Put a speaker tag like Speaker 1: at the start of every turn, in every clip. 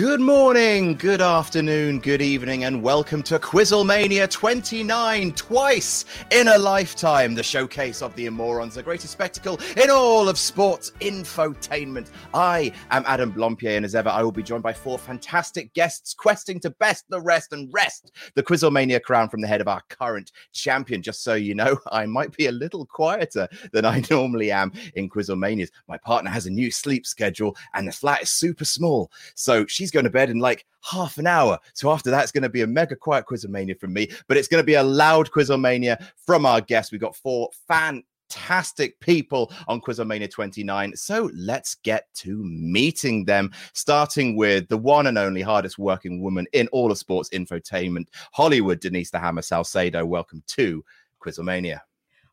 Speaker 1: Good morning, good afternoon, good evening, and welcome to Quizzlemania 29, twice in a lifetime, the showcase of the Immorons, the greatest spectacle in all of sports infotainment. I am Adam Blampied, and as ever, I will be joined by four fantastic guests questing to best the rest and wrest the Quizzlemania crown from the head of our current champion. Just so you know, I might be a little quieter than I normally am in Quizzlemanias. My partner has a new sleep schedule, and the flat is super small, so she's going to bed in like half an hour. So after that, it's going to be a mega quiet Quizzlemania from me, but it's going to be a loud Quizzlemania from our guests. We've got four fantastic people on Quizzlemania 29. So let's get to meeting them, starting with the one and only hardest working woman in all of sports infotainment, Hollywood, Denise the Hammer Salcedo. Welcome to Quizzlemania.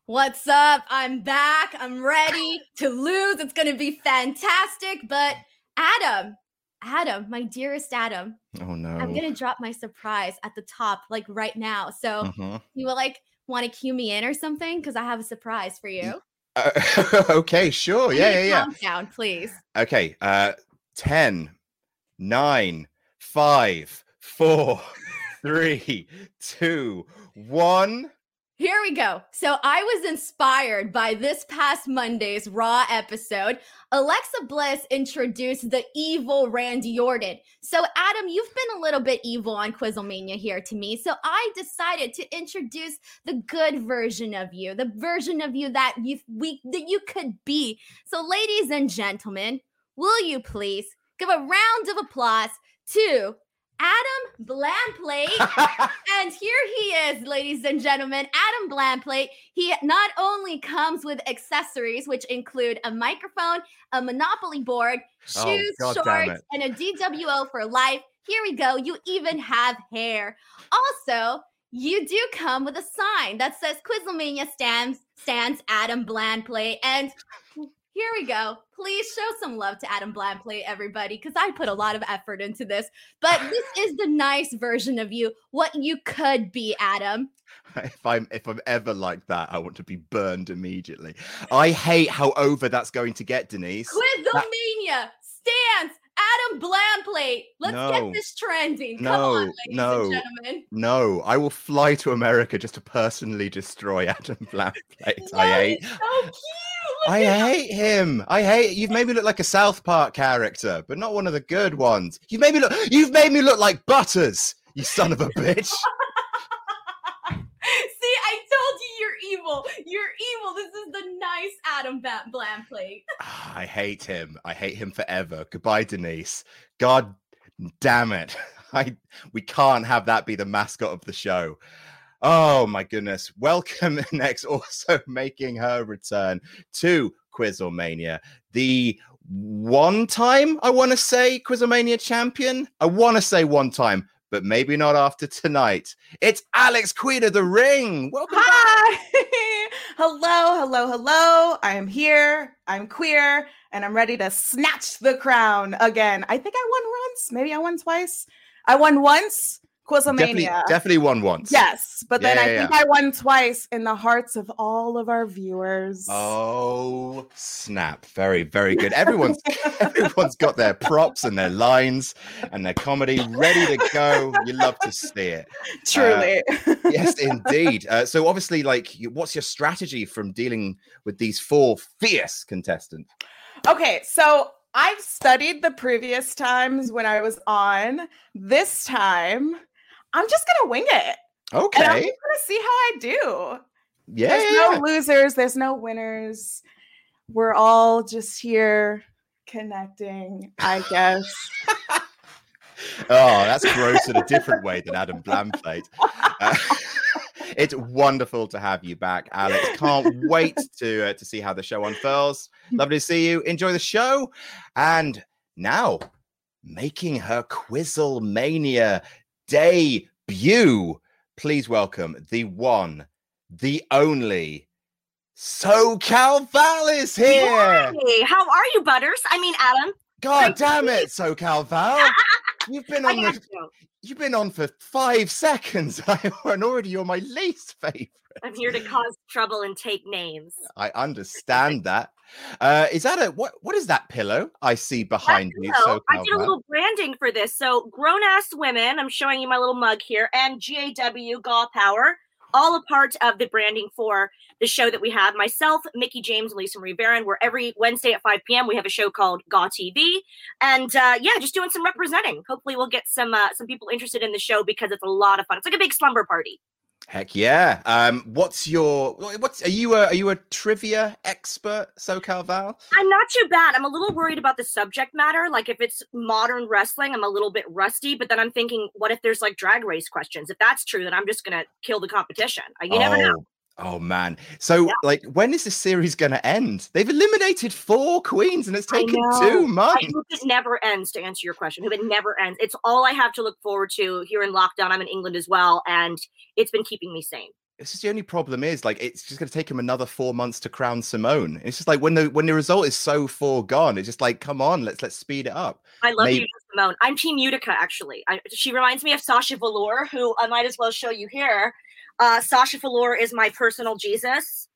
Speaker 2: What's up? I'm back. I'm ready to lose. It's going to be fantastic. But Adam, Adam, my dearest Adam.
Speaker 1: Oh no.
Speaker 2: I'm gonna drop my surprise at the top, like right now. So
Speaker 1: Mhm.
Speaker 2: you will like want to cue me in or something because I have a surprise for you.
Speaker 1: Uh, okay, sure. Yeah, yeah, yeah.
Speaker 2: Countdown, please.
Speaker 1: Okay, uh 10, 9, 5, 4, 3, 2, 1.
Speaker 2: Here we go. So I was inspired by this past Monday's Raw episode. Alexa Bliss introduced the evil Randy Orton. So Adam, you've been a little bit evil on Quizzlemania here to me. So I decided to introduce the good version of you, the version of you that you we that you could be. So ladies and gentlemen, will you please give a round of applause to Adam Blamplate and here he is, ladies and gentlemen, Adam Blamplate. He not only comes with accessories, which include a microphone, a Monopoly board,
Speaker 1: Oh,
Speaker 2: shoes,
Speaker 1: damn
Speaker 2: shorts, and a DWO for life. Here we go. You even have hair. Also, you do come with a sign that says Quizzlemania stands stands Adam Blandplate. And here we go. Please show some love to Adam Blandplate, everybody, because I put a lot of effort into this. But this is the nice version of you, what you could be, Adam.
Speaker 1: if I'm if I'm ever like that, I want to be burned immediately. I hate how over that's going to get, Denise.
Speaker 2: Quizzlemania stands Adam Blandplate. Let's
Speaker 1: No.
Speaker 2: get this trending. Come
Speaker 1: No,
Speaker 2: on, ladies
Speaker 1: no.
Speaker 2: and gentlemen.
Speaker 1: No, I will fly to America just to personally destroy Adam Blamplate.
Speaker 2: No,
Speaker 1: I hate
Speaker 2: so cute. Look
Speaker 1: I hate him. I hate you've made me look like a South Park character, but not one of the good ones. You've made me look you've made me look like Butters, you son of a bitch.
Speaker 2: See, I told you you're evil. You're evil. This is the nice Adam Ba- Blandplate.
Speaker 1: Ah, I hate him. I hate him forever. Goodbye, Denise. God damn it. I we can't have that be the mascot of the show. Oh my goodness. Welcome next, also making her return to Quizzlemania. The one time I want to say Quizzlemania champion. I want to say one time, but maybe not after tonight. It's Alex Queen of the Ring. Welcome.
Speaker 3: Hi. hello, hello, hello. I am here. I'm queer and I'm ready to snatch the crown again. I think I won once. Maybe I won twice. I won once. Quizzlemania.
Speaker 1: Definitely, definitely won once.
Speaker 3: Yes, but then
Speaker 1: Yeah,
Speaker 3: I
Speaker 1: yeah,
Speaker 3: think I won twice in the hearts of all of our viewers.
Speaker 1: Oh snap! Very, very good. Everyone's everyone's got their props and their lines and their comedy ready to go. You love to see it.
Speaker 3: Truly.
Speaker 1: Yes, indeed. Uh, so obviously, like, what's your strategy from dealing with these four fierce contestants?
Speaker 3: okay, so I've studied the previous times when I was on. This time, I'm just gonna wing it. And I'm
Speaker 1: Okay.
Speaker 3: just gonna see how I do.
Speaker 1: Yeah.
Speaker 3: There's
Speaker 1: yeah,
Speaker 3: no
Speaker 1: yeah.
Speaker 3: losers, there's no winners. We're all just here connecting, I guess.
Speaker 1: Oh, that's gross in a different way than Adam Bland played. Uh, it's wonderful to have you back, Alex. Can't wait to uh, to see how the show unfurls. Lovely to see you. Enjoy the show. And now, making her Quizzle Mania debut, please welcome the one, the only. SoCal Val is here.
Speaker 4: Hey, how are you, Butters? I mean, Adam.
Speaker 1: God damn it, SoCal Val. You've been on the
Speaker 4: you.
Speaker 1: You've been on for five seconds, and already you're my least favorite.
Speaker 4: I'm here to cause trouble and take names.
Speaker 1: I understand that. Uh, is that a what? What is that pillow I see behind you?
Speaker 4: So I did a little branding for this. So grown ass women, I'm showing you my little mug here, and GAW Gaw Power, all a part of the branding for the show that we have. Myself, Mickie James, and Lisa Marie Varon. Where every Wednesday at 5 p.m. we have a show called Gaw TV, and uh, yeah, just doing some representing. Hopefully, we'll get some uh, some people interested in the show because it's a lot of fun. It's like a big slumber party.
Speaker 1: Heck yeah! Um, what's your what's are you a are you a trivia expert, SoCal Val?
Speaker 4: I'm not too bad. I'm a little worried about the subject matter. Like if it's modern wrestling, I'm a little bit rusty. But then I'm thinking, what if there's like drag race questions? If that's true, then I'm just gonna kill the competition. Uh, You never know.
Speaker 1: Oh, man! So,
Speaker 4: Yeah.
Speaker 1: like, when is this series going to end? They've eliminated four queens, and it's taken two
Speaker 4: I hope it never ends. To answer your question, hope it never ends. It's all I have to look forward to here in lockdown. I'm in England as well, and it's been keeping me sane.
Speaker 1: This is the only problem is like it's just going to take him another four months to crown Symone. It's just like when the when the result is so foregone, it's just like, come on, let's let's speed it up.
Speaker 4: I love
Speaker 1: Maybe-
Speaker 4: you, Symone. I'm Team Utica, actually. I, she reminds me of Sasha Velour, who I might as well show you here. Uh, Sasha Velour is my personal Jesus.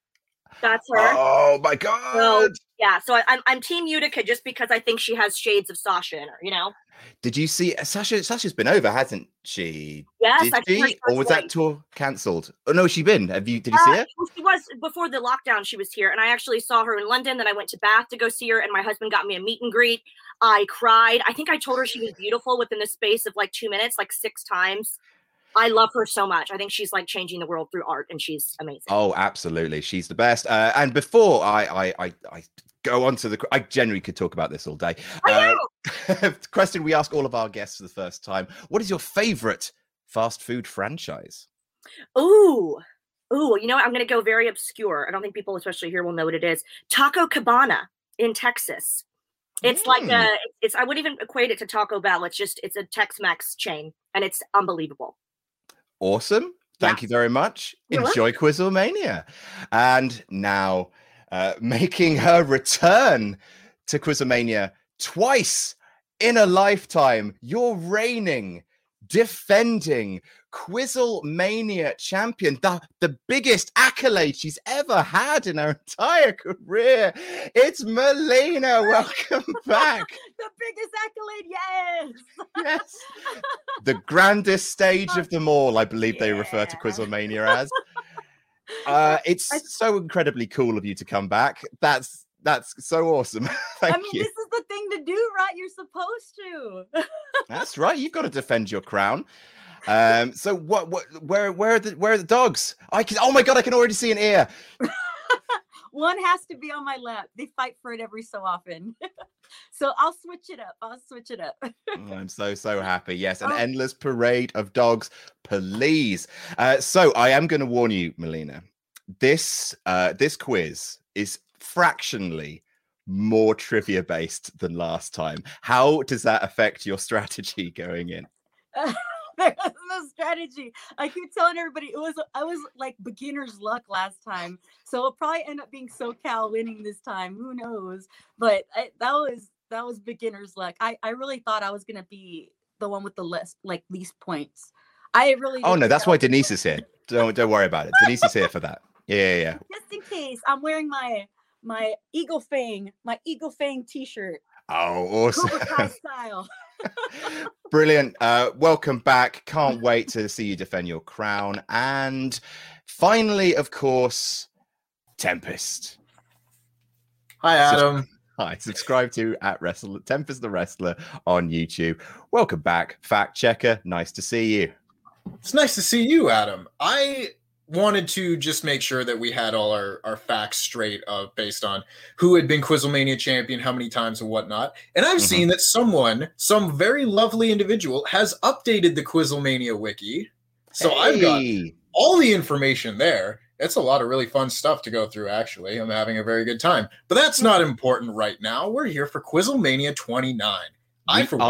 Speaker 4: That's her.
Speaker 1: Oh my god!
Speaker 4: Yeah, so I, I'm I'm Team Utica just because I think she has shades of Sasha in her. You know?
Speaker 1: Did you see uh, Sasha? Sasha's been over, hasn't she?
Speaker 4: Yes,
Speaker 1: did
Speaker 4: her
Speaker 1: she? Or was that tour cancelled? Oh no, she been. Have you? Did you see
Speaker 4: Uh,
Speaker 1: it?
Speaker 4: well, She was before the lockdown. She was here, and I actually saw her in London. Then I went to Bath to go see her, and my husband got me a meet and greet. I cried. I think I told her she was beautiful within the space of like two minutes, like six times. I love her so much. I think she's like changing the world through art, and she's amazing.
Speaker 1: Oh, absolutely. She's the best. Uh, and before I, I, I, I go on to the, I generally could talk about this all day.
Speaker 4: I
Speaker 1: Uh,
Speaker 4: know.
Speaker 1: question we ask all of our guests for the first time: What is your favorite fast food franchise?
Speaker 4: Ooh. Ooh, you know what? I'm going to go very obscure. I don't think people, especially here, will know what it is. Taco Cabana in Texas. It's like
Speaker 1: Mm.
Speaker 4: a, it's, I wouldn't even equate it to Taco Bell. It's just, it's a Tex Mex chain and it's unbelievable.
Speaker 1: Awesome. Thank
Speaker 4: Yeah.
Speaker 1: you very much.
Speaker 4: You're
Speaker 1: Enjoy Quizzlemania. And now, uh, making her return to Quizzlemania twice in a lifetime, you're reigning, defending Quizzlemania champion, the, the biggest accolade she's ever had in her entire career. It's Melina. Welcome back.
Speaker 5: the biggest accolade, yes.
Speaker 1: yes. The grandest stage of them all, I believe they refer to
Speaker 5: Yeah.
Speaker 1: Quizzlemania as. Uh, it's
Speaker 5: I-
Speaker 1: so incredibly cool of you to come back. That's that's so awesome. Thank
Speaker 5: I mean,
Speaker 1: you.
Speaker 5: this is the thing to do, right? You're supposed to.
Speaker 1: That's right. You've got to defend your crown. Um, so what what where where are the where are the dogs? I can oh my god, I can already see an ear.
Speaker 5: One has to be on my lap. They fight for it every so often. so I'll switch it up. I'll switch it up.
Speaker 1: Oh, I'm so so happy. Yes, an
Speaker 5: Oh.
Speaker 1: endless parade of dogs, please. Uh, so I am going to warn you, Melina. This uh, this quiz is fractionally more trivia based than last time. How does that affect your strategy going in?
Speaker 5: there was no strategy. I keep telling everybody it was I was like beginner's luck last time. So it'll probably end up being SoCal winning this time. Who knows? But I, that was that was beginner's luck. I, I really thought I was gonna be the one with the less like least points. I really.
Speaker 1: Oh no, that's why Denise is here. Don't don't worry about it. Denise is here for that. Yeah, yeah, yeah.
Speaker 5: Just in case, I'm wearing my my Eagle Fang, my Eagle Fang T-shirt,
Speaker 1: Oh, awesome.
Speaker 5: style.
Speaker 1: Brilliant. Uh, welcome back. Can't wait to see you defend your crown. And finally, of course, Tempest.
Speaker 6: Hi, Adam.
Speaker 1: Hi, subscribe to at Wrestle Tempest the Wrestler on YouTube. Welcome back, fact checker. Nice to see you.
Speaker 6: It's nice to see you, Adam. I wanted to just make sure that we had all our, our facts straight uh, based on who had been Quizzlemania champion, how many times, and whatnot. And I've
Speaker 1: Mhm.
Speaker 6: seen that someone, some very lovely individual, has updated the Quizzlemania wiki. So I've got all the information there. It's a lot of really fun stuff to go through, actually. I'm having a very good time. But that's not important right now. We're here for Quizzlemania 29. I, for one,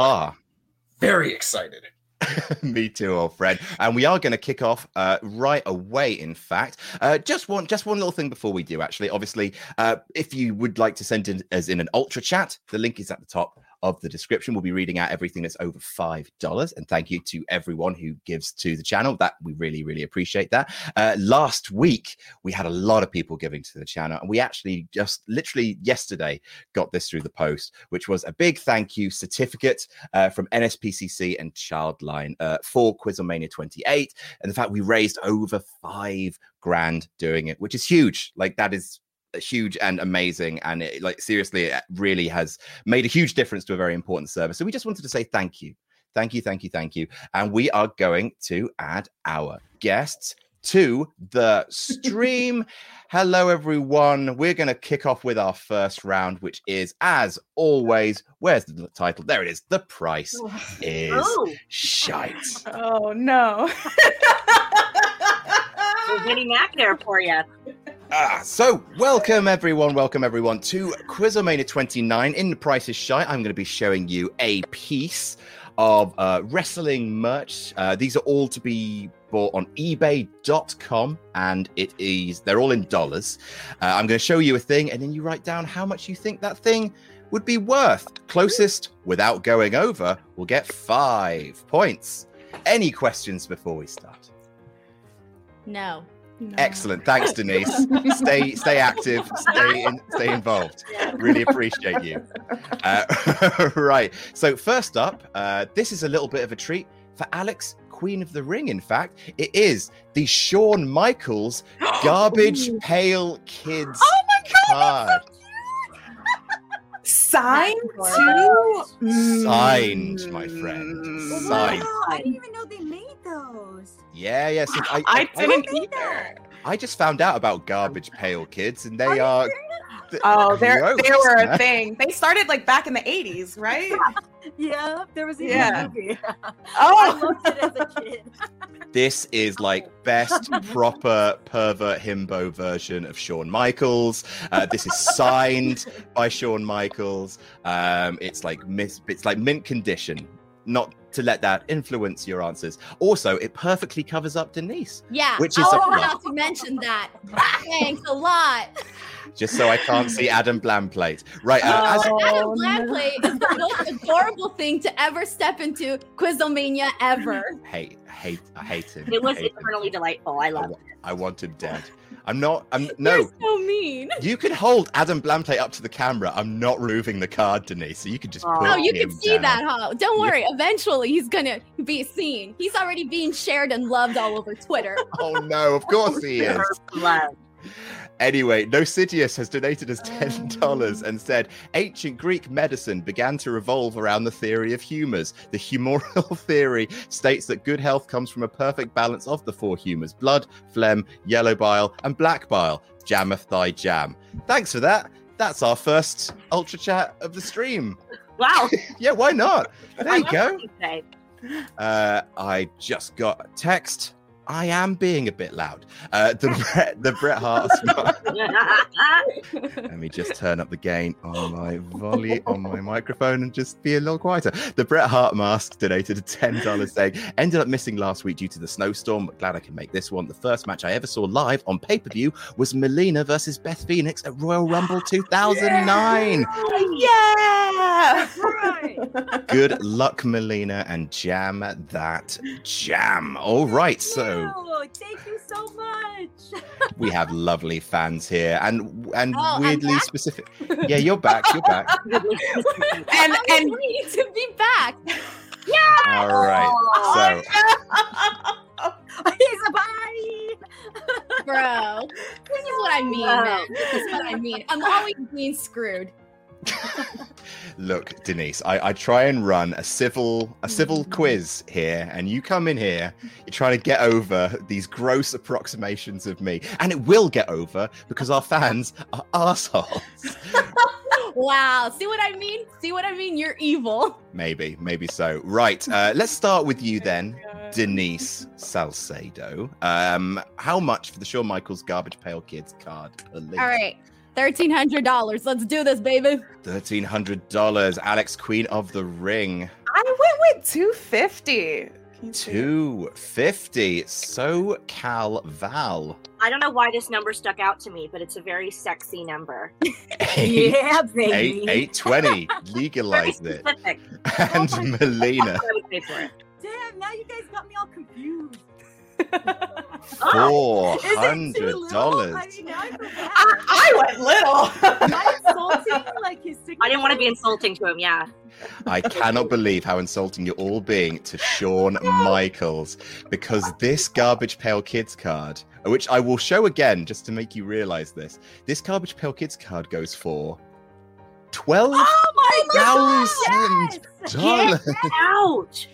Speaker 6: very excited.
Speaker 1: Me too, old friend. And we are going to kick off uh, right away. In fact, uh, just one, just one little thing before we do. Actually, obviously, uh, if you would like to send in as in an ultra chat, the link is at the top of the description. We'll be reading out everything that's over five dollars. And thank you to everyone who gives to the channel. That we really, really appreciate that. Uh, last week we had a lot of people giving to the channel, and we actually just literally yesterday got this through the post, which was a big thank you certificate uh, from NSPCC and Childline uh, for Quizzlemania 28. And the fact we raised over five grand doing it, which is huge. Like that is huge and amazing and it, like seriously it really has made a huge difference to a very important service. So we just wanted to say thank you. Thank you thank you thank you. And we are going to add our guests to the stream. Hello everyone. We're going to kick off with our first round which is as always where's the title? There it is. The price oh, is
Speaker 4: Oh,
Speaker 1: shite.
Speaker 3: Oh no.
Speaker 4: we're getting back there for you.
Speaker 1: Ah, so welcome everyone, welcome everyone to Quizzlemania 29. In the Price is Shy, I'm going to be showing you a piece of uh, wrestling merch. Uh, these are all to be bought on eBay.com, and it is they're all in dollars. Uh, I'm going to show you a thing, and then you write down how much you think that thing would be worth. Closest without going over will get five points. Any questions before we start?
Speaker 2: No.
Speaker 1: Excellent. Thanks, Denise. stay stay active. Stay in, stay involved. Really appreciate you. Uh, right. So first up, uh, this is a little bit of a treat for Alex, Queen of the Ring. In fact, it is the Shawn Michaels Garbage Pail Kids
Speaker 3: Oh my god,
Speaker 1: card.
Speaker 3: signed to
Speaker 1: Signed, my friend.
Speaker 3: Mm.
Speaker 1: Signed.
Speaker 5: Wow, I didn't even know they made those.
Speaker 1: Yeah, yes. I,
Speaker 3: I didn't
Speaker 5: made
Speaker 3: either.
Speaker 1: I just found out about Garbage Pail Kids, and they are. th-
Speaker 3: Oh, they're they
Speaker 1: gross,
Speaker 3: were a thing. They started like back in the 80s, right?
Speaker 5: Yeah, there was even
Speaker 3: Yeah.
Speaker 5: a movie. I
Speaker 3: Oh,
Speaker 5: loved it as a kid.
Speaker 1: This is like best proper pervert himbo version of Shawn Michaels. Uh, this is signed by Shawn Michaels. Um, it's like miss, it's like mint condition. Not to let that influence your answers. Also, it perfectly covers up Denise,
Speaker 2: Yeah.
Speaker 1: Which is
Speaker 2: I
Speaker 1: a
Speaker 2: was
Speaker 1: plus.
Speaker 2: about to mention that. Thanks a lot.
Speaker 1: just so I can't see Adam Blamplate. Right. Uh, as,
Speaker 3: Oh,
Speaker 2: Adam
Speaker 3: no.
Speaker 2: Blamplate is the most adorable thing to ever step into Quizzlemania ever.
Speaker 1: hate, hate, I hate him.
Speaker 4: It was
Speaker 1: hate him.
Speaker 4: eternally delightful. I
Speaker 1: I,
Speaker 4: love
Speaker 1: wa-
Speaker 4: it.
Speaker 1: I want him dead. I'm not. I'm no.
Speaker 2: You're so mean.
Speaker 1: You could hold Adam Blamplate up to the camera. I'm not removing the card, Denise. So you could just.
Speaker 4: Oh.
Speaker 1: put
Speaker 2: Oh, you
Speaker 1: him
Speaker 2: can see
Speaker 1: down.
Speaker 2: that, huh? Don't worry. Eventually, he's gonna be seen. He's already being shared and loved all over Twitter.
Speaker 1: Oh no! Of course he is. Anyway, Nocidius has donated us ten dollars and said ancient Greek medicine began to revolve around the theory of humors. The humoral theory states that good health comes from a perfect balance of the four humors: blood, phlegm, yellow bile, and black bile. Jammeth thy jam. Thanks for that. That's our first ultra chat of the stream.
Speaker 4: Wow.
Speaker 1: Yeah, why not? There
Speaker 4: I
Speaker 1: you go.
Speaker 4: you.
Speaker 1: Uh, I just got a text I am being a bit loud. Uh, the Bret, the Bret Hart. Let me just turn up the gain on my volume on my microphone and just be a little quieter. The Bret Hart mask donated a ten dollars saying ended up missing last week due to the snowstorm. But glad I can make this one. The first match I ever saw live on pay per view was Melina versus Beth Phoenix at Royal Rumble 2009.
Speaker 3: Yeah.
Speaker 5: Right.
Speaker 1: Good luck, Melina, and jam that jam. All right, so
Speaker 5: Ew, thank you so much.
Speaker 1: we have lovely fans here, and and
Speaker 2: Oh,
Speaker 1: weirdly specific. Yeah, you're back. You're back.
Speaker 3: and
Speaker 2: I'm
Speaker 3: and
Speaker 2: ready to be back. Yeah.
Speaker 1: All right. So
Speaker 5: He's a bye.
Speaker 2: Bro, this is what I mean, man. This is what I mean. I'm always being screwed.
Speaker 1: look, Denise, I, I try and run a civil a civil quiz here, and you come in here, you're trying to get over these gross approximations of me, and it will get over because our fans are assholes.
Speaker 2: Wow. See what I mean? See what I mean? You're evil.
Speaker 1: maybe, maybe so. Right. Uh, let's start with you then. Denise Salcedo. Um, how much for the Shawn Michaels Garbage Pail Kids card, please?
Speaker 2: All right. $1,300. Let's do this, baby.
Speaker 1: Thirteen hundred dollars. Alex, Queen of the Ring.
Speaker 3: I went with 250. Can you see?
Speaker 1: Two fifty. So Cal Val.
Speaker 4: I don't know why this number stuck out to me, but it's a very sexy number.
Speaker 1: Eight,
Speaker 5: Yeah,
Speaker 1: eight,
Speaker 5: baby.
Speaker 1: eight twenty.
Speaker 4: Very
Speaker 1: Legalize it.
Speaker 4: specific.
Speaker 1: And oh Melina.
Speaker 4: I would pay for it.
Speaker 5: Damn, now you guys got me all confused.
Speaker 1: Four
Speaker 5: Is it too
Speaker 1: hundred
Speaker 5: little?
Speaker 1: dollars.
Speaker 5: I mean, I.
Speaker 3: I, I went little.
Speaker 5: I like
Speaker 4: I didn't want to be insulting to him. Yeah.
Speaker 1: I cannot believe how insulting you're all being to Shawn Michaels because this Garbage Pail Kids card, which I will show again just to make you realize this, this Garbage Pail Kids card goes for twelve
Speaker 5: Oh my god!
Speaker 1: thousand
Speaker 5: Yes!
Speaker 1: dollars.
Speaker 4: Ouch.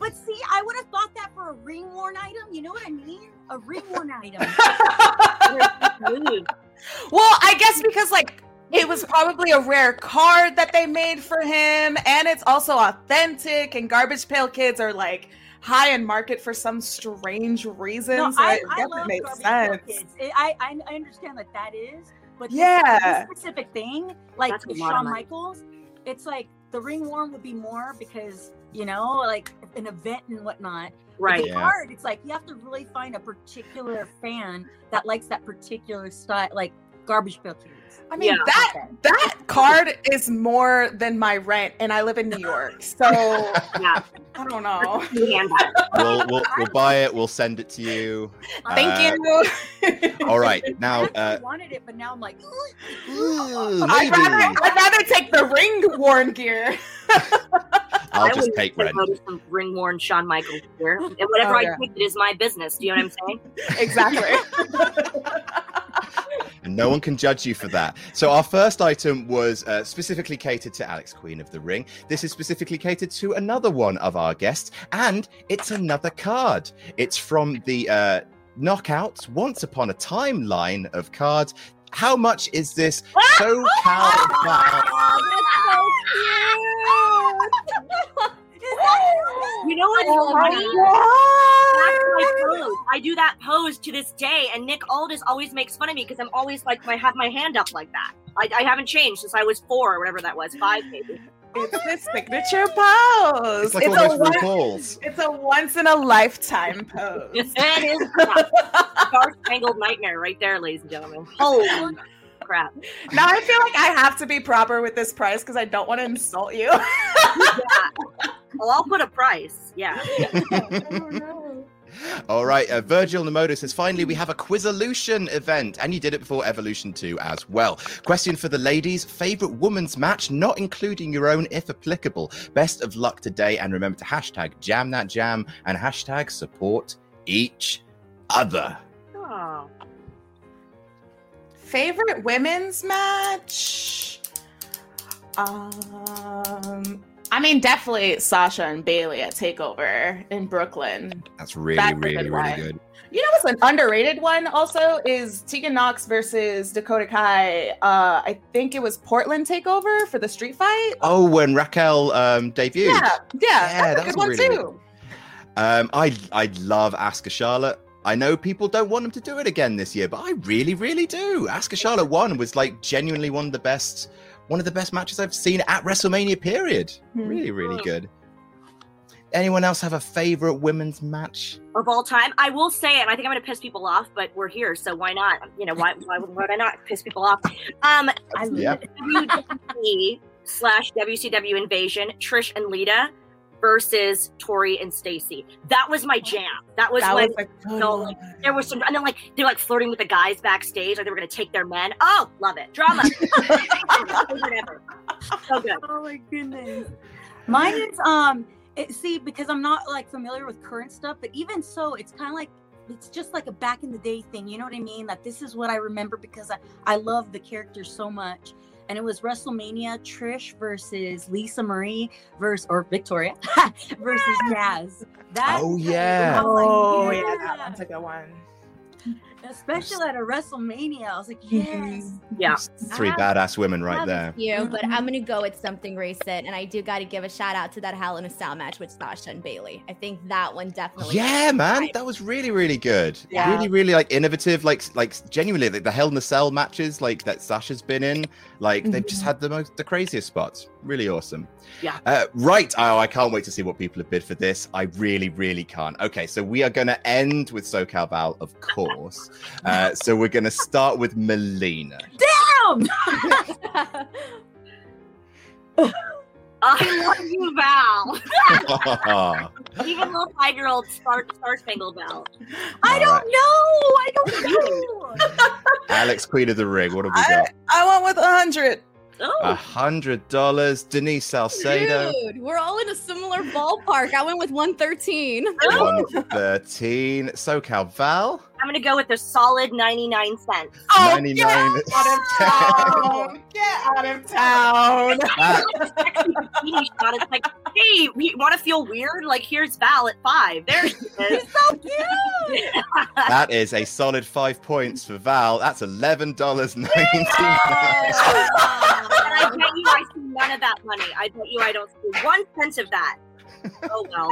Speaker 5: Yes. But see, I would have thought that for a ring worn item. You know what I mean? A ring worn item.
Speaker 3: Well, I guess because like it was probably a rare card that they made for him, and it's also authentic. And Garbage Pail Kids are like high in market for some strange reason.
Speaker 5: No,
Speaker 3: so
Speaker 5: I,
Speaker 3: it
Speaker 5: I
Speaker 3: definitely
Speaker 5: love
Speaker 3: makes
Speaker 5: Garbage Pail
Speaker 3: sense.
Speaker 5: Kids. It- I, I I understand that that is, but this-
Speaker 3: Yeah.
Speaker 5: this specific thing, like
Speaker 4: That's a
Speaker 5: with
Speaker 4: lot of
Speaker 5: Shawn. Michaels, it's like the ring worn would be more because you know, like an event and whatnot.
Speaker 4: Right.
Speaker 5: The
Speaker 1: Yeah.
Speaker 5: card, it's like you have to really find a particular fan that likes that particular style, like Garbage Pail Kids.
Speaker 3: I mean
Speaker 4: Yeah.
Speaker 3: that that card is more than my rent, and I live in New York, so
Speaker 4: Yeah.
Speaker 3: I don't know.
Speaker 1: We'll, we'll, we'll buy it. We'll send it to you.
Speaker 3: Thank
Speaker 1: Uh,
Speaker 3: you.
Speaker 1: All right. Now,
Speaker 5: I
Speaker 1: uh,
Speaker 5: actually wanted it, but now I'm like,
Speaker 1: ooh,
Speaker 3: I'd rather, I'd rather take the ring worn gear.
Speaker 1: I'll
Speaker 4: I
Speaker 1: just
Speaker 4: wouldn't
Speaker 1: take
Speaker 4: say
Speaker 1: rent.
Speaker 4: no to some ring worn Shawn Michaels here. And whatever
Speaker 3: Oh,
Speaker 4: I
Speaker 3: yeah.
Speaker 4: take, it is my business. Do you know what I'm saying?
Speaker 3: Exactly.
Speaker 1: and no one can judge you for that. So our first item was uh, specifically catered to Alex, Queen of the Ring. This is specifically catered to another one of our guests, and it's another card. It's from the uh, Knockouts Once Upon a Timeline of cards. How much is this SoCal Val?
Speaker 4: You know what's
Speaker 2: Oh
Speaker 4: funny? That's my pose. I do that pose to this day, and Nick Aldis always makes fun of me because I'm always like, I have my hand up like that. I, I haven't changed since I was four or whatever that was, five maybe.
Speaker 3: It's his signature pose.
Speaker 1: It's like
Speaker 3: it's, a
Speaker 1: those
Speaker 3: one,
Speaker 1: RuPauls.
Speaker 3: it's a once in a lifetime pose.
Speaker 4: it is Star Spangled Nightmare right there, ladies and gentlemen. Holy crap.
Speaker 3: now I feel like I have to be proper with this price because I don't want to insult you.
Speaker 4: Yeah. Well, I'll put a price. Yeah.
Speaker 1: All right, uh, Virgil Namoto says, finally, we have a Quizolution event, and you did it before Evolution 2 as well. Question for the ladies favorite women's match, not including your own if applicable. Best of luck today, and remember to hashtag jam that jam and hashtag support each other.
Speaker 3: Favorite women's match? Um, I mean, definitely Sasha and Bayley at Takeover in Brooklyn.
Speaker 1: That's really,
Speaker 3: That's
Speaker 1: really,
Speaker 3: good
Speaker 1: really good.
Speaker 3: You know what's an underrated one also is Tegan Nox versus Dakota Kai. Uh, I think it was Portland Takeover for the street fight.
Speaker 1: Oh, when Raquel um, debuted.
Speaker 3: Yeah, yeah,
Speaker 1: Yeah,
Speaker 3: that's
Speaker 1: that
Speaker 3: a good
Speaker 1: was
Speaker 3: one
Speaker 1: really,
Speaker 3: too.
Speaker 1: Um, I I love Asuka Charlotte. I know people don't want them to do it again this year, but I really, really do. Asuka Charlotte one was like genuinely one of the best, one of the best matches I've seen at WrestleMania. Period.
Speaker 3: Hmm.
Speaker 1: Really, really good. Anyone else have a favorite women's match?
Speaker 4: of all time. I will say, it. and I think I'm going to piss people off, but we're here, so why not? You know, why why would would I not piss people off? Um,
Speaker 5: I
Speaker 1: Yeah.
Speaker 4: WWE slash WCW Invasion, Trish and Lita versus Tori and Stacy. That was my jam. That was
Speaker 3: That
Speaker 4: when
Speaker 3: was a good
Speaker 4: no, like, there was some, and then like they're like flirting with the guys backstage, like they were going to take their men. Oh, love it, drama. Whatever. So good.
Speaker 5: Oh my goodness. Mine is um it, see because I'm not like familiar with current stuff, but even so, it's kind of like it's just like a back in the day thing. You know what I mean? That this is what I remember because I I love the characters so much. And it was WrestleMania Trish versus Lisa Marie versus or Victoria versus Naz. That
Speaker 1: Oh, yeah.
Speaker 5: I was like,
Speaker 3: Oh yeah, that one's a good one.
Speaker 5: Especially at a WrestleMania. I was like, yes.
Speaker 4: Yeah.
Speaker 1: Three
Speaker 2: have-
Speaker 1: badass women right there.
Speaker 2: a few, but. I'm gonna go with something recent, and I do got to give a shout out to that Hell in a Cell match with Sasha and Bayley. I think that one definitely.
Speaker 1: Yeah, man,
Speaker 2: Right.
Speaker 1: that was really, really good.
Speaker 3: Yeah.
Speaker 1: Really, really like innovative. Like, like genuinely, like the Hell in the Cell matches, like that Sasha's been in. Like they've just
Speaker 3: Mhm.
Speaker 1: had the most, the craziest spots. Really awesome.
Speaker 4: Yeah.
Speaker 1: Uh, right. Oh, I can't wait to see what people have bid for this. I really, really can't. Okay, so we are going to end with SoCal Val, of course. Uh, so we're going to start with Melina.
Speaker 5: Damn!
Speaker 4: I love you, Val. Even little five year old Star Star Spangled Val.
Speaker 5: I don't
Speaker 1: right.
Speaker 5: know. I don't know.
Speaker 1: Alex, Queen of the Ring. What have we got?
Speaker 3: I went with a hundred.
Speaker 1: A hundred dollars. Denise Salcedo.
Speaker 2: Dude, we're all in a similar ballpark. I went with 113.
Speaker 1: One thirteen. SoCal Val.
Speaker 4: I'm gonna go with a solid 99 cents.
Speaker 3: Oh,
Speaker 1: 99
Speaker 3: get out of town! Get out of town!
Speaker 1: That-
Speaker 4: Sexy bikini shot. It's like, hey, we want to feel weird? Like, here's Val at five. There she is.
Speaker 5: so cute.
Speaker 1: that is a solid five points for Val. That's eleven dollars ninety.
Speaker 4: And I bet you I see none of that money. I bet you I don't see one cent of that. Oh well.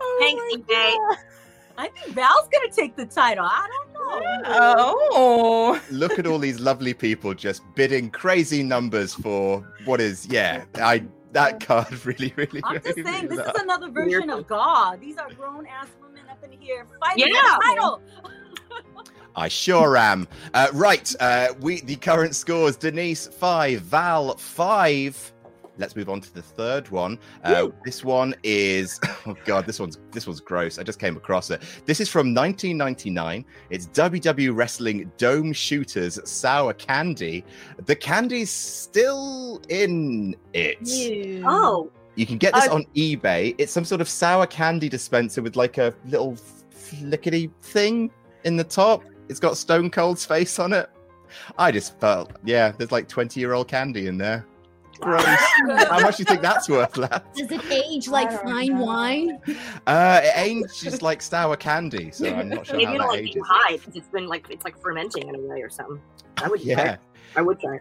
Speaker 3: Oh
Speaker 4: Thanks,
Speaker 3: my
Speaker 4: eBay.
Speaker 3: God.
Speaker 5: I think Val's gonna take the title. I don't know.
Speaker 3: Oh.
Speaker 1: Look at all these lovely people just bidding crazy numbers for what is yeah. I that card really really.
Speaker 5: I'm just saying, this
Speaker 1: that.
Speaker 5: is another version of God. These are grown ass women up in here fighting
Speaker 4: Yeah.
Speaker 5: for the title.
Speaker 1: I sure am. Uh, right, uh, we the current scores: Denise five, Val five. Let's move on to the third one. Uh, this one is oh god, this one's this one's gross. I just came across it. This is from 1999. It's WW Wrestling Dome Shooters Sour Candy. The candy's still in it.
Speaker 4: Oh,
Speaker 1: You can get this
Speaker 3: Uh,
Speaker 1: on eBay. It's some sort of sour candy dispenser with like a little flickety thing in the top. It's got Stone Cold's face on it. I just felt, yeah, there's like 20 year old candy in there. Gross. How much do you think that's worth, lad?
Speaker 2: Does it age like fine
Speaker 3: know.
Speaker 2: wine?
Speaker 1: Uh, it ages like sour candy, so I'm not sure
Speaker 4: maybe
Speaker 1: how
Speaker 4: it'll
Speaker 1: that
Speaker 4: like be
Speaker 1: ages.
Speaker 4: high because it's been like it's like fermenting in a way or something. I would try.
Speaker 1: Yeah.
Speaker 4: it. I would try.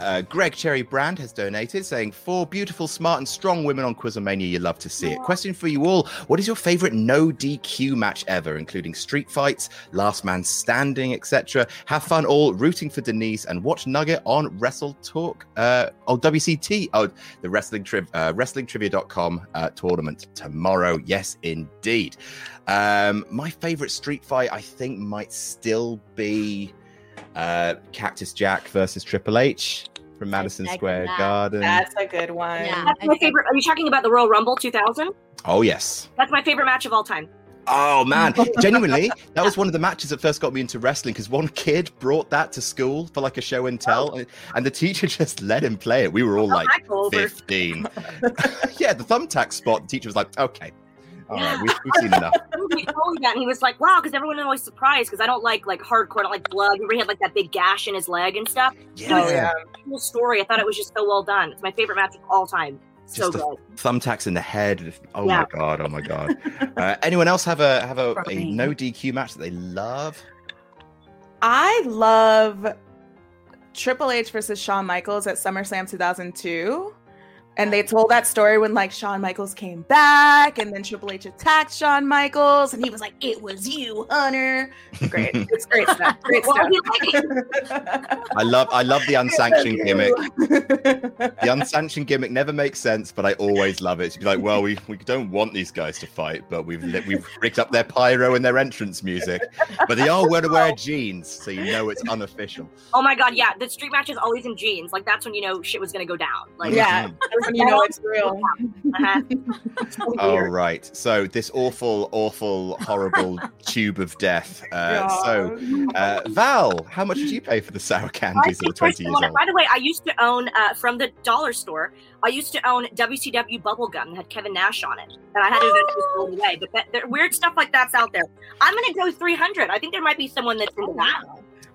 Speaker 1: Uh, Greg Cherry Brand has donated, saying, Four beautiful, smart, and strong women on Quizzlemania. You love to see it. Question for you all What is your favorite no DQ match ever, including street fights, last man standing, etc.? Have fun all rooting for Denise and watch Nugget on Wrestle Talk. Uh, oh, WCT. Oh, the Wrestling Triv- uh, WrestlingTrivia.com uh, tournament tomorrow. Yes, indeed. Um, my favorite street fight, I think, might still be uh, Cactus Jack versus Triple H from Madison Square
Speaker 2: that.
Speaker 1: Garden.
Speaker 3: That's a good one.
Speaker 2: Yeah.
Speaker 4: That's my favorite. Are you talking about the Royal Rumble 2000?
Speaker 1: Oh yes.
Speaker 4: That's my favorite match of all time.
Speaker 1: Oh man, genuinely, that was one of the matches that first got me into wrestling because one kid brought that to school for like a show and tell, oh. and, and the teacher just let him play it. We were all
Speaker 4: Oh,
Speaker 1: like
Speaker 4: I go over.
Speaker 1: fifteen. yeah, the thumbtack spot. The teacher was like, "Okay, all right, we've, we've seen enough."
Speaker 4: He told me that, and he was like, "Wow," because everyone was always surprised because I don't like like hardcore, I don't like blood. Remember, he had like that big gash in his leg and stuff.
Speaker 1: Yeah,
Speaker 3: yeah.
Speaker 4: Cool story. I thought it was just so well done. It's my favorite match of all time. So
Speaker 1: Just the
Speaker 4: good.
Speaker 1: thumbtacks in the head. Oh
Speaker 4: Yeah.
Speaker 1: my god! Oh my god! Uh, anyone else have a have a, a no DQ match that they love?
Speaker 3: I love Triple H versus Shawn Michaels at SummerSlam 2002. And they told that story when like Shawn Michaels came back, and then Triple H attacked Shawn Michaels, and he was like, "It was you, Hunter." Great, it's great stuff. Great stuff.
Speaker 1: I love I love the unsanctioned gimmick. The unsanctioned gimmick never makes sense, but I always love it. To be like, well, we, we don't want these guys to fight, but we've lit- we've rigged up their pyro and their entrance music. But they are wearing to wear jeans, so you know it's unofficial.
Speaker 4: Oh my god, yeah. The street match is always in jeans. Like that's when you know shit was gonna go down. Like
Speaker 3: yeah, mm-hmm. that's when you know it's real.
Speaker 4: uh-huh. So
Speaker 1: right. So this awful, awful, horrible tube of death. Uh, so uh, Val, how much did you pay for the sour candies that
Speaker 4: think
Speaker 1: were twenty years
Speaker 4: want
Speaker 1: old?
Speaker 4: By the way, I used to own uh, from the dollar store. I used to own WCW bubblegum that had Kevin Nash on it, and I had to eventually throw it away. But that, there, weird stuff like that's out there. I'm gonna go 300. I think there might be someone that's into that.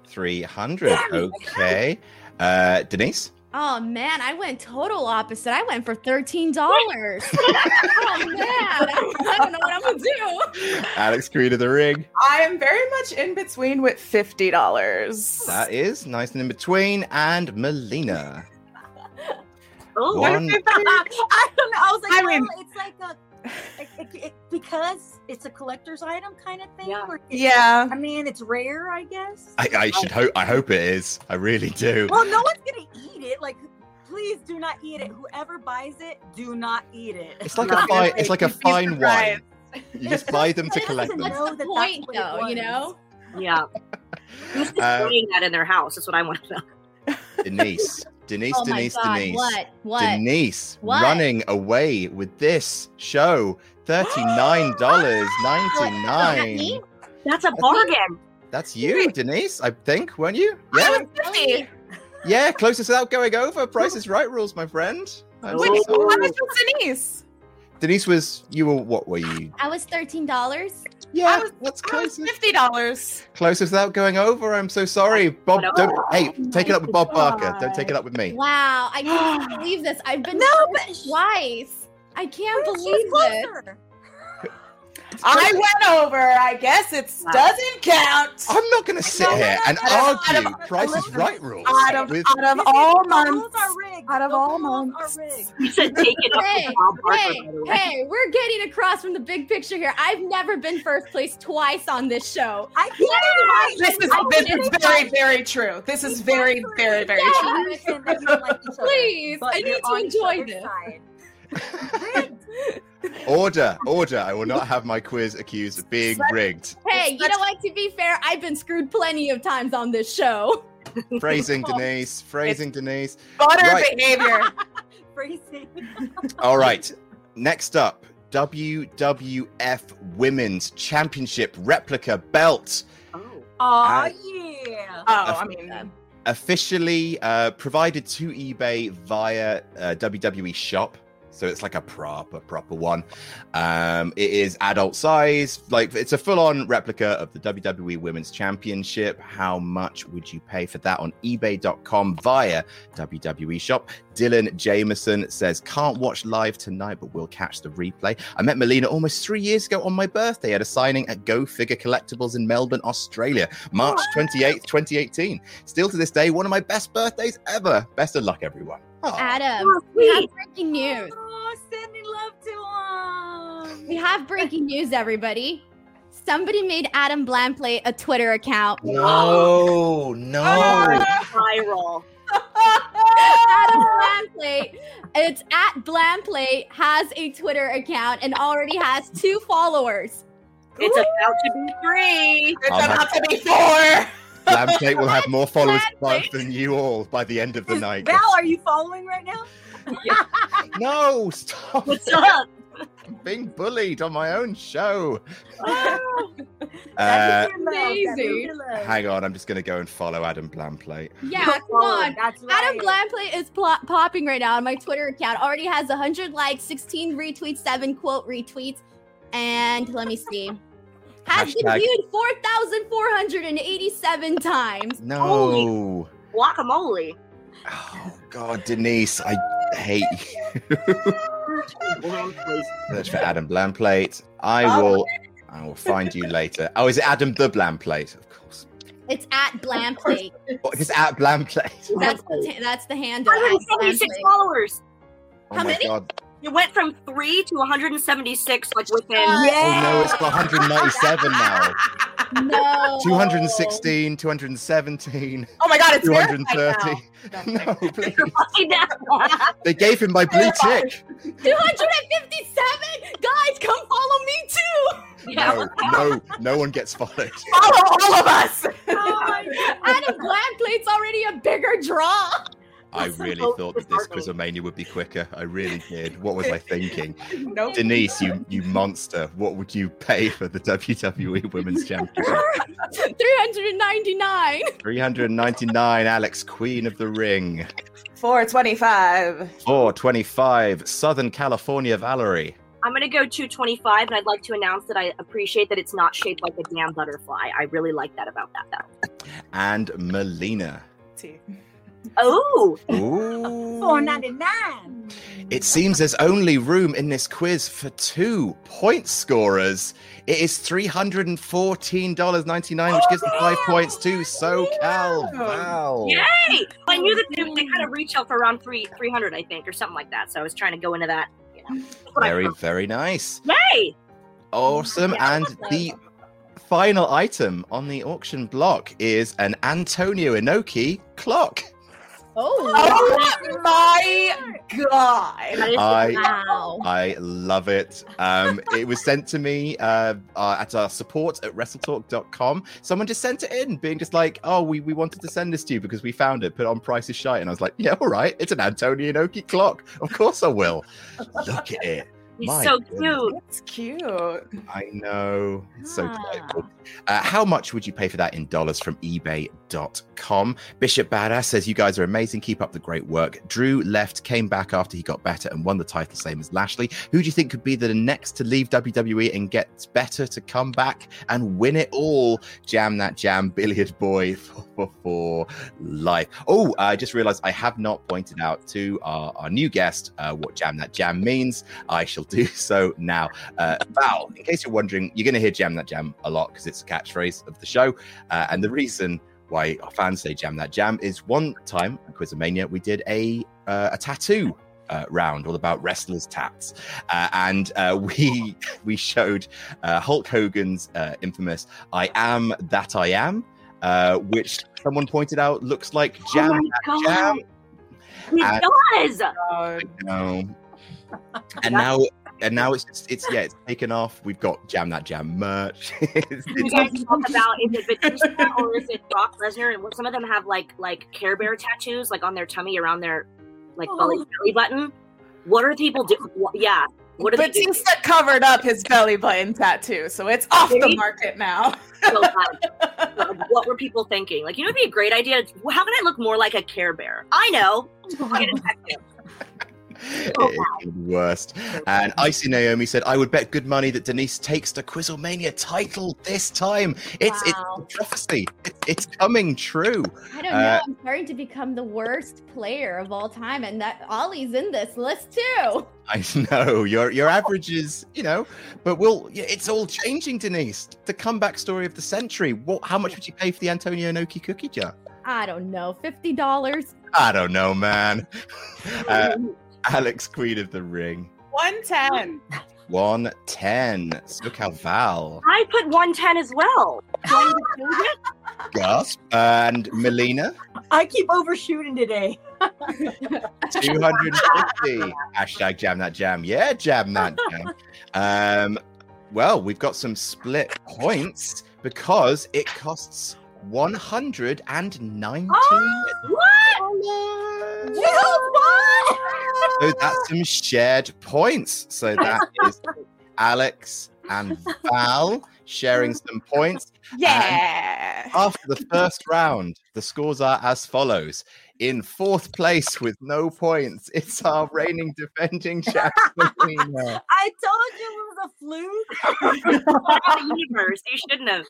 Speaker 1: Three hundred. Okay. Uh, Denise.
Speaker 2: Oh man, I went total opposite. I went for thirteen dollars. Oh, oh man, I don't know what I'm gonna do.
Speaker 1: Alex Queen of the Ring.
Speaker 3: I am very much in between with fifty dollars.
Speaker 1: That is nice and in between. And Melina.
Speaker 4: Oh,
Speaker 1: One.
Speaker 5: I don't know. I was like,
Speaker 3: I
Speaker 5: well,
Speaker 3: mean-
Speaker 5: it's like a it, it, it- because it's a collector's item kind of thing.
Speaker 4: Yeah.
Speaker 5: or
Speaker 3: Yeah.
Speaker 5: I mean, it's rare, I guess.
Speaker 1: I, I should hope. I hope it is. I really do.
Speaker 5: Well, no one's gonna eat it. Like, please do not eat it. Whoever buys it, do not eat it.
Speaker 1: It's like a fine. It's like a fine wine. You just buy them to
Speaker 5: It
Speaker 1: collect
Speaker 5: doesn't
Speaker 1: them.
Speaker 5: know
Speaker 2: What's the
Speaker 5: that
Speaker 2: point,
Speaker 5: what
Speaker 2: though? You know.
Speaker 4: yeah. Who's displaying um, that in their house? That's what I want to know.
Speaker 1: Denise. Denise.
Speaker 2: oh
Speaker 1: Denise.
Speaker 2: god,
Speaker 1: Denise.
Speaker 2: what? What?
Speaker 1: Denise
Speaker 2: What?
Speaker 1: running away with this show. Thirty-nine dollars ninety-nine.
Speaker 4: That's a bargain.
Speaker 1: That's you, Denise. I think, weren't you? Yeah,
Speaker 3: I was 50.
Speaker 1: yeah. Closest without going over. Price is right rules, my friend. I'm so
Speaker 3: how much was Denise?
Speaker 1: Denise was. You were. What were you?
Speaker 2: I was thirteen dollars.
Speaker 1: Yeah,
Speaker 3: was-
Speaker 1: that's close.
Speaker 3: fifty dollars.
Speaker 1: Closest without going over. I'm so sorry, Bob.
Speaker 4: no.
Speaker 1: Don't. Hey, oh take it up with Bob
Speaker 3: God.
Speaker 1: Barker. Don't take it up with me.
Speaker 2: Wow, I can't believe this. I've been
Speaker 5: No,
Speaker 2: no,
Speaker 5: but-
Speaker 2: twice. I can't
Speaker 5: She's
Speaker 2: believe this.
Speaker 5: Closer.
Speaker 3: I went over. I guess it doesn't count.
Speaker 1: I'm not going to sit
Speaker 5: No, no,
Speaker 1: here
Speaker 5: no,
Speaker 1: and
Speaker 3: no, no,
Speaker 1: argue
Speaker 3: no, no,
Speaker 1: Price is. Right rules.
Speaker 3: Out of
Speaker 1: with-
Speaker 3: out of all months.
Speaker 5: rules are rigged.
Speaker 3: Out of all months.
Speaker 5: are rigged.
Speaker 4: You said take it up
Speaker 2: Hey,
Speaker 4: Barker,
Speaker 2: hey,
Speaker 4: by the way.
Speaker 2: hey, we're getting across from the big picture here. I've never been first place twice on this show.
Speaker 5: I think right.
Speaker 3: This is this
Speaker 5: think
Speaker 3: is very very true. This is very very very
Speaker 2: Yeah.
Speaker 3: true.
Speaker 5: Listen, that you don't like each other,
Speaker 2: Please, I need to enjoy this.
Speaker 5: side. Rigged.
Speaker 1: Order, order. I will not have my quiz accused of being rigged.
Speaker 2: Hey,
Speaker 3: It's
Speaker 2: you know what? To be fair, I've been screwed plenty of times on this show.
Speaker 1: Phrasing, Denise. Phrasing, Denise.
Speaker 3: Butter
Speaker 1: Right.
Speaker 3: behavior.
Speaker 5: Phrasing.
Speaker 1: All right. Next up, WWF Women's Championship replica belt.
Speaker 4: Oh.
Speaker 5: Aw,
Speaker 1: Uh,
Speaker 5: yeah.
Speaker 3: Oh, I mean,
Speaker 1: officially uh, provided to eBay via uh, WWE Shop. So it's like a proper, proper one. Um, it is adult size, like it's a full-on replica of the WWE Women's Championship. How much would you pay for that on eBay.com via WWE Shop? Dylan Jameson says, "Can't watch live tonight, but we'll catch the replay." I met Melina almost three years ago on my birthday at a signing at Go Figure Collectibles in Melbourne, Australia, March twenty eighth, twenty eighteen. Still to this day, one of my best birthdays ever. Best of luck, everyone. Aw.
Speaker 2: Adam,
Speaker 4: Oh,
Speaker 2: we have breaking news.
Speaker 5: Oh, sending love to him.
Speaker 2: We have breaking news, everybody. Somebody made Adam Blamplate a Twitter account.
Speaker 1: No, no.
Speaker 4: Viral.
Speaker 2: Adam Blamplate, it's at Blamplate, has a Twitter account and already has two followers.
Speaker 4: It's about to be three.
Speaker 3: it's
Speaker 1: Oh
Speaker 3: about to be four.
Speaker 1: Lamplate will have more followers
Speaker 2: Lamplate.
Speaker 1: than you all by the end of the
Speaker 5: Is-
Speaker 1: night.
Speaker 5: Val, are you following right now?
Speaker 1: No, stop.
Speaker 4: What's up?
Speaker 1: I'm being bullied on my own show.
Speaker 5: That
Speaker 1: Uh,
Speaker 5: is your love. That is
Speaker 2: amazing.
Speaker 1: hang on, I'm just going to go and follow Adam Blamplate.
Speaker 2: Yeah, come on.
Speaker 5: That's right.
Speaker 2: Adam Blamplate is pl- popping right now on my Twitter account. Already has 100 likes, 16 retweets, 7 quote retweets. And let me see. Has been viewed 4,487 times.
Speaker 1: No.
Speaker 4: Guacamole.
Speaker 1: Oh, God, Denise, I hate you. Search for Adam Blamplate. I
Speaker 3: Oh.
Speaker 1: will. I will find you later. Oh, is it Adam the Blamplate? Of course.
Speaker 2: It's at Blamplate.
Speaker 1: It's at Blamplate?
Speaker 2: That's the, ta- that's the handle. at
Speaker 4: 176 followers.
Speaker 1: Oh
Speaker 4: How
Speaker 1: my
Speaker 4: many?
Speaker 1: god.
Speaker 4: It went from three to 176, like within.
Speaker 1: Oh no, it's got 197 now.
Speaker 2: No.
Speaker 1: 216, 217,
Speaker 3: Oh my god, it's verified
Speaker 1: 230.
Speaker 3: now.
Speaker 1: No, please. They gave him my blue tick.
Speaker 2: 257! Guys, come follow me too!
Speaker 1: No, no, no one gets followed.
Speaker 3: Follow all of us.
Speaker 2: Oh Adam Blackplate's already a bigger draw.
Speaker 1: I really thought that this
Speaker 4: Courtney.
Speaker 1: Quizzlemania would be quicker. I really did. What was I thinking?
Speaker 3: nope.
Speaker 1: Denise, you you monster. What would you pay for the WWE Women's Championship?
Speaker 2: 399.
Speaker 1: 399, Alex, Queen of the Ring.
Speaker 3: 425.
Speaker 1: 425, Southern California Valerie.
Speaker 4: I'm gonna go 225, and I'd like to announce that I appreciate that it's not shaped like a damn butterfly. I really like that about that, though.
Speaker 1: And Melina.
Speaker 3: T.
Speaker 4: Oh,
Speaker 1: Ooh.
Speaker 5: 499.
Speaker 1: It seems there's only room in this quiz for two point scorers. It is $314.99, which gives them five points to SoCal Val.
Speaker 4: yay! I knew that they, they kind of reach out for around three 300, I think, or something like that. So I was trying to go into that. You know. That's what I
Speaker 1: Very, very nice.
Speaker 4: Yay!
Speaker 1: Awesome. And the final item on the auction block is an Antonio Inoki clock.
Speaker 2: Oh,
Speaker 3: Oh my god.
Speaker 1: I
Speaker 2: wow.
Speaker 1: I love it. Um, it was sent to me uh, uh, at our support at wrestletalk.com. Someone just sent it in, being just like, oh, we, we wanted to send this to you because we found it, put it on Price is Shite. And I was like, yeah, all right. It's an Antonio Inoki clock. Of course I will. Look at it.
Speaker 4: He's
Speaker 1: My
Speaker 4: so
Speaker 1: goodness.
Speaker 4: cute.
Speaker 3: It's cute.
Speaker 1: I know. It's so
Speaker 2: Ah.
Speaker 1: delightful. Uh, how much would you pay for that in dollars from ebay.com? Bishop Badass says, You guys are amazing. Keep up the great work. Drew left, came back after he got better and won the title, same as Lashley. Who do you think could be the next to leave WWE and get better to come back and win it all? Jam that jam, billiard boy for, for, for life. Oh, I just realized I have not pointed out to our, our new guest uh, what jam that jam means. I shall do so now. Uh, Val, in case you're wondering, you're going to hear Jam That Jam a lot because it's a catchphrase of the show. Uh, and the reason why our fans say Jam That Jam is one time at Quizzlemania, we did a, uh, a tattoo. Uh, round all about wrestlers' tats, uh, and uh, we we showed uh, Hulk Hogan's uh, infamous "I am that I am," uh, which someone pointed out looks like Jam
Speaker 4: oh!
Speaker 1: Jam.
Speaker 4: It
Speaker 1: And-
Speaker 4: does.
Speaker 1: No. And now and now it's just it's yeah, it's taken off. We've got Jam That Jam merch. It's-
Speaker 4: You guys talk about is it Batista or is it Brock Lesnar? And some of them have like like Care Bear tattoos, like on their tummy around their like oh. belly,
Speaker 5: Oh.
Speaker 4: belly button. What are people do? Yeah, what are they doing?
Speaker 3: Batista covered up his belly button tattoo, so it's off the market now.
Speaker 4: So. Like, what were people thinking? Like, you know, it'd be a great idea. How can I look more like a Care Bear? I know. I'll get a tattoo.
Speaker 1: it is the worst. And Icy Naomi said, I would bet good money that Denise takes the Quizzlemania title this time. It's
Speaker 2: Wow.
Speaker 1: it's prophecy. It, it's coming true.
Speaker 2: I don't
Speaker 1: Uh,
Speaker 2: know. I'm starting to become the worst player of all time, and that Oli's in this list too.
Speaker 1: I know your your average is, you know, but we'll. It's all changing, Denise. The comeback story of the century. What? How much would you pay for the Antonio Inoki cookie jar?
Speaker 2: I don't know, fifty dollars.
Speaker 1: I don't know, man. Uh, Alex, Queen of the Ring.
Speaker 3: 110.
Speaker 1: 110. SoCal Val.
Speaker 4: I put 110 as well. Do I need to change it?
Speaker 1: Gasp. And Melina.
Speaker 5: I keep overshooting today.
Speaker 1: 250. Hashtag jam that jam. Yeah, jam that jam. Um, well, we've got some split points because it costs 119 So that's some shared points. So that is Alex and Val sharing some points.
Speaker 3: Yeah.
Speaker 1: After the first round, the scores are as follows. In fourth place with no points, it's our reigning defending champion.
Speaker 5: I told you it was a fluke.
Speaker 4: Universe. You shouldn't have.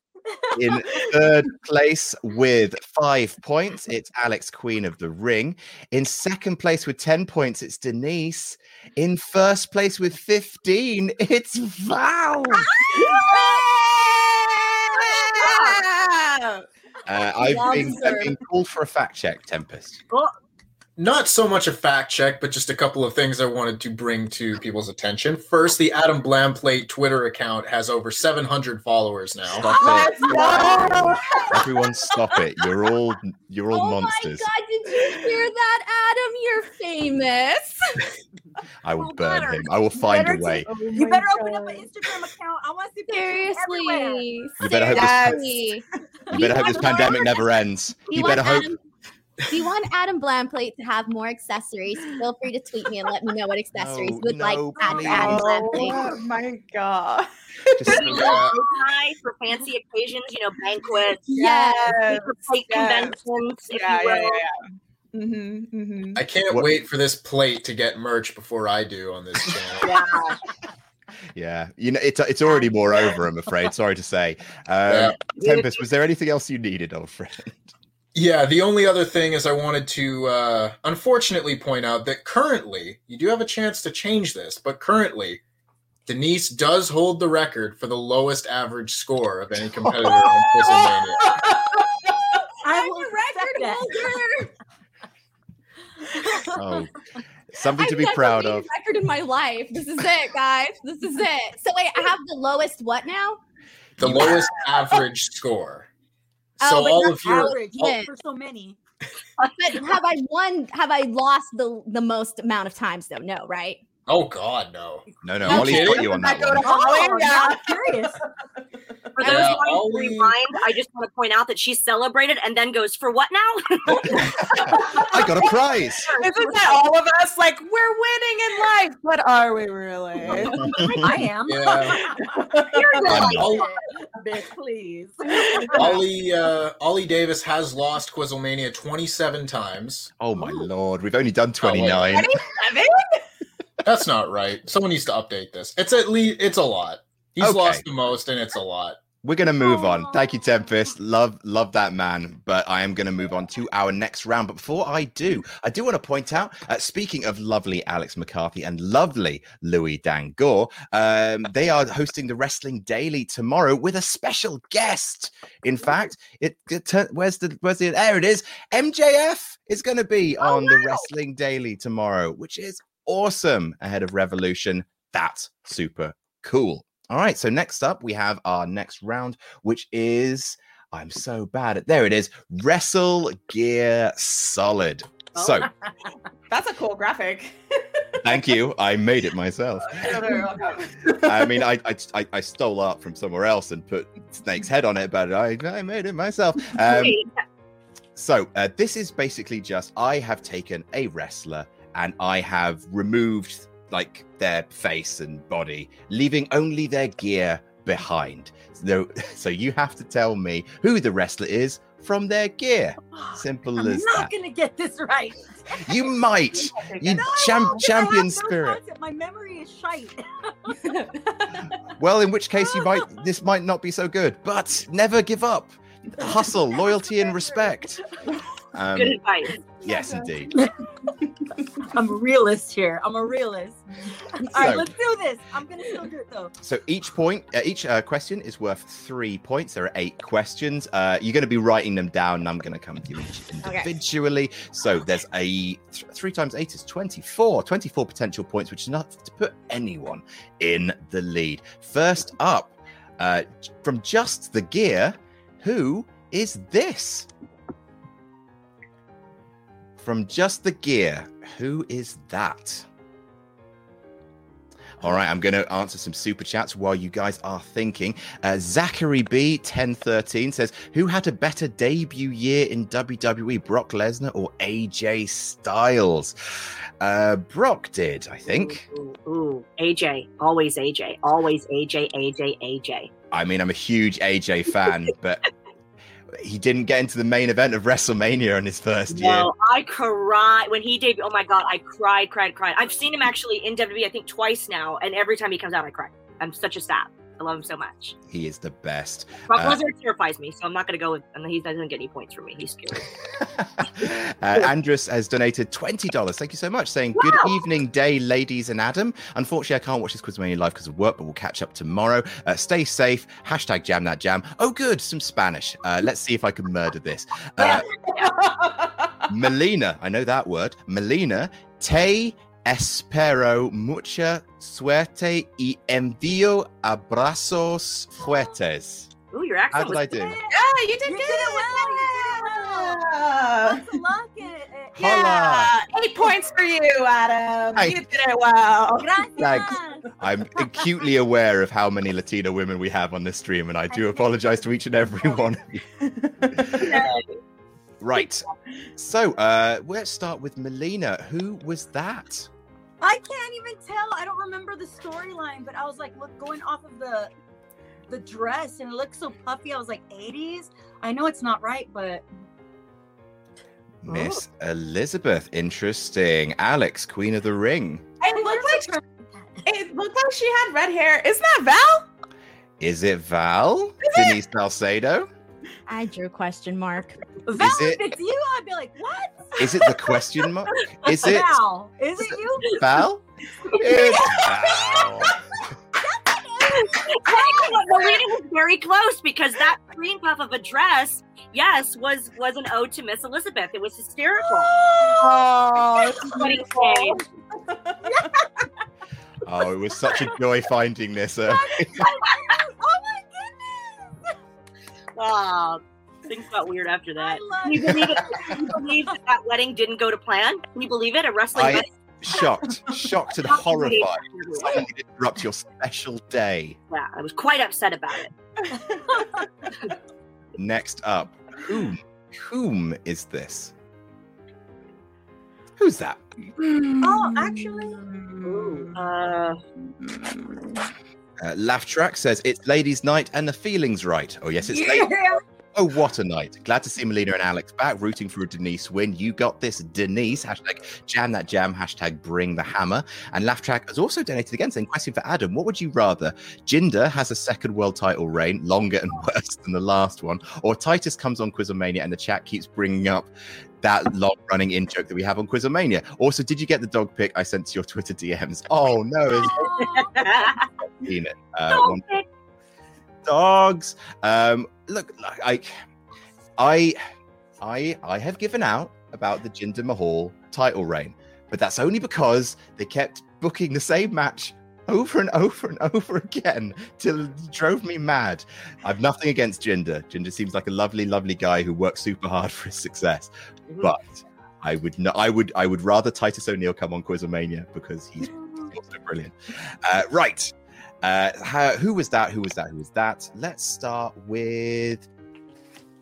Speaker 1: In third place with five points, it's Alex, Queen of the Ring. In second place with 10 points, it's Denise. In first place with 15, it's Val. Ah! Uh, I've, been, I've been called for a fact check, Tempest.
Speaker 6: Not so much a fact check, but just a couple of things I wanted to bring to people's attention. First, the Adam Blamplate Twitter account has over 700 followers now.
Speaker 1: Stop oh, it.
Speaker 3: No!
Speaker 1: Everyone stop it. You're all you're all
Speaker 2: oh
Speaker 1: monsters.
Speaker 2: my god, did you hear that, Adam? You're famous.
Speaker 1: I will
Speaker 5: Oh,
Speaker 1: burn
Speaker 5: better.
Speaker 1: him. I will find
Speaker 5: better
Speaker 1: a way.
Speaker 3: Oh
Speaker 5: You
Speaker 3: my
Speaker 5: better open up an Instagram account. I want to see pictures everywhere.
Speaker 2: Seriously.
Speaker 1: You better hope
Speaker 3: Yes.
Speaker 2: Seriously.
Speaker 1: You better hope this pandemic never ends.
Speaker 2: Do
Speaker 1: You better hope
Speaker 2: Adam, do you want Adam Blamplate to have more accessories? Feel free to tweet me and let me know what accessories
Speaker 1: No,
Speaker 2: you would like
Speaker 1: no,
Speaker 2: to add for
Speaker 1: please.
Speaker 2: Adam Blamplate.
Speaker 3: Oh my god.
Speaker 1: just
Speaker 4: Maybe a little bow tie for fancy occasions, you know, banquets,
Speaker 2: Yes.
Speaker 4: paper plate
Speaker 3: yes.
Speaker 4: conventions, if
Speaker 3: Yeah,
Speaker 4: you
Speaker 3: yeah,
Speaker 4: will.
Speaker 3: yeah, yeah. Mm-hmm, mm-hmm.
Speaker 6: I can't
Speaker 1: What-
Speaker 6: wait for this plate to get merch before I do on this channel.
Speaker 3: Yeah.
Speaker 1: yeah. You know, it's it's already more over. I'm afraid. Sorry to say. Um, Tempest, was there anything else you needed, old friend?
Speaker 6: Yeah, the only other thing is I wanted to uh, unfortunately point out that currently, you do have a chance to change this, but currently, Denise does hold the record for the lowest average score of any competitor on Quizzlemania.
Speaker 5: I
Speaker 2: I'm
Speaker 5: will
Speaker 2: the record
Speaker 5: that.
Speaker 2: holder.
Speaker 1: Oh, something to
Speaker 2: I've
Speaker 1: be
Speaker 2: never
Speaker 1: proud
Speaker 2: made a
Speaker 1: of.
Speaker 2: Record in my life. This is it, guys. This is it. So wait, I have the lowest what now?
Speaker 6: The lowest average score. Oh, so
Speaker 2: Oh, but
Speaker 6: all
Speaker 2: not
Speaker 6: of your
Speaker 5: Average
Speaker 2: Yeah.
Speaker 5: for so many.
Speaker 2: But have I won? Have I lost the the most amount of times though? No, right?
Speaker 6: oh god no.
Speaker 1: No, no,
Speaker 2: No
Speaker 1: Oli's
Speaker 6: kidding.
Speaker 1: got you on that
Speaker 3: that go
Speaker 1: one.
Speaker 3: to Holly?
Speaker 5: Oh,
Speaker 3: Yeah.
Speaker 5: I'm curious.
Speaker 4: For those
Speaker 6: Yeah,
Speaker 4: wanting
Speaker 6: I'll
Speaker 4: to rewind, I just want to point out that she celebrated and then goes, For what now?
Speaker 1: I got a prize.
Speaker 3: Isn't that all of us? Like, we're winning in life, but are we really?
Speaker 5: I am.
Speaker 6: Yeah.
Speaker 1: I'm not.
Speaker 6: Oli,
Speaker 5: Bitch, please.
Speaker 6: Oli, uh, Oli Davis has lost Quizzlemania 27 times.
Speaker 1: Oh my lord, we've only done
Speaker 6: Oh,
Speaker 1: 29.
Speaker 3: Twenty-seven?
Speaker 6: That's not right. Someone needs to update this. It's at least it's a lot. He's
Speaker 1: Okay.
Speaker 6: lost the most, and it's a lot.
Speaker 1: We're gonna move on. Thank you, Tempest. Love, love that man. But I am gonna move on to our next round. But before I do, I do want to point out. Uh, speaking of lovely Alex McCarthy and lovely Louis Dangoor, um, they are hosting the Wrestling Daily tomorrow with a special guest. In fact, it, it where's the where's the there it is. MJF is going to be
Speaker 2: Oh,
Speaker 1: on the Wrestling Daily tomorrow, which is awesome. Ahead of Revolution, that's super cool. All right, so next up we have our next round, which is I'm so bad at there it is, Wrestle Gear Solid. So
Speaker 3: That's a cool graphic.
Speaker 1: thank you. I made it myself.
Speaker 3: You're very welcome.
Speaker 1: I mean, I, I I I stole art from somewhere else and put Snake's head on it, but I, I made it myself. Um, So uh, this is basically just I have taken a wrestler and I have removed like their face and body, leaving only their gear behind. So, so you have to tell me who the wrestler is from their gear. Simple
Speaker 5: I'm
Speaker 1: as
Speaker 5: not gonna get this right.
Speaker 1: You might. You
Speaker 5: No,
Speaker 1: champ- champion
Speaker 5: have no
Speaker 1: spirit.
Speaker 5: My memory is shite.
Speaker 1: Well, in which case you might this might not be so good, but never give up. Hustle, loyalty, and respect. Um,
Speaker 4: good advice.
Speaker 1: yes, indeed.
Speaker 5: I'm a realist here. I'm a realist. All right,
Speaker 1: So-
Speaker 5: let's do this. I'm gonna still do it though.
Speaker 1: So each point, uh, each uh, question is worth three points. There are eight questions. Uh, you're going to be writing them down, and I'm going to come to you each individually. So there's a th- three times eight is 24, 24 potential points, which is enough to put anyone in the lead. First up, uh, from just the gear, who is this? From just the gear, who is that? All right, I'm going to answer some super chats while you guys are thinking. Uh, Zachary B, 1013 says, Who had a better debut year in WWE, Brock Lesnar or AJ Styles? Uh, Brock did, I think.
Speaker 4: Ooh, ooh, ooh. AJ, always AJ, always AJ, AJ, AJ.
Speaker 1: I mean, I'm a huge AJ fan, but he didn't get into the main event of WrestleMania in his first year.
Speaker 4: No, I cried when he debuted. Oh my god, I cried, cried, cried. I've seen him actually in WWE, I think twice now, and every time he comes out, I cry. I'm such a sap. I love him so much.
Speaker 1: He is the best.
Speaker 4: Brock
Speaker 1: Uh,
Speaker 4: Lesnar terrifies me, so I'm not going to go with. And he doesn't get any points from me. He's scary.
Speaker 1: uh, Andrus has donated twenty dollars. Thank you so much. Saying good evening, day, ladies and Adam. Unfortunately, I can't watch this Quizmania live because of work, but we'll catch up tomorrow. Uh, stay safe. Hashtag jam that jam. Oh, good, some Spanish. Uh, let's see if I can murder this. Uh, Melina, I know that word. Melina, te espero mucha suerte y envío abrazos fuertes.
Speaker 4: Ooh, your
Speaker 1: How
Speaker 4: accent
Speaker 1: did
Speaker 4: was
Speaker 1: I do?
Speaker 3: Yeah, you did
Speaker 5: You
Speaker 3: good.
Speaker 5: did it well, you did it well.
Speaker 3: Yeah.
Speaker 5: Lots of luck. eh,
Speaker 3: Yeah, eight points for you, Adam.
Speaker 1: Hi.
Speaker 3: You did it well.
Speaker 5: Gracias.
Speaker 1: Thanks. I'm acutely aware of how many Latina women we have on this stream, and I do apologize to each and every one of you. Right. So, uh, let's start with Melina. Who was that?
Speaker 5: I can't even tell. I don't remember the storyline, but I was like, look, going off of the the dress, and it looked so puffy. I was like, 80s. I know it's not right, but
Speaker 1: Miss Elizabeth. Interesting. Alex, Queen of the Ring.
Speaker 3: It looked like it looked like she had red hair. Isn't that Val?
Speaker 1: Is it Val? Denise Salcedo?
Speaker 2: I drew question mark.
Speaker 5: Val,
Speaker 1: it-
Speaker 5: if it's you, I'd be like, what?
Speaker 1: Is it the question mark? Is it
Speaker 5: Val? Is it you?
Speaker 1: Val? It's Val.
Speaker 4: Melina was very close because that cream puff of a dress, yes, was was an ode to Miss Elizabeth. It was hysterical.
Speaker 3: Oh,
Speaker 4: What do you?
Speaker 1: Oh, it was such a joy finding this. Uh,
Speaker 5: oh my goodness!
Speaker 4: Oh, things got weird after that. Can you believe it? Can you believe that, that wedding didn't go to plan? Can you believe it? A wrestling
Speaker 1: I-
Speaker 4: wedding.
Speaker 1: shocked, shocked and horrified. Someone would interrupt your special day.
Speaker 4: Yeah, I was quite upset about it.
Speaker 1: Next up, whom? Whom is this? Who's that?
Speaker 5: Oh, actually,
Speaker 4: Uh,
Speaker 1: Uh, Laugh Track says it's ladies' night and the feeling's right. Oh yes, it's ladies.
Speaker 5: yeah.
Speaker 1: Oh, what a night! Glad to see Melina and Alex back, rooting for a Denise win. You got this, Denise. Hashtag jam that jam. Hashtag bring the hammer. And Laugh Track has also donated again, saying, "Question for Adam: What would you rather? Jinder has a second world title reign, longer and worse than the last one, or Titus comes on Quizzlemania and the chat keeps bringing up that long-running in joke that we have on Quizzlemania? Also, did you get the dog pic I sent to your Twitter DMs? Oh no, it's seen it. Uh,
Speaker 4: don't
Speaker 1: one
Speaker 4: pick-
Speaker 1: dogs. Um, look, like, I, I, I, have given out about the Jinder Mahal title reign, but that's only because they kept booking the same match over and over and over again till it drove me mad. I've nothing against Jinder. Jinder seems like a lovely, lovely guy who works super hard for his success, but. I would not. I would. I would rather Titus O'Neil come on Quizzlemania because he's also brilliant. Uh, right. Uh, how, who was that? Who was that? Who was that? Let's start with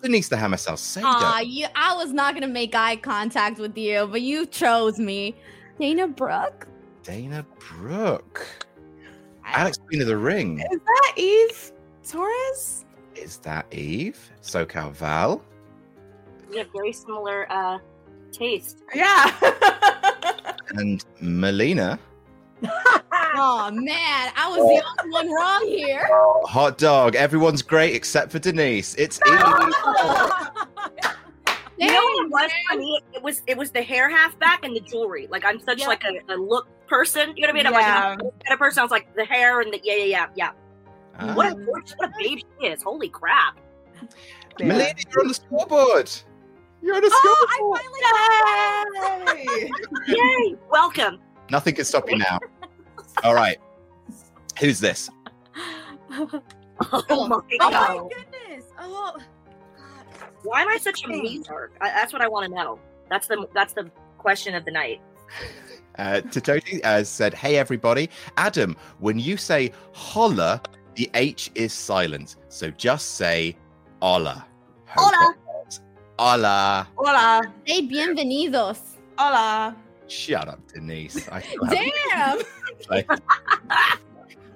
Speaker 1: Denise the Hammer Salcedo.
Speaker 2: Aw, you I was not gonna make eye contact with you, but you chose me. Dana Brooke?
Speaker 1: Dana Brooke. Alex Queen of the Ring.
Speaker 3: Is that Eve Torres?
Speaker 1: Is that Eve? SoCal Val.
Speaker 4: We have very similar uh, taste.
Speaker 3: Yeah.
Speaker 1: And Melina.
Speaker 2: Oh man, I was the only one wrong here.
Speaker 1: Hot dog. Everyone's great except for Denise. It's Eve.
Speaker 4: You know what it was for me? It was it was the hair half back and the jewelry. Like I'm such
Speaker 5: Yeah.
Speaker 4: like a, a look person. You know what I mean? I'm
Speaker 3: Yeah.
Speaker 4: like a kind of person. I was like the hair and the yeah yeah yeah yeah.
Speaker 1: Ah.
Speaker 4: What a gorgeous, what a babe she is. Holy crap!
Speaker 1: Melina, you're on the scoreboard. You're on the
Speaker 5: Oh,
Speaker 1: scoreboard.
Speaker 5: I finally
Speaker 4: Yay! Welcome.
Speaker 1: Nothing can stop you now. All right. Who's this?
Speaker 4: Oh my
Speaker 5: Oh my goodness! Oh,
Speaker 4: Why am I such a meaner? I, that's what I want to know. That's the that's the question of the night.
Speaker 1: Uh, Tototi uh, said, Hey, everybody. Adam, when you say holla, the H is silent. So just say hola.
Speaker 4: Hola.
Speaker 1: Hola.
Speaker 3: Hola.
Speaker 2: Hey, bienvenidos.
Speaker 3: Hola.
Speaker 1: Shut up, Denise. I
Speaker 2: Damn.
Speaker 1: play.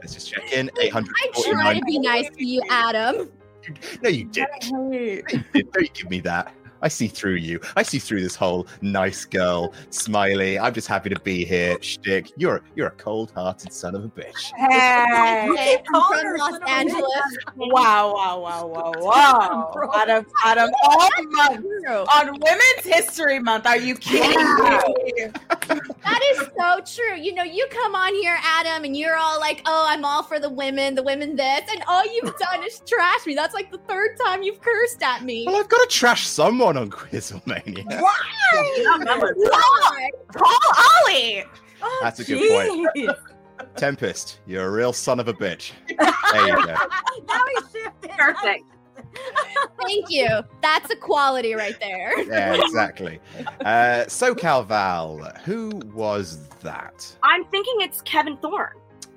Speaker 1: Let's just check in.
Speaker 2: Eight hundred.
Speaker 1: I 849.
Speaker 2: to be nice to you, Adam.
Speaker 1: No, you didn't.
Speaker 3: Hey.
Speaker 1: No, you didn't. Don't give me that. I see through you. I see through this whole nice girl, smiley. I'm just happy to be here. Shtick. You're you're a cold-hearted son of a bitch.
Speaker 3: Hey.
Speaker 2: I'm from Los Angeles.
Speaker 3: Wow, wow, wow, wow, wow. Adam, Adam, all month on Women's History Month. Are you kidding me?
Speaker 2: That is so true. You know, you come on here, Adam, and you're all like, oh, I'm all for the women, the women this, and all you've done is trash me. That's like the third time you've cursed at me.
Speaker 1: Well, I've got to trash someone one on Quizzlemania.
Speaker 3: Why? Call Oli.
Speaker 5: Oh,
Speaker 1: That's a good point. Tempest, you're a real son of a bitch. There you go.
Speaker 5: now he shifted.
Speaker 4: Perfect.
Speaker 2: Thank you. That's a quality right there.
Speaker 1: Yeah, exactly. Uh, SoCal Val, who was that?
Speaker 4: I'm thinking it's Kevin Thorne.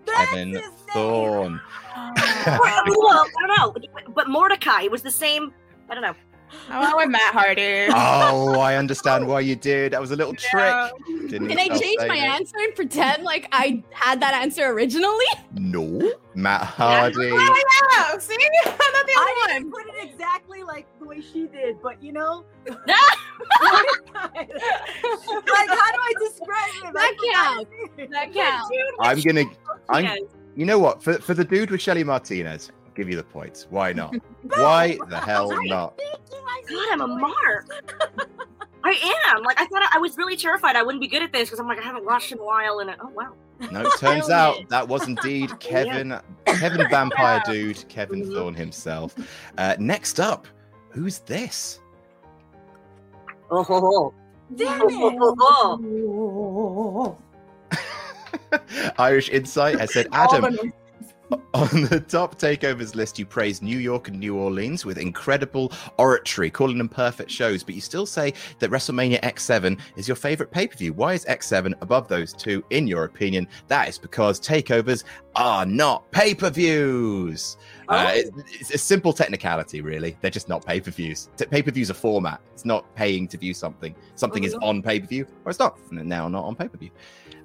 Speaker 5: That's
Speaker 1: Kevin
Speaker 5: his name.
Speaker 1: Thorne.
Speaker 4: well, I don't know, but Mordecai it was the same. I don't know.
Speaker 3: I went with Matt Hardy.
Speaker 1: Oh, I understand why you did. That was a little
Speaker 3: Yeah.
Speaker 1: trick. Didn't
Speaker 2: Can I change my
Speaker 1: it.
Speaker 2: answer and pretend like I had that answer originally?
Speaker 1: No. Matt oh, Hardy.
Speaker 3: Oh yeah, see, I'm not the only
Speaker 5: didn't
Speaker 3: one.
Speaker 5: put it exactly like the way she did, but you know, like how do I describe it?
Speaker 2: That
Speaker 5: I
Speaker 2: counts. That counts.
Speaker 1: I'm gonna. I'm. You know what? For for the dude with Shelly Martinez, I'll give you the points. Why not? Why the hell not?
Speaker 4: God, I'm a mark. I am. Like I thought I, I was really terrified I wouldn't be good at this because I'm like I haven't watched in a while and oh wow.
Speaker 1: No, it turns out that was indeed Kevin, Kevin Vampire Dude, Kevin
Speaker 4: Mhm.
Speaker 1: Thorne himself. Uh, next up, who's this?
Speaker 4: Oh ho ho.
Speaker 5: Damn
Speaker 4: Oh, oh, oh, oh.
Speaker 1: Irish Insight has said, Adam, on the top takeovers list, you praise New York and New Orleans with incredible oratory, calling them perfect shows, but you still say that WrestleMania X7 is your favorite pay per view. Why is X7 above those two, in your opinion? That is because takeovers are not pay per views. Uh, it- it's a simple technicality, really. They're just not pay per views. Pay per views are format. It's not paying to view something. Something is on pay per view, or it's not. Now not on pay per view.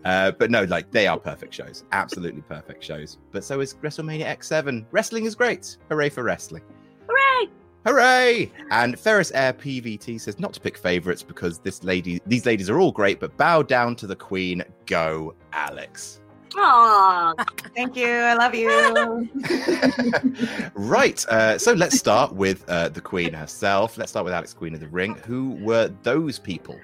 Speaker 1: Uh, but no, like they are perfect shows, absolutely perfect shows. But so is WrestleMania X7. Wrestling is great. Hooray for wrestling!
Speaker 4: Hooray!
Speaker 1: Hooray! And Ferris Air PVT says not to pick favorites because this lady, these ladies are all great, but bow down to the queen. Go, Alex.
Speaker 4: Aw.
Speaker 3: Thank you. I love you.
Speaker 1: right. Uh, so let's start with uh, the queen herself. Let's start with Alex, Queen of the Ring. Who were those people?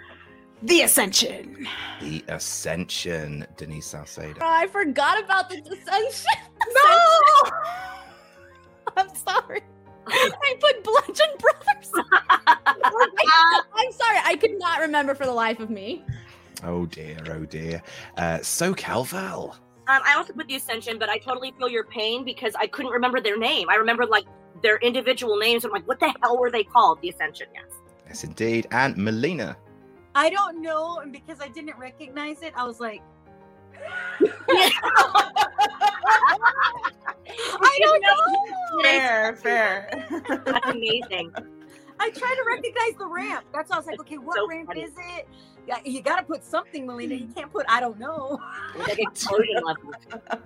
Speaker 3: The Ascension.
Speaker 1: The Ascension, Denise Salcedo.
Speaker 2: Oh, I forgot about the Ascension.
Speaker 3: No.
Speaker 2: I'm sorry. I put Bludgeon Brothers. I, am sorry. I could not remember for the life of me.
Speaker 1: Oh dear, oh dear. Uh, SoCal Val.
Speaker 4: Um, I also put the Ascension, but I totally feel your pain because I couldn't remember their name. I remember like their individual names. I'm like, what the hell were they called? The Ascension, yes.
Speaker 1: Yes, indeed. And Melina.
Speaker 5: I don't know, and because I didn't recognize it, I was like, I don't know.
Speaker 3: Fair, fair.
Speaker 4: That's amazing.
Speaker 5: I tried to recognize the ramp. That's why I was like, okay, what
Speaker 4: So
Speaker 5: ramp
Speaker 4: funny.
Speaker 5: is it? Yeah, you got to put something, Melina. You can't put I don't know.
Speaker 4: Like explosion level.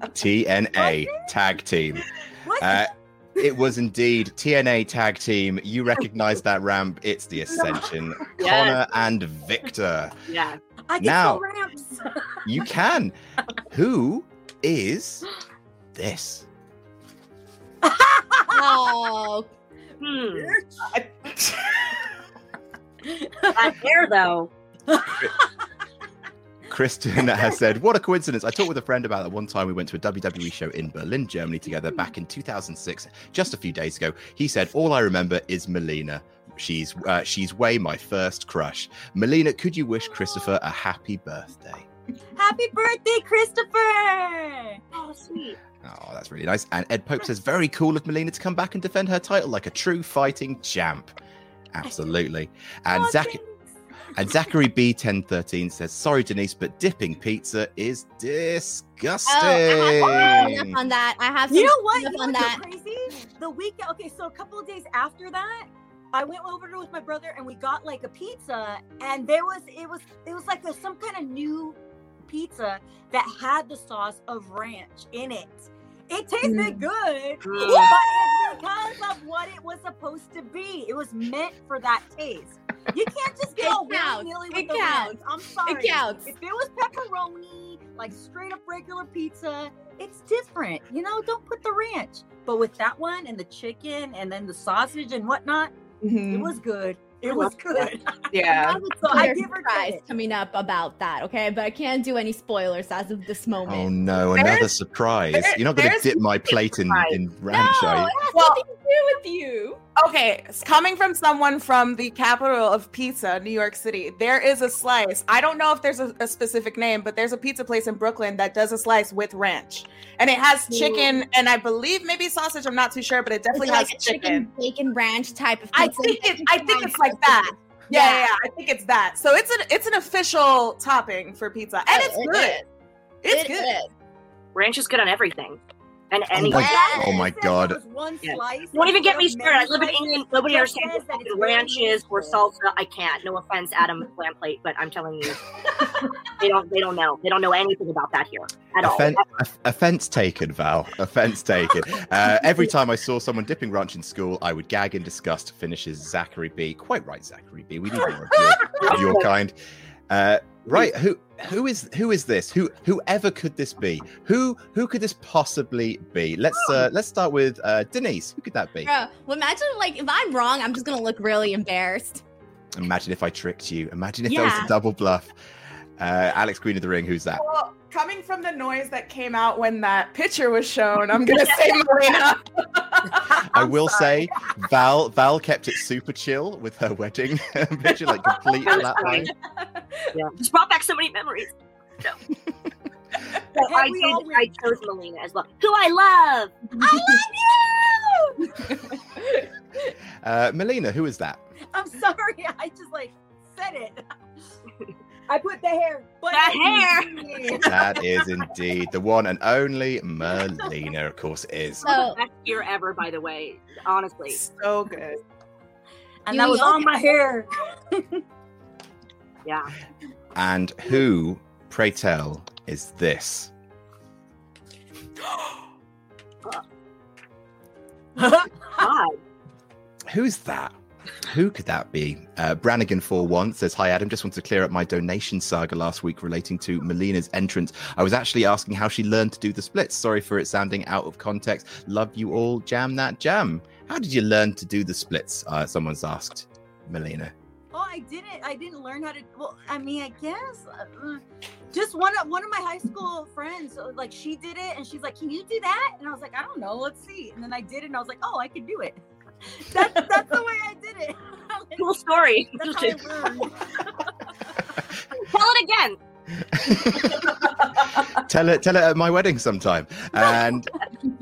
Speaker 1: TNA Tag Team.
Speaker 5: What?
Speaker 1: Uh, it was indeed TNA Tag Team. You recognize that ramp. It's the Ascension.
Speaker 4: Yes.
Speaker 1: Connor and Victor.
Speaker 4: Yeah.
Speaker 5: I get
Speaker 1: now-
Speaker 5: ramps.
Speaker 1: You can. Who is this?
Speaker 2: Oh,
Speaker 4: Hmm. That hair though.
Speaker 1: Kristen has said, What a coincidence. I talked with a friend about that one time we went to a WWE show in Berlin, Germany together back in 2006, just a few days ago. He said, All I remember is Melina. She's uh, she's way my first crush. Melina, could you wish Christopher a happy birthday?
Speaker 5: Happy birthday, Christopher!
Speaker 4: Oh, sweet.
Speaker 1: Oh, that's really nice. And Ed Pope says, Very cool of Melina to come back and defend her title like a true fighting champ. Absolutely. And
Speaker 5: Oh,
Speaker 1: Zach
Speaker 5: thanks.
Speaker 1: And Zachary B1013 says, Sorry, Denise, but dipping pizza is disgusting.
Speaker 2: oh, I have some on that. I have some
Speaker 5: You know what?
Speaker 2: stuff
Speaker 5: You know
Speaker 2: on
Speaker 5: what's
Speaker 2: that.
Speaker 5: so crazy? The week. Okay, so a couple of days after that, I went over there with my brother and we got like a pizza, and there was it was it was like a, some kind of new pizza that had the sauce of ranch in it. It tasted mm. good, mm. but it's because of what it was supposed to be. It was meant for that taste. You can't just
Speaker 2: It
Speaker 5: go
Speaker 2: counts.
Speaker 5: willy-nilly
Speaker 2: It
Speaker 5: with the
Speaker 2: counts.
Speaker 5: ranch. I'm sorry.
Speaker 2: It counts.
Speaker 5: If it was pepperoni, like straight up regular pizza, it's different. You know, don't put the ranch. But with that one and the chicken and then the sausage and whatnot, it
Speaker 3: Mhm.
Speaker 5: was good. It was
Speaker 4: love
Speaker 5: good.
Speaker 3: Yeah.
Speaker 2: I have a
Speaker 5: So I give her
Speaker 2: surprise coming up about that, okay? But I can't do any spoilers as of this oh, moment.
Speaker 1: Oh no,
Speaker 3: There's-
Speaker 1: another surprise.
Speaker 3: there-
Speaker 1: You're not going to dip my plate in, in
Speaker 2: no,
Speaker 1: ranch, are you?
Speaker 2: it has
Speaker 3: Well-
Speaker 2: nothing to
Speaker 4: do with you?
Speaker 3: Okay, s- coming from someone from the capital of pizza, New York City, there is a slice. I don't know if there's a, a specific name, but there's a pizza place in Brooklyn that does a slice with ranch, and it has chicken and I believe maybe sausage. I'm not too sure, but it definitely
Speaker 2: it
Speaker 3: has
Speaker 2: like a
Speaker 3: chicken.
Speaker 2: chicken bacon ranch type of
Speaker 3: I think it. I think it's like that. Yeah, yeah, yeah, I think it's that. So it's an it's an official topping for pizza, and
Speaker 2: Oh,
Speaker 3: it's
Speaker 2: it
Speaker 3: good.
Speaker 2: is.
Speaker 3: It's
Speaker 2: It
Speaker 3: good.
Speaker 2: is.
Speaker 4: Ranch is good on everything. And
Speaker 1: Oh my,
Speaker 2: Yes.
Speaker 1: oh my god.
Speaker 5: it was One
Speaker 4: Yeah.
Speaker 5: slice.
Speaker 4: Don't even get me
Speaker 5: of
Speaker 4: started. I live in. England. Nobody understands
Speaker 5: says that
Speaker 4: what
Speaker 5: it's
Speaker 4: fucking
Speaker 5: very
Speaker 4: ranch is or
Speaker 5: useful.
Speaker 4: salsa. I can't. No offense, Adam Blamplate, but I'm telling you, they don't. They don't know. They don't know anything about that here at all.
Speaker 1: Off- offense taken, Val. Offense taken. Uh, every time I saw someone dipping ranch in school, I would gag in disgust. Finishes Zachary B. Quite right, Zachary B. We need more of your, of your kind. Uh, right, who who is who is this? Who whoever could this be? Who who could this possibly be? Let's uh, let's start with uh, Denise. Who could that be?
Speaker 2: Bro, well, imagine like if I'm wrong, I'm just gonna look really embarrassed.
Speaker 1: Imagine if I tricked you. Imagine if there was a double bluff. Uh, Alex Queen of the Ring. Who's that?
Speaker 3: Well, coming from the noise that came out when that picture was shown, I'm gonna say Marina.
Speaker 1: I will say, Val Val kept it super chill with her wedding picture, like complete
Speaker 4: That was
Speaker 1: flatline.
Speaker 4: yeah, just brought back so many memories. So, so I did.
Speaker 5: all
Speaker 4: I chose Melina as well, who I love.
Speaker 1: I love you, uh, Melina, who is that?
Speaker 5: I'm sorry. I just like said it. I put the hair. But
Speaker 4: The hair.
Speaker 1: That is indeed the one and only Melina, of course, is.
Speaker 2: So
Speaker 4: Best year ever, by the way. Honestly,
Speaker 3: so good.
Speaker 5: And
Speaker 2: You
Speaker 5: that was
Speaker 2: know-
Speaker 5: on my hair.
Speaker 4: yeah.
Speaker 1: And who, pray tell, is this?
Speaker 4: Uh, God.
Speaker 1: Who's that? Who could that be? Uh, Brannigan41 says, Hi, Adam. Just wanted to clear up my donation saga last week relating to Melina's entrance. I was actually asking how she learned to do the splits. Sorry for it sounding out of context. Love you all. Jam that jam. How did you learn to do the splits? Uh, someone's asked Melina.
Speaker 5: Oh, I didn't. I didn't learn how to. Well, I mean, I guess uh, just one of one of my high school friends, uh, like she did it, and she's like, "Can you do that?" And I was like, "I don't know. Let's see." And then I did it, and I was like, "Oh, I can do it." That's that's the way I did it.
Speaker 4: Cool story.
Speaker 5: that's how I learned.
Speaker 4: Tell it again.
Speaker 1: tell it tell it at my wedding sometime. And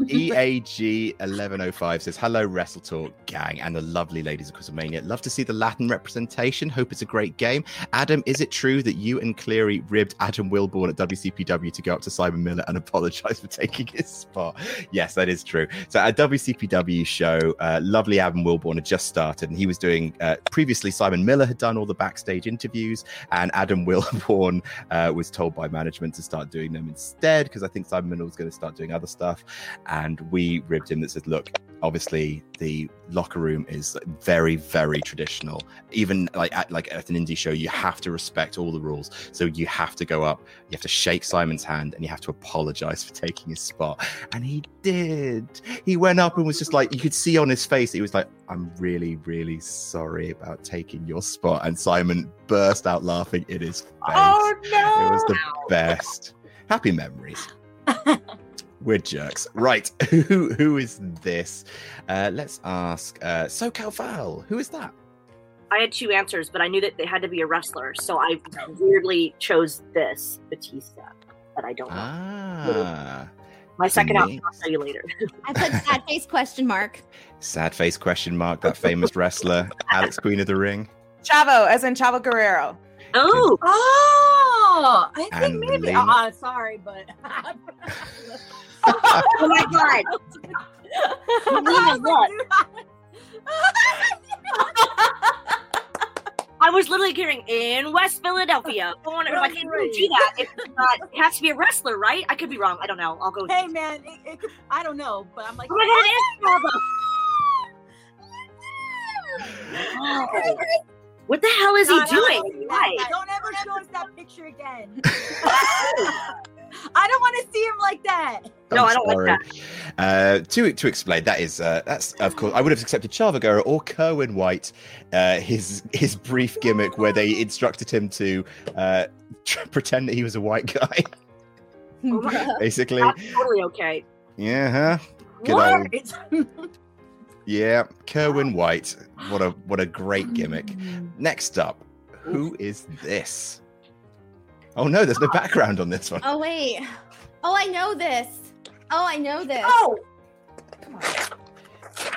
Speaker 1: eag 1105 says hello wrestle talk gang and the lovely ladies of Quizzlemania. love to see the latin representation. Hope it's a great game. Adam is it true that you and cleary ribbed adam wilborn at wcpw to go up to simon miller and apologize for taking his spot? Yes that is true. So at wcpw show uh, lovely adam wilborn had just started and he was doing uh, previously simon miller had done all the backstage interviews and adam wilborn uh, was told by management to start doing them instead because I think Simon Miller was going to start doing other stuff. And we ribbed him that said, look, obviously the locker room is very, very traditional. Even like at, like at an indie show, you have to respect all the rules. So you have to go up, you have to shake Simon's hand, and you have to apologize for taking his spot. And he did. He went up and was just like, you could see on his face, he was like, I'm really, really sorry about taking your spot. And Simon burst out laughing in his face.
Speaker 3: Oh no!
Speaker 1: It was the best. Happy memories. We're jerks. Right. Who who is this? Uh, let's ask uh SoCal Val. Who is that?
Speaker 4: I had two answers, but I knew that they had to be a wrestler, so I weirdly chose this Batista, but I don't know.
Speaker 1: Ah.
Speaker 4: My second
Speaker 1: Denise.
Speaker 4: option, I'll tell you later.
Speaker 2: I put sad face question mark.
Speaker 1: Sad face question mark, that famous wrestler, Alex Queen of the Ring.
Speaker 3: Chavo, as in Chavo Guerrero.
Speaker 4: Oh,
Speaker 5: Oh, I think maybe.
Speaker 1: Lena.
Speaker 5: Uh, sorry, but.
Speaker 4: oh my god! Melina, what? I was literally hearing in West Philadelphia. I want to I can't really do that. If it's not, it has to be a wrestler, right? I could be wrong. I don't know. I'll go.
Speaker 5: hey, man, it, it could, I don't know, but I'm like.
Speaker 4: Oh my god, it is Chavo. What the hell is he
Speaker 5: No, no,
Speaker 4: doing?
Speaker 5: no,
Speaker 4: Why?
Speaker 5: Don't ever show us that picture again. I don't want to see him like that.
Speaker 4: No,
Speaker 1: I'm
Speaker 4: I don't like
Speaker 1: sorry.
Speaker 4: that.
Speaker 1: Uh, to to explain, that is uh, that's of course I would have accepted Chavo Guerrero or Kerwin White, uh, his his brief gimmick where they instructed him to uh, tr- pretend that he was a white guy, basically.
Speaker 4: That's totally okay.
Speaker 1: Yeah, huh? Good
Speaker 4: What?
Speaker 1: Old Yeah, Kerwin White. What a what a great mm. gimmick. Next up, who is this? Oh no, there's no oh. background on this one.
Speaker 2: Oh wait. Oh, I know this. Oh, I know this.
Speaker 3: Oh,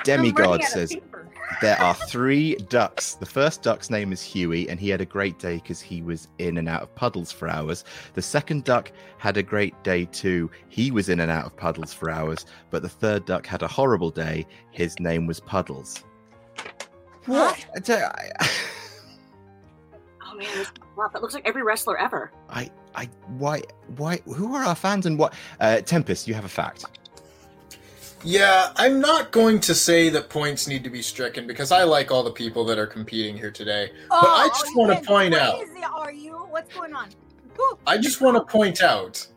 Speaker 1: Demigod says there are three ducks. The first duck's name is Huey, and he had a great day because he was in and out of puddles for hours. The second duck had a great day too. He was in and out of puddles for hours. But the third duck had a horrible day. His name was Puddles. What? I tell you, I,
Speaker 4: Oh man, this wow, that looks like every wrestler ever.
Speaker 1: I, I, why, why? Who are our fans and what? Uh, Tempest, you have a fact.
Speaker 6: Yeah, I'm not going to say that points need to be stricken because I like all the people that are competing here today. but I oh,
Speaker 5: just
Speaker 6: want to
Speaker 5: went
Speaker 6: point out,
Speaker 5: crazy, Are you? What's going on? Whew.
Speaker 6: I just want to point out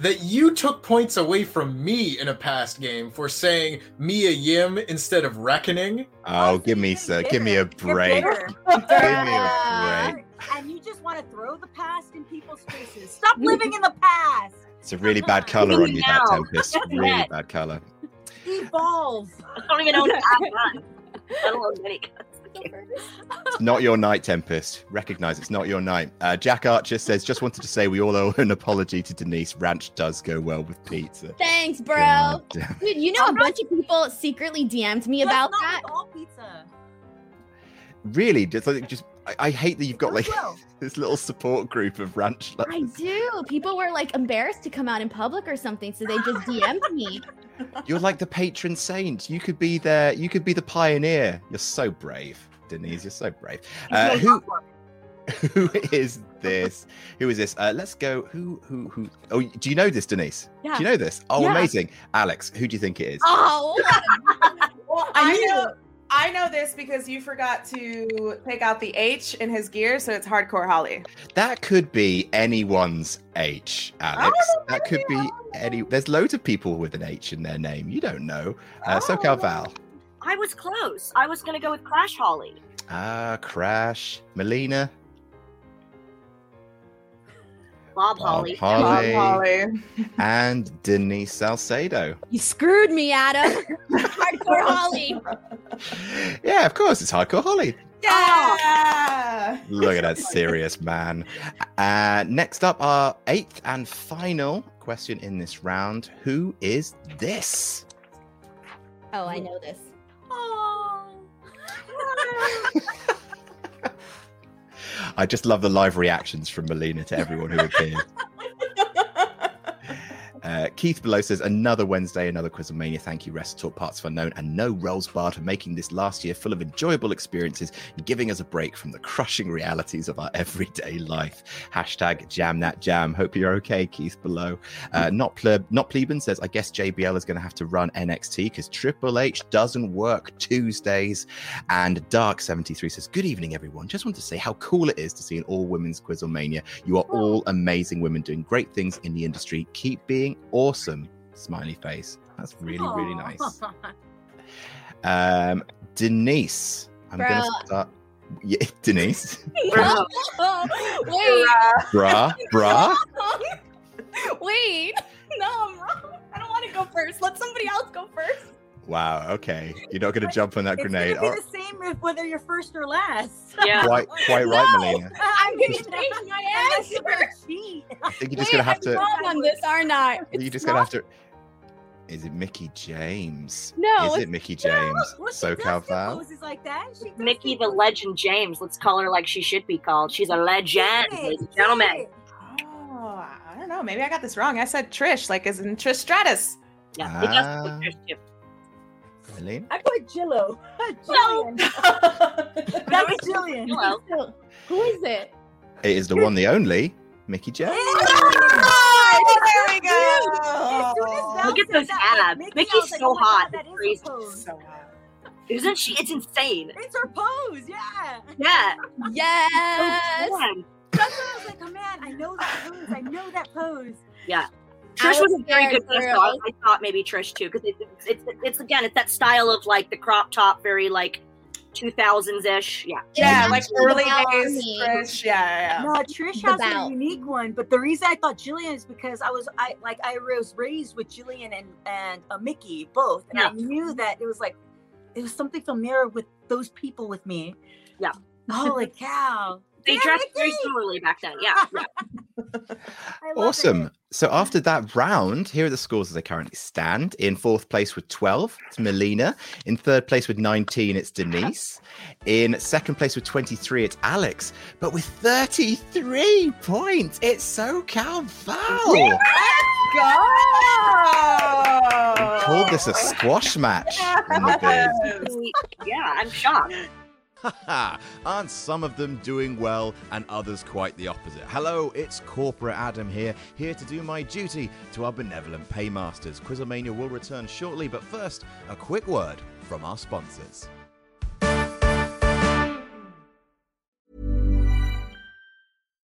Speaker 6: that you took points away from me in a past game for saying Mia Yim instead of Reckoning.
Speaker 1: Oh,
Speaker 5: so
Speaker 1: give me,
Speaker 5: even
Speaker 1: give me a break. Give me a break.
Speaker 5: And you just want to throw the past in people's faces. Stop living in the past.
Speaker 1: It's a really bad color on you, that Tempest. Really bad color.
Speaker 5: Evolve.
Speaker 4: I don't even own a half gun. I don't own many guns.
Speaker 1: It's not your night, Tempest. Recognize it's not your night. Uh, Jack Archer says, just wanted to say we all owe an apology to Denise. Ranch does go well with pizza.
Speaker 2: Thanks, bro.
Speaker 1: God.
Speaker 2: Dude, you know a bunch of people secretly DM'd me
Speaker 5: But
Speaker 2: about
Speaker 5: not
Speaker 2: that.
Speaker 5: all pizza.
Speaker 1: Really? Just, like, just I, I hate that you've got like this little support group of ranch
Speaker 2: I do. People were like embarrassed to come out in public or something, so they just DM'd me.
Speaker 1: You're like the patron saint. You could be there. You could be the pioneer. You're so brave, Denise. You're so brave. Uh, who who is this? Who is this? Uh, let's go. Who who who? Oh, do you know this, Denise?
Speaker 2: Yeah.
Speaker 1: Do you know this? Oh,
Speaker 2: Yeah.
Speaker 1: amazing, Alex. Who do you think it is?
Speaker 2: Oh,
Speaker 3: well, I know. I know this because you forgot to take out the H in his gear, so it's hardcore Holly.
Speaker 1: That could be anyone's H, Alex.
Speaker 3: Oh,
Speaker 1: that could be
Speaker 3: maybe.
Speaker 1: any. There's loads of people with an H in their name. You don't know. Uh,
Speaker 3: Oh.
Speaker 1: SoCal Val.
Speaker 4: I was close. I was gonna go with Crash Holly.
Speaker 1: Ah, Crash. Melina.
Speaker 4: Bob
Speaker 1: Bob
Speaker 4: Holly.
Speaker 1: Holly.
Speaker 3: Bob Holly.
Speaker 1: and Denise Salcedo.
Speaker 2: you screwed me, Adam. Hardcore Holly.
Speaker 1: Yeah, of course, it's Hardcore Holly.
Speaker 3: Yeah.
Speaker 1: Look at that serious man. Uh, next up, our eighth and final question in this round Who is this?
Speaker 2: Oh, I know this.
Speaker 1: I just love the live reactions from Melina to everyone who appeared. Uh, Keith below says another Wednesday, another Quizzlemania. Thank you, Wrestle Talk partsFUNknown, and no Rolls Bar for making this last year full of enjoyable experiences and giving us a break from the crushing realities of our everyday life. Hashtag Jam That Jam. Hope you're okay, Keith below. Uh, not pleb, not plebeian says I guess JBL is going to have to run NXT because Triple H doesn't work Tuesdays. And Dark seventy three says good evening, everyone. Just want to say how cool it is to see an all women's Quizzlemania. You are all amazing women doing great things in the industry. Keep being awesome. Smiley face. That's really, really nice. Um, Denise, I'm gonna start. Yeah, Denise,
Speaker 4: Bro.
Speaker 2: Wait.
Speaker 1: brah, brah.
Speaker 2: Wait. No, I'm wrong. I don't want to go first. Let somebody else go first.
Speaker 1: Wow. Okay, you're not going to jump on that
Speaker 5: It's
Speaker 1: grenade.
Speaker 5: gonna
Speaker 1: Oh,
Speaker 5: the same if whether you're first or last.
Speaker 4: Yeah.
Speaker 1: quite, quite right, Melina.
Speaker 2: I'm going to change my answer.
Speaker 1: I think you're just
Speaker 2: Wait,
Speaker 1: going to have
Speaker 2: I'm
Speaker 1: to.
Speaker 2: wrong on this, aren't I?
Speaker 1: You're
Speaker 2: It's
Speaker 1: just going to have to. Is it Mickie James?
Speaker 2: No,
Speaker 1: Is it Mickie James?
Speaker 5: Well, she
Speaker 1: SoCal
Speaker 5: does
Speaker 1: Val?
Speaker 5: poses like that. Mickie
Speaker 4: the Legend James. Let's call her like she should be called. She's a legend,
Speaker 5: Dang
Speaker 4: ladies
Speaker 5: it,
Speaker 4: and gentlemen.
Speaker 3: Oh, I don't know. Maybe I got this wrong. I said Trish, like as in Trish Stratus.
Speaker 4: Yeah, we just
Speaker 1: Ah.
Speaker 4: put Trish too.
Speaker 1: Melina?
Speaker 5: I put Jillo.
Speaker 4: No.
Speaker 5: Jillian. That's Jillian.
Speaker 4: Hello.
Speaker 2: Who is it?
Speaker 1: It is the one, the only Mickie James.
Speaker 3: Oh, there we
Speaker 5: As soon as
Speaker 3: go.
Speaker 4: Look at those abs.
Speaker 5: Mickie,
Speaker 4: Mickie's
Speaker 5: was like,
Speaker 4: so hot.
Speaker 5: God,
Speaker 4: It's
Speaker 5: that is
Speaker 4: crazy.
Speaker 5: pose.
Speaker 3: So hot.
Speaker 4: Isn't she? It's insane.
Speaker 5: It's her pose, yeah.
Speaker 4: Yeah.
Speaker 2: Yes.
Speaker 4: So.
Speaker 5: That's why I was like, oh man, I know that pose. I know that pose. Yeah.
Speaker 4: Trish
Speaker 2: was
Speaker 4: was a very good guess.
Speaker 2: girl.
Speaker 4: I, I thought maybe Trish too, because it's, it's it's again it's that style of like the crop top, very like two thousands ish. Yeah.
Speaker 3: Yeah,
Speaker 2: It's
Speaker 3: like early
Speaker 2: about
Speaker 3: days
Speaker 2: me.
Speaker 3: Trish. Yeah, yeah,
Speaker 5: No, Trish has a unique one, but the reason I thought Jillian is because I was I like I was raised with Jillian and and uh, Mickie both, and I knew that it was like it was something familiar with those people with me.
Speaker 4: Yeah.
Speaker 5: Holy cow!
Speaker 4: They
Speaker 5: Yeah,
Speaker 4: dressed very similarly back then. Yeah. yeah.
Speaker 1: Awesome.
Speaker 5: it.
Speaker 1: So mm-hmm. after that round, here are the scores as they currently stand. In fourth place with 12, it's Melina. In third place with 19, it's Denise. In second place with 23, it's Alex. But with 33 points, it's SoCal Val.
Speaker 3: Go!
Speaker 1: Called this a squash match. in the biz.
Speaker 4: yeah, I'm shocked.
Speaker 7: Aren't some of them doing well and others quite the opposite? Hello, it's Corporate Adam here, here to do my duty to our benevolent paymasters. Quizzlemania will return shortly, but first, a quick word from our sponsors.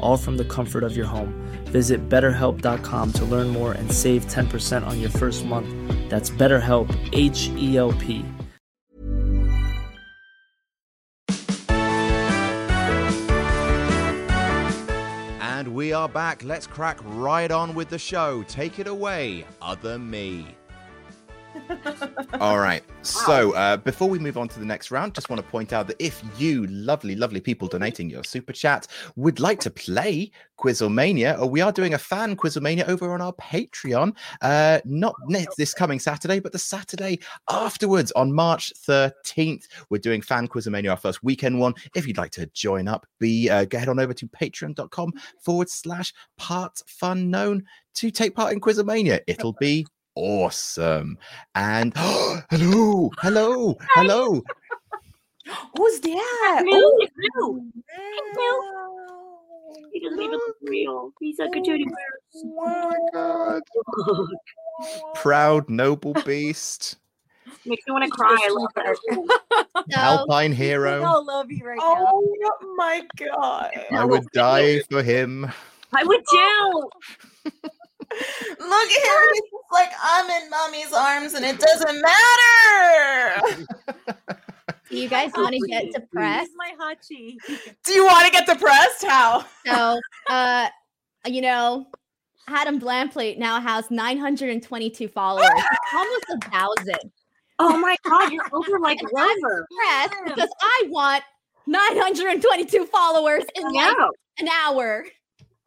Speaker 8: all from the comfort of your home. Visit betterhelp.com to learn more and save 10% on your first month. That's BetterHelp, H E L P.
Speaker 7: And we are back. Let's crack right on with the show. Take it away, other me.
Speaker 1: All right. So uh, before we move on to the next round, just want to point out that if you lovely, lovely people donating your super chat would like to play Quizzlemania, or we are doing a fan Quizzlemania over on our Patreon, uh, not this coming Saturday, but the Saturday afterwards on March 13th. We're doing fan Quizzlemania, our first weekend one. If you'd like to join up, be uh, go head on over to patreon.com forward slash part fun known to take part in Quizzlemania. It'll be awesome. And hello, hello, hello.
Speaker 3: Who's that?
Speaker 4: Moo, it's Moo. He doesn't even look real. He's like a teddy bear.
Speaker 1: Oh my god. Proud noble beast,
Speaker 4: Makes me want to cry. I love that.
Speaker 2: So,
Speaker 1: alpine hero.
Speaker 5: all love you right now.
Speaker 3: Oh my god.
Speaker 1: I would die for him.
Speaker 4: I would too.
Speaker 3: Look at him. He's just like, I'm in mommy's arms and it doesn't matter.
Speaker 2: do you guys want to get depressed?
Speaker 5: He's my hachi.
Speaker 3: Do you want to get depressed? How?
Speaker 2: So, uh, you know, Adam Blamplate now has 922 followers, almost a thousand.
Speaker 4: Oh my god, you're over like
Speaker 2: And I'm. Depressed because I want 922 followers in like an hour.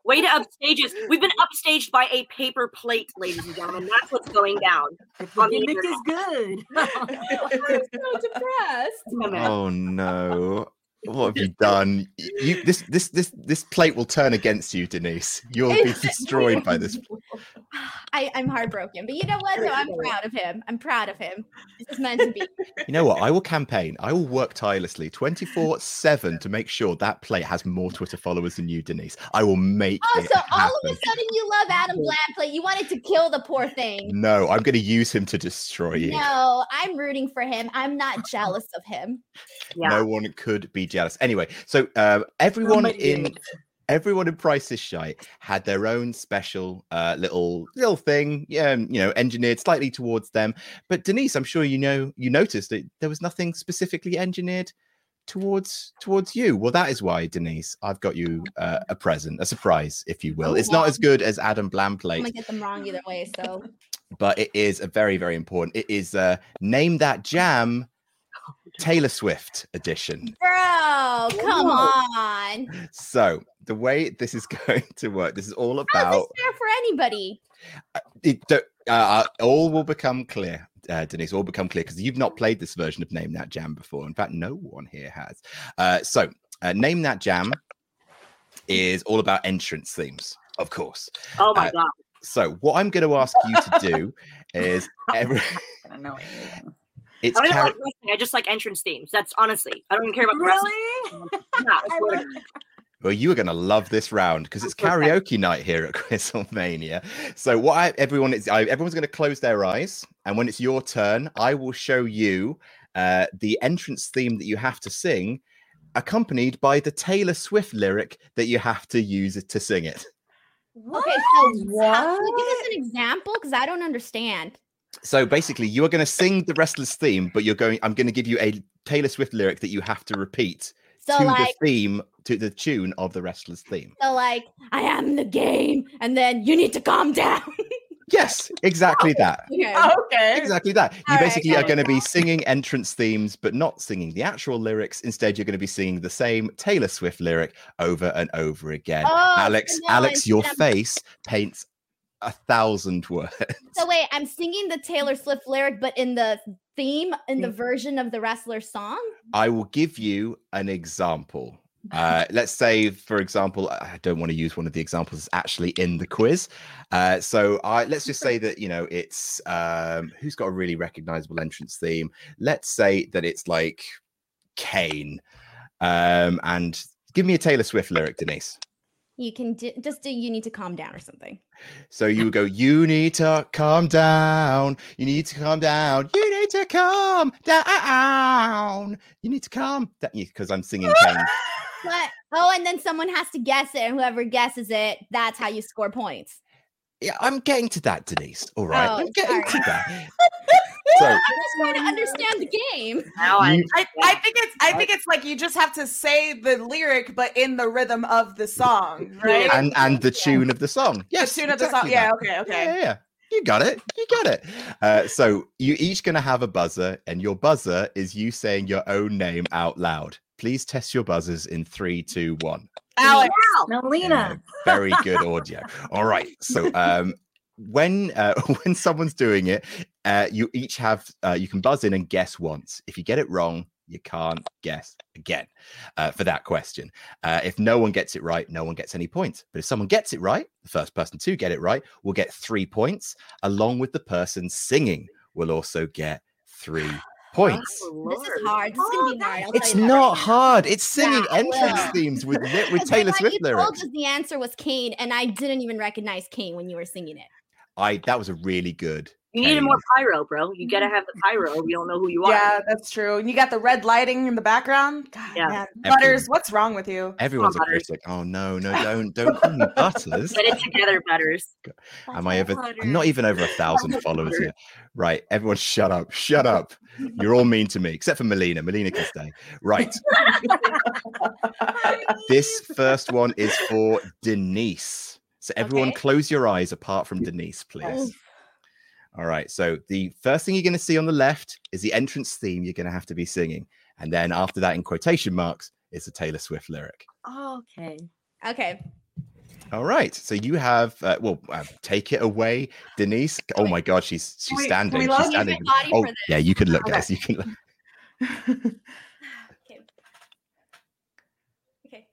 Speaker 4: Way to upstage us. We've been upstaged by a paper plate, ladies and gentlemen. That's what's going down.
Speaker 5: The
Speaker 4: On the
Speaker 5: gimmick is good.
Speaker 2: I'm so depressed.
Speaker 1: Oh no. What have you done? You this this this this plate will turn against you, Denise. You'll be destroyed by this.
Speaker 2: I, I'm heartbroken, but you know what? Though I'm proud of him. I'm proud of him. This is meant to be.
Speaker 1: You know what? I will campaign. I will work tirelessly 24 7 to make sure that plate has more Twitter followers than you, Denise. I will make
Speaker 2: Oh,
Speaker 1: it
Speaker 2: so all
Speaker 1: happen.
Speaker 2: of a sudden you love Adam Blamplate. You wanted to kill the poor thing.
Speaker 1: No, I'm going to use him to destroy you.
Speaker 2: No, I'm rooting for him. I'm not jealous of him.
Speaker 4: Yeah.
Speaker 1: No one could be jealous. Anyway, so uh, everyone in everyone in Price is Shy had their own special uh, little little thing, yeah, you know, engineered slightly towards them. But Denise, I'm sure you know you noticed that there was nothing specifically engineered towards towards you. Well, that is why, Denise, I've got you uh, a present, a surprise, if you will.
Speaker 2: Oh,
Speaker 1: it's not as good as Adam Bland
Speaker 2: I'm gonna get them wrong either way. So
Speaker 1: but it is a very very important. It is uh, name that jam, Taylor Swift edition.
Speaker 2: bro, come on.
Speaker 1: So the way this is going to work, this is all about.
Speaker 2: How's
Speaker 1: about.
Speaker 2: this fair for anybody?
Speaker 1: it, don't- uh, all will become clear, uh, Denise. All become clear because you've not played this version of Name That Jam before. In fact, no one here has. Uh, so, uh, Name That Jam is all about entrance themes, of course.
Speaker 4: Oh my
Speaker 1: Uh,
Speaker 4: god.
Speaker 1: So, what I'm going to ask you to do is every.
Speaker 5: I don't.
Speaker 1: It's
Speaker 4: I don't even like wrestling. I just like entrance themes. That's honestly. I don't even care about the wrestling.
Speaker 5: Really?
Speaker 4: Yeah, I swear to God.
Speaker 1: Well, you are going to love this round because it's karaoke night here at Quizzlemania. So, what I, everyone is, I, everyone's going to close their eyes, and when it's your turn, I will show you uh, the entrance theme that you have to sing, accompanied by the Taylor Swift lyric that you have to use to sing it.
Speaker 2: Okay, so how, can you give us an example? Because I don't understand.
Speaker 1: So, basically, you are going to sing the wrestler's theme, but you're going. I'm going to give you a Taylor Swift lyric that you have to repeat
Speaker 2: So
Speaker 1: to
Speaker 2: like,
Speaker 1: the theme, to the tune of the wrestler's theme.
Speaker 2: so like, I am the game, and then you need to calm down.
Speaker 1: Yes, exactly that.
Speaker 2: okay.
Speaker 3: Oh, okay.
Speaker 1: Exactly that. You
Speaker 2: All right,
Speaker 1: basically
Speaker 2: got
Speaker 1: are going to be singing entrance themes, but not singing the actual lyrics. Instead, you're going to be singing the same Taylor Swift lyric over and over again.
Speaker 2: Oh,
Speaker 1: Alex, Alex, your face paints a thousand words.
Speaker 2: So wait, I'm singing the Taylor Swift lyric, but in the theme, in the version of the wrestler song.
Speaker 1: I will give you an example. Uh, let's say, for example, I don't want to use one of the examples that's actually in the quiz. Uh, so I, let's just say that you know it's um, who's got a really recognizable entrance theme. Let's say that it's like Kane, um, and give me a Taylor Swift lyric, Denise.
Speaker 2: You can just do. You need to calm down or something.
Speaker 1: So you would go, you need to calm down. You need to calm down. You need to calm down. You need to calm down because I'm singing
Speaker 2: But oh, and then someone has to guess it, and whoever guesses it, that's how you score points.
Speaker 1: Yeah, I'm getting to that, Denise. All right,
Speaker 2: Oh,
Speaker 1: I'm getting to that. So
Speaker 2: I'm just trying to understand the game.
Speaker 4: Now I,
Speaker 3: I, I think it's I think it's like you just have to say the lyric but in the rhythm of the song, right?
Speaker 1: and and the tune of the song. Yes,
Speaker 3: the tune of the song.
Speaker 1: exactly
Speaker 3: Yeah, okay, okay.
Speaker 1: Yeah, yeah, you got it. You got it. Uh, so you each gonna have a buzzer, and your buzzer is you saying your own name out loud. Please test your buzzers in three, two, one.
Speaker 3: Alex.
Speaker 5: Melina.
Speaker 1: Yeah, very good audio. All right. So um when uh, when someone's doing it, uh, you each have uh, you can buzz in and guess once. If you get it wrong, you can't guess again uh, for that question. Uh, if no one gets it right, no one gets any points. But if someone gets it right, the first person to get it right will get three points, along with the person singing will also get three points.
Speaker 4: Oh,
Speaker 2: This is hard. This is gonna be hard. I'll
Speaker 1: It's
Speaker 2: tell you that
Speaker 1: not
Speaker 2: right now.
Speaker 1: hard. It's singing
Speaker 2: Yeah,
Speaker 1: entrance
Speaker 2: will.
Speaker 1: themes with with
Speaker 2: And
Speaker 1: Taylor
Speaker 2: like,
Speaker 1: Swift
Speaker 2: you told
Speaker 1: lyrics.
Speaker 2: us the answer was Kane, and I didn't even recognize Kane when you were singing it.
Speaker 1: I that was a really good.
Speaker 4: You needed
Speaker 1: Kane.
Speaker 4: more pyro, bro. You gotta mm-hmm. have the pyro. or We don't know who you are.
Speaker 3: Yeah, that's true. And you got the red lighting in the background. God,
Speaker 4: Yeah.
Speaker 3: man.
Speaker 1: Everyone.
Speaker 3: Butters, what's wrong with you?
Speaker 1: Everyone's a
Speaker 4: Butters.
Speaker 1: critic. Oh no, no, don't don't call me Butters.
Speaker 4: Get it together, Butters.
Speaker 1: Am I ever? I'm not even over a thousand followers here. Right, everyone, shut up, shut up. You're all mean to me, except for Melina. Melina can stay. Right. this first one is for Denise. So everyone,
Speaker 2: Okay.
Speaker 1: close your eyes apart from Denise, please. All right. So the first thing you're going to see on the left is the entrance theme you're going to have to be singing, and then after that, in quotation marks, is the Taylor Swift lyric.
Speaker 5: okay.
Speaker 2: Okay.
Speaker 1: All right. So you have uh, well, uh, take it away, Denise. Oh my God, she's she's
Speaker 3: can
Speaker 1: standing. She's? Standing. Oh
Speaker 2: for this.
Speaker 1: yeah, you can look,
Speaker 3: Okay.
Speaker 1: guys. You can look.
Speaker 2: Okay. Okay.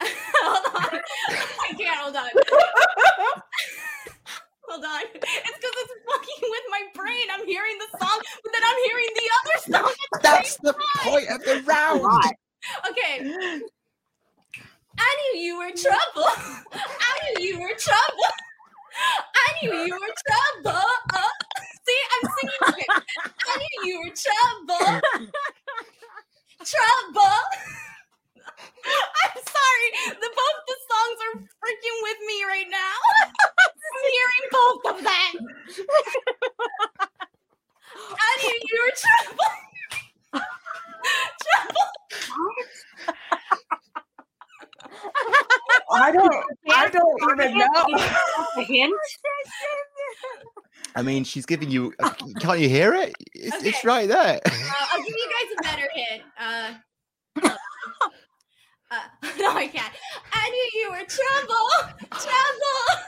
Speaker 2: hold on. I can't. Hold on. Hold on. It's because it's fucking with my brain. I'm hearing the song, but then I'm hearing the other song. the
Speaker 1: That's the
Speaker 2: time.
Speaker 1: point of the round.
Speaker 2: Okay. I knew you were trouble. I knew you were trouble. I knew you were trouble. Uh, see, I'm singing it. I knew you were trouble. Trouble. I'm sorry. The both the songs are freaking with me right now. I'm hearing both of them. Annie, you were trouble. trouble.
Speaker 3: I don't. I don't even know.
Speaker 4: hint.
Speaker 1: I mean, she's giving you. Uh, can't you hear it? It's, okay. it's right there.
Speaker 2: Uh, I'll give you guys a better hint. Uh, uh, no, I can't. I knew you were trouble. Trouble.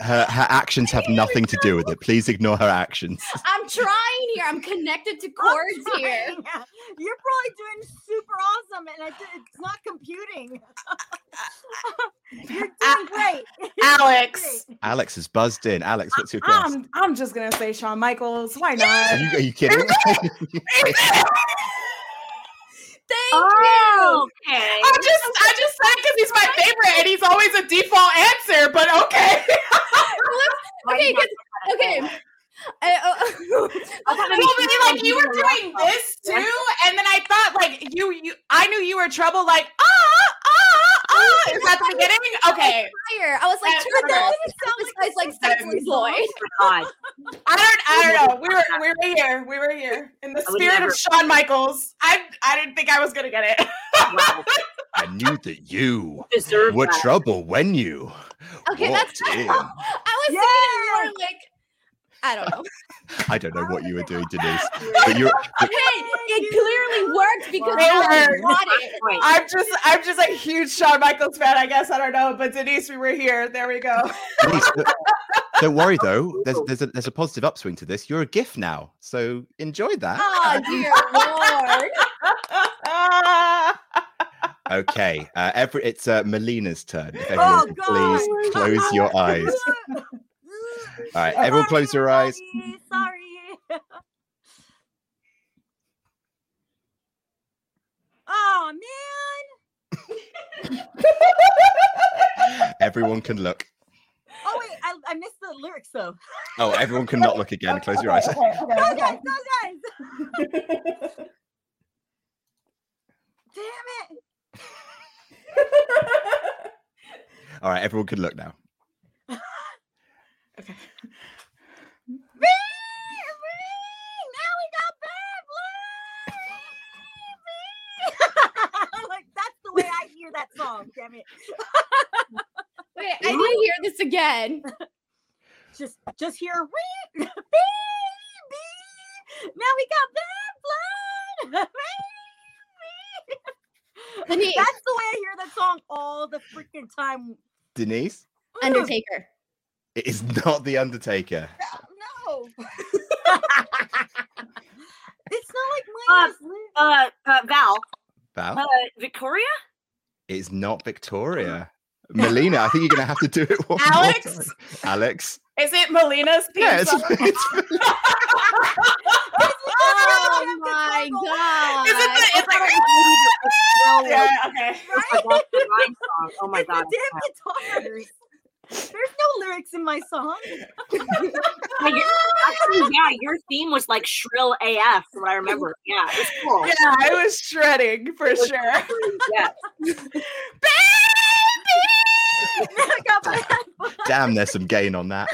Speaker 1: Her, her actions have nothing to do with it. Please ignore her actions.
Speaker 2: I'm trying here. I'm connected to cords here.
Speaker 5: You're probably doing super awesome, and it's not computing. You're doing great.
Speaker 3: Alex.
Speaker 1: Alex is buzzed in. Alex, what's your guess?
Speaker 3: I'm, I'm just gonna say Shawn Michaels. Why not?
Speaker 1: Are you, are you kidding?
Speaker 2: Thank
Speaker 4: Oh,
Speaker 2: you.
Speaker 4: okay.
Speaker 3: I just, I just said because he's my favorite, and he's always a default answer. But okay.
Speaker 2: Okay,
Speaker 4: you not
Speaker 2: 'cause- okay. Uh, uh,
Speaker 4: I thought
Speaker 3: Well, but like you were
Speaker 4: doing
Speaker 3: doing this too, and then I thought like you, you, I knew you were trouble. Like ah, ah, ah. Is that the beginning? Okay.
Speaker 2: fire. I was like, trouble.
Speaker 3: okay.
Speaker 2: This guy's like
Speaker 3: Seven
Speaker 2: Sexy Boy.
Speaker 4: God.
Speaker 3: I don't, I don't know. We were, we were here. We were here in the spirit
Speaker 4: never-
Speaker 3: of Shawn Michaels. I, I didn't think I was gonna get it.
Speaker 4: Wow.
Speaker 1: I knew that you
Speaker 4: Deserve
Speaker 1: were
Speaker 4: that.
Speaker 1: trouble when you.
Speaker 2: Okay, that's. I was thinking more like. I don't know.
Speaker 1: I don't know what you were doing, Denise. But you're.
Speaker 2: Hey, it clearly worked because
Speaker 3: It worked.
Speaker 2: got it.
Speaker 3: I'm just, I'm just a huge Shawn Michaels fan. I guess I don't know, but Denise, we were here. There we go.
Speaker 1: Denise, don't- don't worry though. There's there's a there's a positive upswing to this. You're a gift now, so enjoy that.
Speaker 2: Oh dear lord.
Speaker 1: Okay, uh, every it's uh, Melina's turn. If everyone
Speaker 5: Oh,
Speaker 1: can
Speaker 5: God.
Speaker 1: please close your eyes. All right, everyone, close your eyes.
Speaker 5: Sorry. sorry. oh man.
Speaker 1: Everyone can look.
Speaker 5: Oh wait, I, I missed the lyrics though.
Speaker 1: Oh, everyone can not look again. Close your eyes.
Speaker 5: Go guys, go guys. Damn it.
Speaker 1: All right, everyone can look now.
Speaker 3: Okay.
Speaker 5: Ring, ring, now we got bad blood. I'm like that's the way I hear that song. Damn it.
Speaker 2: Wait, I need to hear this again.
Speaker 5: Just just hear ring, baby. Now we got bad blood. baby.
Speaker 2: Denise.
Speaker 5: That's the way I hear that song all the freaking time.
Speaker 1: Denise,
Speaker 2: Undertaker.
Speaker 1: It is not the Undertaker.
Speaker 5: No. it's not like mine.
Speaker 4: Uh, uh, uh, Val.
Speaker 1: Val,
Speaker 4: Uh, Victoria?
Speaker 1: it is not Victoria. Melina, I think you're gonna have to do it one more
Speaker 3: Alex?
Speaker 1: time. Alex,
Speaker 3: Is it Melina's theme
Speaker 1: yeah, it's, it's
Speaker 2: Oh my god.
Speaker 3: Is it the, it's like, yeah, okay.
Speaker 4: It's like that's the Rhyme song. Oh my
Speaker 5: it's
Speaker 4: god.
Speaker 5: The damn guitars. There's no lyrics in my song.
Speaker 4: Yeah, your- Actually, yeah, your theme was like shrill AF, from what I remember. Yeah, it was cool.
Speaker 3: Yeah, I was shredding for sure.
Speaker 4: Yeah.
Speaker 5: I got
Speaker 1: damn. There's some gain on that.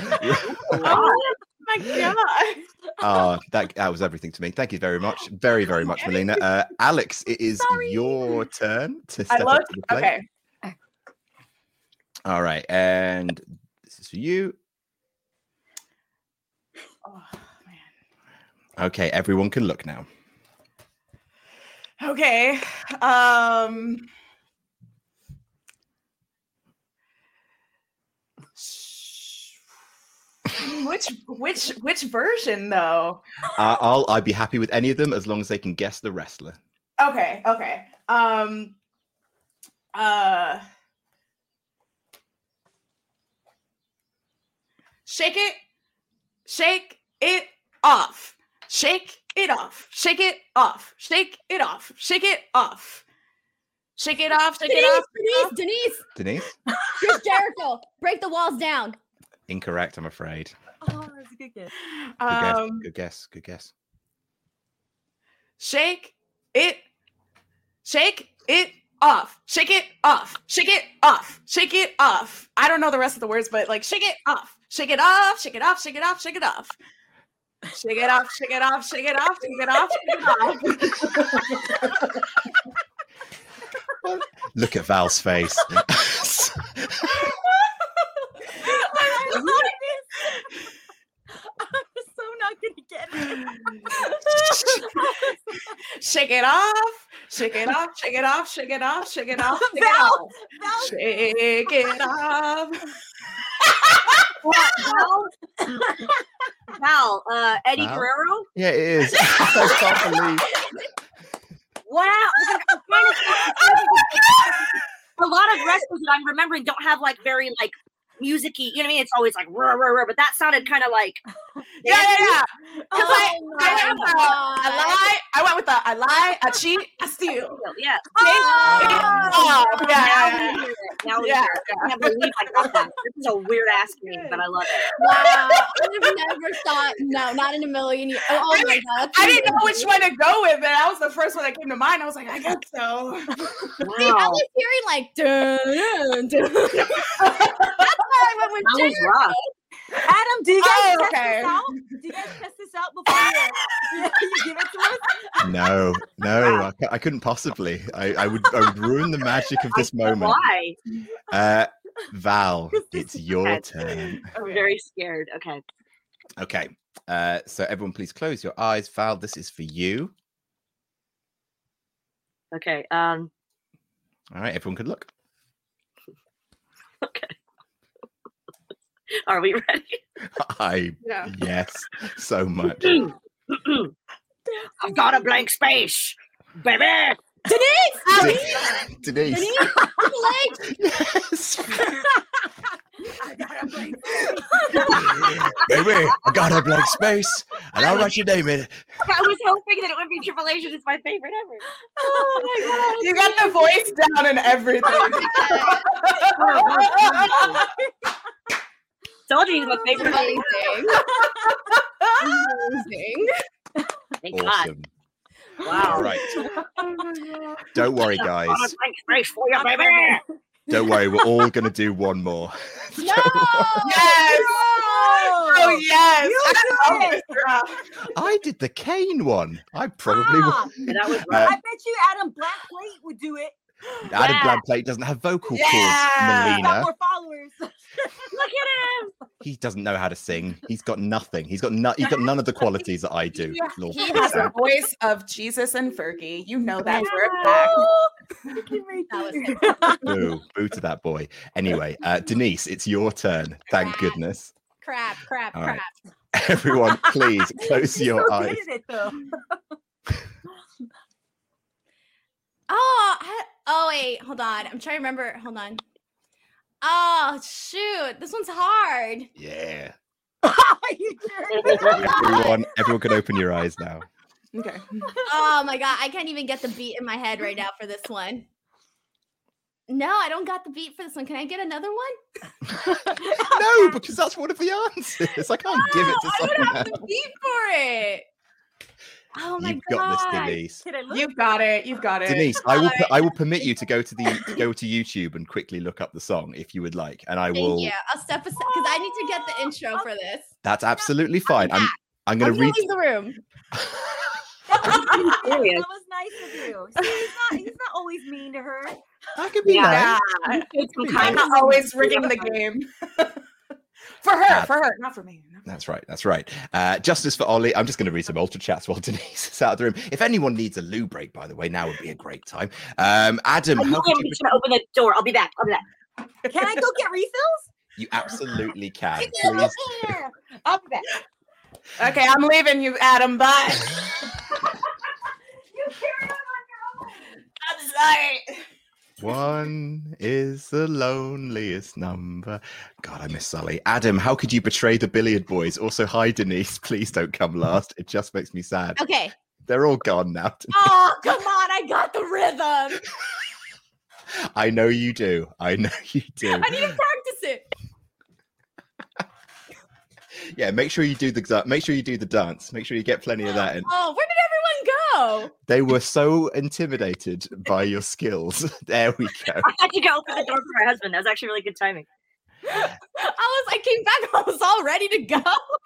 Speaker 3: Oh my god.
Speaker 1: Oh, that that was everything to me. Thank you very much, very very much, Melina. Uh, Alex, it is your turn to
Speaker 3: I
Speaker 1: step up to the plate.
Speaker 3: okay.
Speaker 1: All right, and this is for you.
Speaker 3: Oh,
Speaker 1: Okay, everyone can look now.
Speaker 3: Okay. Um which which which version though?
Speaker 1: Uh, I'll I'd be happy with any of them as long as they can guess the wrestler.
Speaker 3: Okay, okay. Um uh Shake it. Shake it off. Shake it off. Shake it off. Shake it off. Shake it off. Shake it off. Shake it off.
Speaker 2: Denise, Denise,
Speaker 1: Denise,
Speaker 2: Chris Jericho, break the walls down.
Speaker 1: incorrect. I'm afraid.
Speaker 5: Oh, that's a good guess.
Speaker 1: Good guess.
Speaker 3: Um
Speaker 1: Good guess. Good guess.
Speaker 3: shake it. Shake it off, shake it off, shake it off, shake it off. I don't know the rest of the words, but like shake it off, shake it off, shake it off, shake it off, shake it off. Shake it off, shake it off, shake it off, shake it off, shake it off.
Speaker 1: Look at Val's face.
Speaker 5: Gonna get it.
Speaker 3: Shake it off, shake it off, shake it off, shake it off, shake it off, shake it
Speaker 5: Val,
Speaker 3: off.
Speaker 5: Val,
Speaker 3: Shake it off.
Speaker 4: Val, Val uh, Eddie
Speaker 1: Val?
Speaker 4: Guerrero.
Speaker 1: Yeah, it is. I can't believe.
Speaker 4: Wow. a lot of wrestlers that I'm remembering don't have like very like musicy. You know what I mean? It's always like rah, rah, rah, but that sounded kind of like
Speaker 3: Yeah, yeah, yeah. Because I,
Speaker 2: Oh
Speaker 3: I,
Speaker 2: my
Speaker 3: went I lie, I went with the I lie, I cheat, I steal.
Speaker 4: yeah.
Speaker 3: Oh, oh, yeah, yeah,
Speaker 4: now we hear it. Now we
Speaker 3: Yeah,
Speaker 4: hear it. I can't believe I got that. This is a weird ass game, but I love it.
Speaker 2: Wow. I've never thought. No, not in a million years. Oh, oh
Speaker 3: I
Speaker 2: my god.
Speaker 3: I didn't know which one to go with, and that was the first one that came to mind. I was like, I guess so.
Speaker 2: See, I was hearing like dun, dun, dun. That's why went with
Speaker 4: That was rough.
Speaker 5: Adam, do you guys
Speaker 3: Oh,
Speaker 5: test
Speaker 3: okay.
Speaker 5: this out? Do you guys test this out before you, you give it to us?
Speaker 1: No, no, I, cou- couldn't possibly. I, I would, I would ruin the magic of this moment.
Speaker 4: Why?
Speaker 1: Uh, Val, it's your turn.
Speaker 4: I'm very scared. Okay.
Speaker 1: Okay, uh, so everyone, please close your eyes. Val, this is for you.
Speaker 4: Okay. Um.
Speaker 1: All right, everyone could look.
Speaker 4: Okay. Are we ready?
Speaker 1: I
Speaker 3: Yeah.
Speaker 1: yes, so much.
Speaker 4: I've got a blank space, baby.
Speaker 2: Denise!
Speaker 1: Denise.
Speaker 2: Denise! Like,
Speaker 1: Yes. Baby, I got a blank space, and I'll write your name in it.
Speaker 4: I was hoping that it would be Triple H. It's my favorite ever.
Speaker 2: oh my god.
Speaker 3: You got the voice down and everything.
Speaker 4: Oh, Told you he's my favorite.
Speaker 2: Amazing. Amazing.
Speaker 4: Thank God.
Speaker 1: Awesome.
Speaker 4: Wow.
Speaker 1: All right. Don't worry, guys.
Speaker 4: Got a blank space for you, baby.
Speaker 1: Don't worry. We're all gonna do one more.
Speaker 2: No!
Speaker 3: Yes. Oh yes. I love this girl.
Speaker 1: I did the Kane one. I probably
Speaker 5: Ah,
Speaker 1: would.
Speaker 4: That was
Speaker 1: Uh,
Speaker 5: I bet you Adam Black would do it.
Speaker 1: Adam
Speaker 4: Yeah.
Speaker 1: Doesn't have vocal
Speaker 3: Yeah.
Speaker 1: cords,
Speaker 5: He's got
Speaker 1: Melina.
Speaker 5: more followers.
Speaker 4: Look at him.
Speaker 1: He doesn't know how to sing. He's got nothing. He's got no, he's got none of the qualities that I do. Lord
Speaker 3: He
Speaker 1: Peter
Speaker 3: has the voice of Jesus and Fergie. You know that for a fact.
Speaker 2: That was
Speaker 1: Boo, boo to that boy. Anyway, uh, Denise, it's your turn. Thank
Speaker 2: Crap.
Speaker 1: goodness.
Speaker 2: crap, crap,
Speaker 1: All right.
Speaker 2: crap.
Speaker 1: Everyone, please close your
Speaker 5: so
Speaker 1: eyes.
Speaker 5: it.
Speaker 2: Oh, I, oh wait, hold on. I'm trying to remember. Hold on. Oh shoot, this one's hard.
Speaker 1: Yeah.
Speaker 5: you jerk.
Speaker 1: Everyone, everyone can open your eyes now.
Speaker 3: Okay.
Speaker 2: Oh my god, I can't even get the beat in my head right now for this one. No, I don't got the beat for this one. Can I get another one?
Speaker 1: No, because that's one of the answers. I can't give it to
Speaker 2: Oh, I
Speaker 1: someone
Speaker 2: don't have
Speaker 1: else.
Speaker 2: the beat for it. Oh my
Speaker 1: You've
Speaker 2: god.
Speaker 1: got this, Denise.
Speaker 5: Can I look?
Speaker 3: You've got it. You've got it.
Speaker 1: Denise, I will. I will permit you to go to the to go to YouTube and quickly look up the song if you would like, and I
Speaker 2: Thank
Speaker 1: will.
Speaker 2: you. I'll step aside because I need to get the oh, intro for this.
Speaker 1: That's absolutely fine. I'm.
Speaker 2: back.
Speaker 1: I'm
Speaker 2: I'm
Speaker 1: going
Speaker 2: gonna
Speaker 1: to read.
Speaker 2: leave the room.
Speaker 5: That was,
Speaker 4: serious.
Speaker 5: that was nice of you. See, he's not. He's not always mean to her.
Speaker 1: I could be
Speaker 4: Yeah.
Speaker 1: nice.
Speaker 4: It's some kind
Speaker 3: I'm
Speaker 1: nice.
Speaker 4: of
Speaker 3: not always rigging the game. For her,
Speaker 1: Yeah.
Speaker 3: for her, not for me.
Speaker 1: That's right. That's right. Uh, justice for Oli. I'm just going to read some ultra chats while Denise is out of the room. If anyone needs a loo break, by the way, now would be a great time. Um, Adam,
Speaker 4: I know
Speaker 1: how could
Speaker 4: I'm
Speaker 1: you?
Speaker 4: gonna open the door. I'll be back. I'll be back.
Speaker 5: Can I go get refills?
Speaker 1: You absolutely can.
Speaker 5: Get
Speaker 1: Please.
Speaker 5: here. I'll be back.
Speaker 3: Okay, I'm leaving you, Adam. Bye.
Speaker 5: You carry on, girl.
Speaker 3: I'm sorry.
Speaker 1: One is the loneliest number. God, I miss Sully. Adam, how could you betray the billiard boys? Also, hi, Denise. Please don't come last. It just makes me sad.
Speaker 2: Okay.
Speaker 1: They're all gone now.
Speaker 2: Oh come on! I got the rhythm.
Speaker 1: I know you do. I know you do.
Speaker 2: I need to practice it.
Speaker 1: Yeah, make sure you do the make sure you do the dance. Make sure you get plenty of that. in.
Speaker 2: Oh, everyone go?
Speaker 1: they were so intimidated by your skills. There we go.
Speaker 4: I had to go open the door for my husband. That was actually really good timing.
Speaker 2: I was. I came back. I was all ready to go.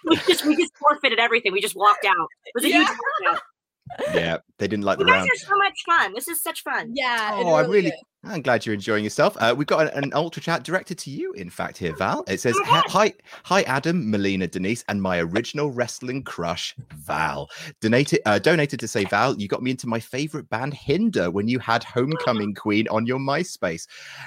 Speaker 4: We just we just forfeited everything. We just walked out. It was a huge
Speaker 2: Yeah.
Speaker 4: walkout.
Speaker 1: Yeah, they didn't like
Speaker 4: You
Speaker 1: the
Speaker 4: guys
Speaker 1: round.
Speaker 4: are so much fun. This is such fun.
Speaker 2: Yeah. it
Speaker 1: Oh, I'm really,
Speaker 2: is.
Speaker 1: I'm glad you're enjoying yourself. Uh, we've got an, an ultra chat directed to you, in fact, here, Val. It says, "Hi- "Hi, hi, Adam, Melina, Denise, and my original wrestling crush, Val. Donated, uh, donated to say, Val, you got me into my favorite band, Hinder, when you had Homecoming Queen on your MySpace.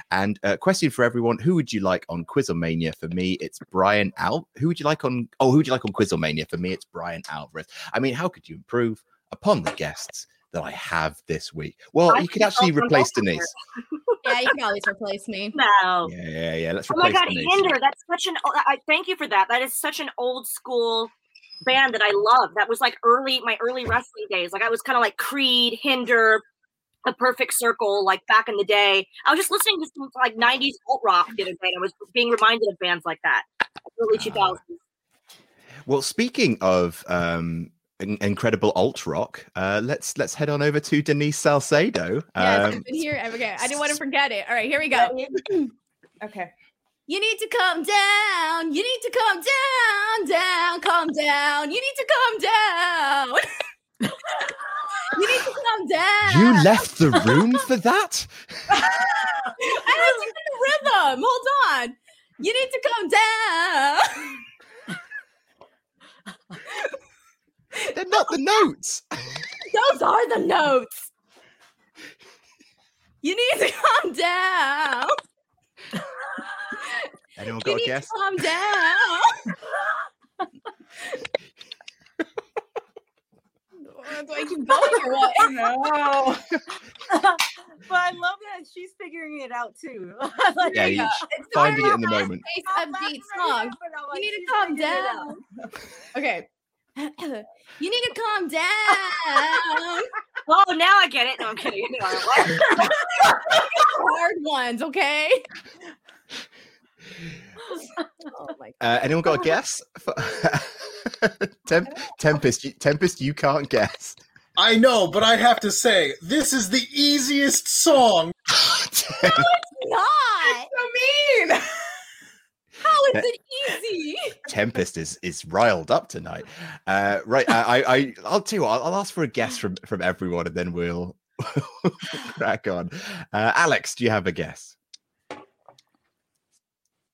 Speaker 1: And uh, question for everyone: Who would you like on Quizzlemania? For me, it's Brian Al. Who would you like on? Oh, who would you like on Quizzlemania? For me, it's Brian Alvarez. I mean, how could you improve upon the guests?" That I have this week. Well,
Speaker 4: I
Speaker 1: you could actually replace
Speaker 4: back with her.
Speaker 1: Denise.
Speaker 2: Yeah, you can always replace me.
Speaker 4: No.
Speaker 1: Yeah, yeah, yeah. Let's replace.
Speaker 4: Oh my god,
Speaker 1: Denise.
Speaker 4: Hinder! That's such an. I thank you for that. That is such an old school band that I love. That was like early my early wrestling days. Like I was kind of like Creed, Hinder, A Perfect Circle, like back in the day. I was just listening to some like '90s alt rock the other day, and I was being reminded of bands like that. Early 2000s.
Speaker 1: Well, speaking of um, in- incredible alt rock, uh, let's let's head on over to Denise Salcedo.
Speaker 2: Yes,
Speaker 1: Um,
Speaker 2: I've been here. Okay, I didn't want to forget it. All right, here we go.
Speaker 3: Okay.
Speaker 2: You need to calm down. You need to calm down, down, calm down. You need to calm down. you need to calm down.
Speaker 1: you left the room for that?
Speaker 2: I had to get the rhythm. Hold on. You need to calm down.
Speaker 1: They're not the notes.
Speaker 2: Those are the notes. You need to calm down.
Speaker 1: Anyone
Speaker 2: You
Speaker 1: got a
Speaker 2: need
Speaker 1: guess?
Speaker 2: to calm down. Do I keep going or what?
Speaker 3: No.
Speaker 5: but I love that she's figuring it out too. like,
Speaker 1: Yeah, you
Speaker 2: Yeah, it's
Speaker 1: finding it in the moment.
Speaker 2: Face
Speaker 5: I'm right
Speaker 2: song.
Speaker 5: now, like,
Speaker 2: You need to calm down. Okay. you need to calm down.
Speaker 4: Oh, now I get it. No, I'm kidding. No.
Speaker 2: Hard ones, okay? oh my
Speaker 1: Uh, anyone got a guess? For- Temp- Tempest, you, Tempest, you can't guess.
Speaker 6: I know, but I have to say, this is the easiest song.
Speaker 2: no, it's not.
Speaker 3: So mean.
Speaker 2: It easy?
Speaker 1: Tempest is is riled up tonight. Uh, right, I, I, I'll tell you what, I'll, I'll ask for a guess from from everyone, and then we'll crack on. Uh, Alex, do you have a guess?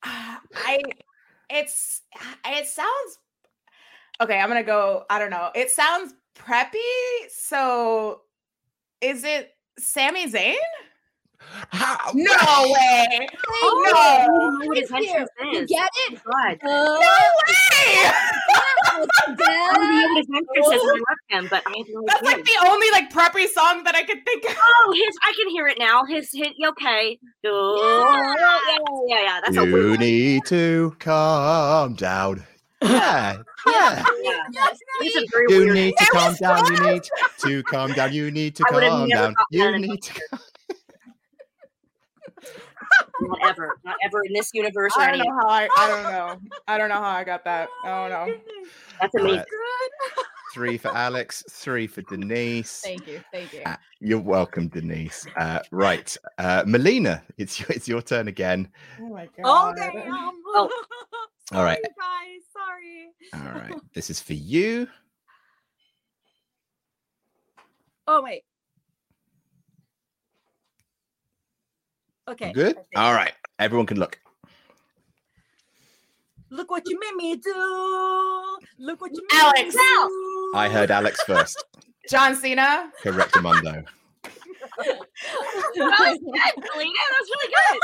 Speaker 3: I it's it sounds okay. I'm gonna go. I don't know. It sounds preppy. So is it Sami Zayn?
Speaker 1: How?
Speaker 3: No way.
Speaker 4: Oh,
Speaker 3: no.
Speaker 4: I know what his
Speaker 2: Thank you. You get it?
Speaker 4: my God.
Speaker 2: Uh,
Speaker 3: way.
Speaker 4: I don't know what his. I love him, but I have
Speaker 3: That's
Speaker 4: idea.
Speaker 3: like the only like preppy song that I could think of.
Speaker 4: Oh, his! I can hear it now. His hit. Okay. Oh, yeah, yeah, yeah. That's
Speaker 1: you
Speaker 4: weird.
Speaker 1: need to calm down. Yeah, yeah.
Speaker 4: Yeah.
Speaker 2: Yes,
Speaker 4: It's a
Speaker 1: You need to calm down. You need to calm down. You need to
Speaker 4: I would have
Speaker 1: calm down. You need to.
Speaker 4: Not ever. Not ever in this universe
Speaker 3: I don't know how I. I don't know. I don't know how I got that. I don't know.
Speaker 4: That's amazing.
Speaker 1: right, Three for Alex. Three for Denise.
Speaker 2: Thank you. Thank you.
Speaker 1: Uh, You're welcome, Denise. Uh, right, uh, Melina, it's your, it's your turn again.
Speaker 3: Oh my god!
Speaker 5: Oh
Speaker 3: god.
Speaker 5: damn.
Speaker 4: Oh.
Speaker 1: All right,
Speaker 5: guys, sorry.
Speaker 1: All right, this is for you.
Speaker 5: Oh wait. Okay.
Speaker 1: Good. All right, everyone can look.
Speaker 5: Look what you made me do. Look what you made
Speaker 3: Alex.
Speaker 5: me do. Alex.
Speaker 1: I heard Alex first.
Speaker 3: John Cena.
Speaker 1: Correct, Amundo.
Speaker 4: That was good, Selena. That was really good.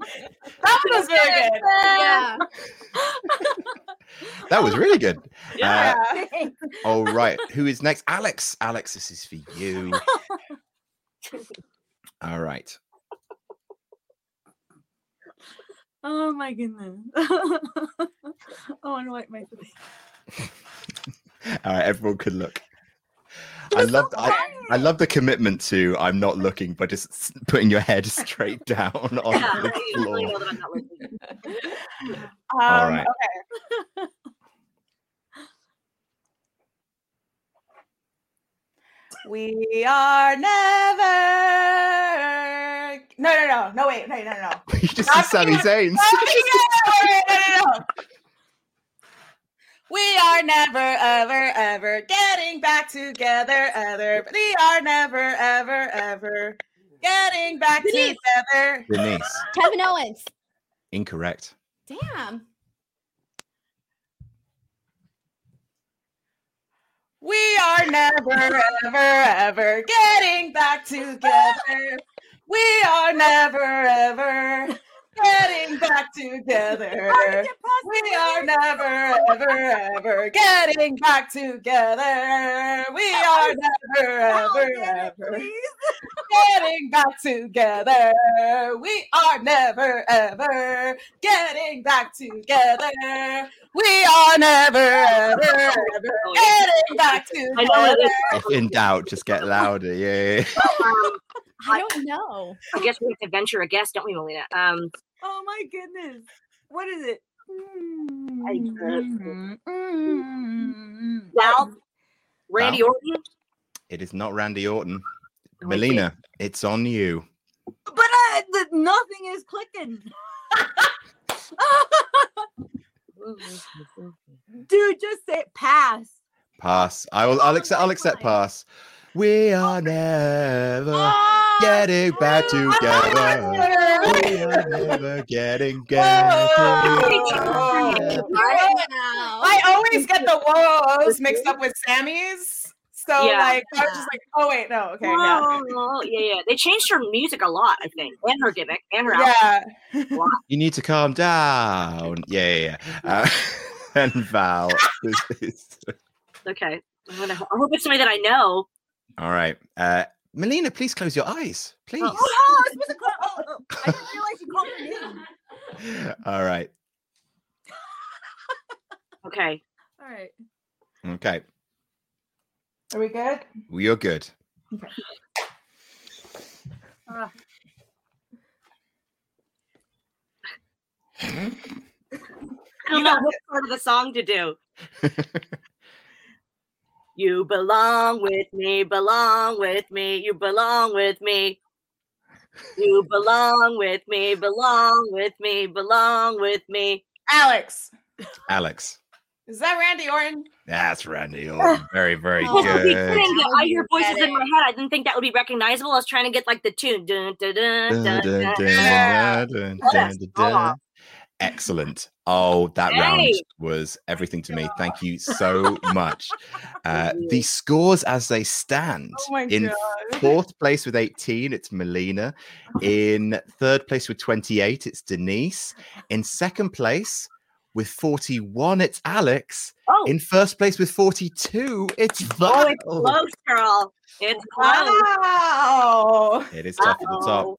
Speaker 3: That one was really good.
Speaker 2: Yeah.
Speaker 1: That was really good.
Speaker 3: Yeah.
Speaker 1: Uh, all right, who is next? Alex. Alex, this is for you. All right.
Speaker 5: Oh my goodness. I want to wipe my face.
Speaker 1: All right, everyone could look. I love I, I love the commitment to I'm not looking, but just putting your head straight down on
Speaker 4: Yeah,
Speaker 1: the
Speaker 4: I usually know
Speaker 1: floor.
Speaker 4: that I'm not listening.
Speaker 3: Um,
Speaker 1: All right.
Speaker 3: Okay. We are never. No, no, no, no. Wait, no, no, no.
Speaker 1: you just see Sami Zayn.
Speaker 3: Yeah, wait, no, no, no. We are never, ever, ever getting back together. Ever. We are never, ever, ever getting back
Speaker 2: Denise.
Speaker 3: together.
Speaker 1: Denise,
Speaker 2: Kevin Owens.
Speaker 1: incorrect.
Speaker 2: Damn.
Speaker 3: We are never, ever, ever getting back together. We are never, ever getting back together. We are never, ever, ever getting back together. We are never, ever, ever getting back together. We are never, ever getting back together. We are never, ever, ever getting back
Speaker 4: I know it
Speaker 3: together.
Speaker 1: If in doubt, just get louder. Yeah.
Speaker 4: Um,
Speaker 2: I don't know.
Speaker 4: I guess we have to venture a guess, don't we, Melina? Um,
Speaker 5: Oh my goodness. What is it?
Speaker 4: Val, mm-hmm. mm-hmm. Randy
Speaker 1: Val?
Speaker 4: Orton.
Speaker 1: It is not Randy Orton.
Speaker 4: Oh, I
Speaker 1: Melina, it's on you.
Speaker 5: But I, the, nothing is clicking. Dude, just say pass.
Speaker 1: Pass. I will. I'll accept. I'll accept pass. We are never
Speaker 5: Ah!
Speaker 1: getting back together. We are never getting back together.
Speaker 3: I always get the whoas mixed up with Sami's. So
Speaker 4: Yeah.
Speaker 3: like I was just like, oh wait, no, okay, yeah.
Speaker 4: Oh, yeah, yeah. They changed her music a lot, I think, and her gimmick, and her.
Speaker 3: Yeah.
Speaker 4: a lot.
Speaker 1: You need to calm down. Yeah, yeah. yeah. Uh, and Val.
Speaker 4: Okay. I'm gonna, I hope it's somebody that I know.
Speaker 1: All right. Uh, Melina, please close your eyes, please.
Speaker 5: Oh, oh, I was supposed to call. Oh, oh, I didn't realize you called her name.
Speaker 1: All right.
Speaker 4: Okay.
Speaker 5: All right.
Speaker 1: Okay.
Speaker 3: Are we good?
Speaker 1: We are good.
Speaker 5: Ah.
Speaker 4: I don't know what part of the song to do. You belong with me, belong with me, you belong with me. You belong with me, belong with me, belong with me.
Speaker 3: Alex.
Speaker 1: Alex.
Speaker 3: Is that Randy Orton?
Speaker 1: That's Randy Orton. Very, very
Speaker 4: I was
Speaker 1: good.
Speaker 4: kidding. I hear voices in my head. I didn't think that would be recognizable. I was trying to get like the tune. Dun, dun, dun,
Speaker 1: Dun,
Speaker 4: dun,
Speaker 1: dun,
Speaker 4: dun,
Speaker 1: dun,
Speaker 4: dun.
Speaker 1: dun, dun, dun, dun.
Speaker 4: song.
Speaker 1: Excellent. Oh, that round was everything to me. Thank you so much. Uh, the scores as they stand
Speaker 3: Oh
Speaker 1: in
Speaker 3: God.
Speaker 1: fourth place with 18, it's Melina. In third place with 28, it's Denise. In second place with 41, it's Alex.
Speaker 4: Oh.
Speaker 1: In first place with 42, it's Val.
Speaker 4: Oh, it's close, girl. It's close.
Speaker 3: Wow.
Speaker 1: It is tough at the top.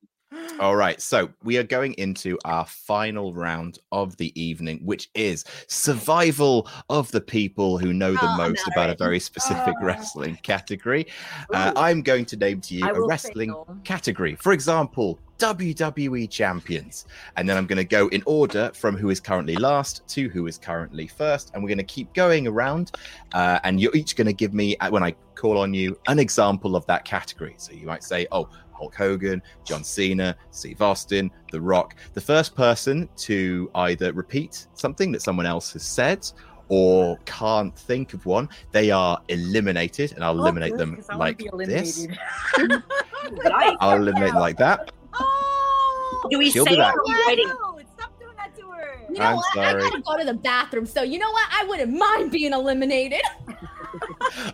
Speaker 1: All right, so we are going into our final round of the evening, which is survival of the people who know the
Speaker 5: Oh,
Speaker 1: most
Speaker 5: no.
Speaker 1: about a very specific
Speaker 3: Oh.
Speaker 1: wrestling category. Uh, I'm going to name to you
Speaker 5: I
Speaker 1: a wrestling category. For example, WWE champions. And then I'm going to go in order from who is currently last to who is currently first. And we're going to keep going around. Uh, and you're each going to give me, uh, when I call on you, an example of that category. So you might say, oh, Hulk Hogan, John Cena, Steve Austin, The Rock. The first person to either repeat something that someone else has said or can't think of one, they are eliminated. And I'll
Speaker 5: Oh,
Speaker 1: eliminate
Speaker 5: good,
Speaker 1: them
Speaker 5: 'cause
Speaker 1: like this.
Speaker 5: eliminated.
Speaker 1: I'll eliminate them like that.
Speaker 5: Oh,
Speaker 4: Do we
Speaker 1: She'll
Speaker 4: say
Speaker 1: be
Speaker 4: it
Speaker 1: back.
Speaker 4: or are we writing?
Speaker 5: no, stop doing that to her.
Speaker 2: You know
Speaker 1: I'm
Speaker 2: what?
Speaker 1: sorry.
Speaker 2: I gotta go to the bathroom. So you know what? I wouldn't mind being eliminated.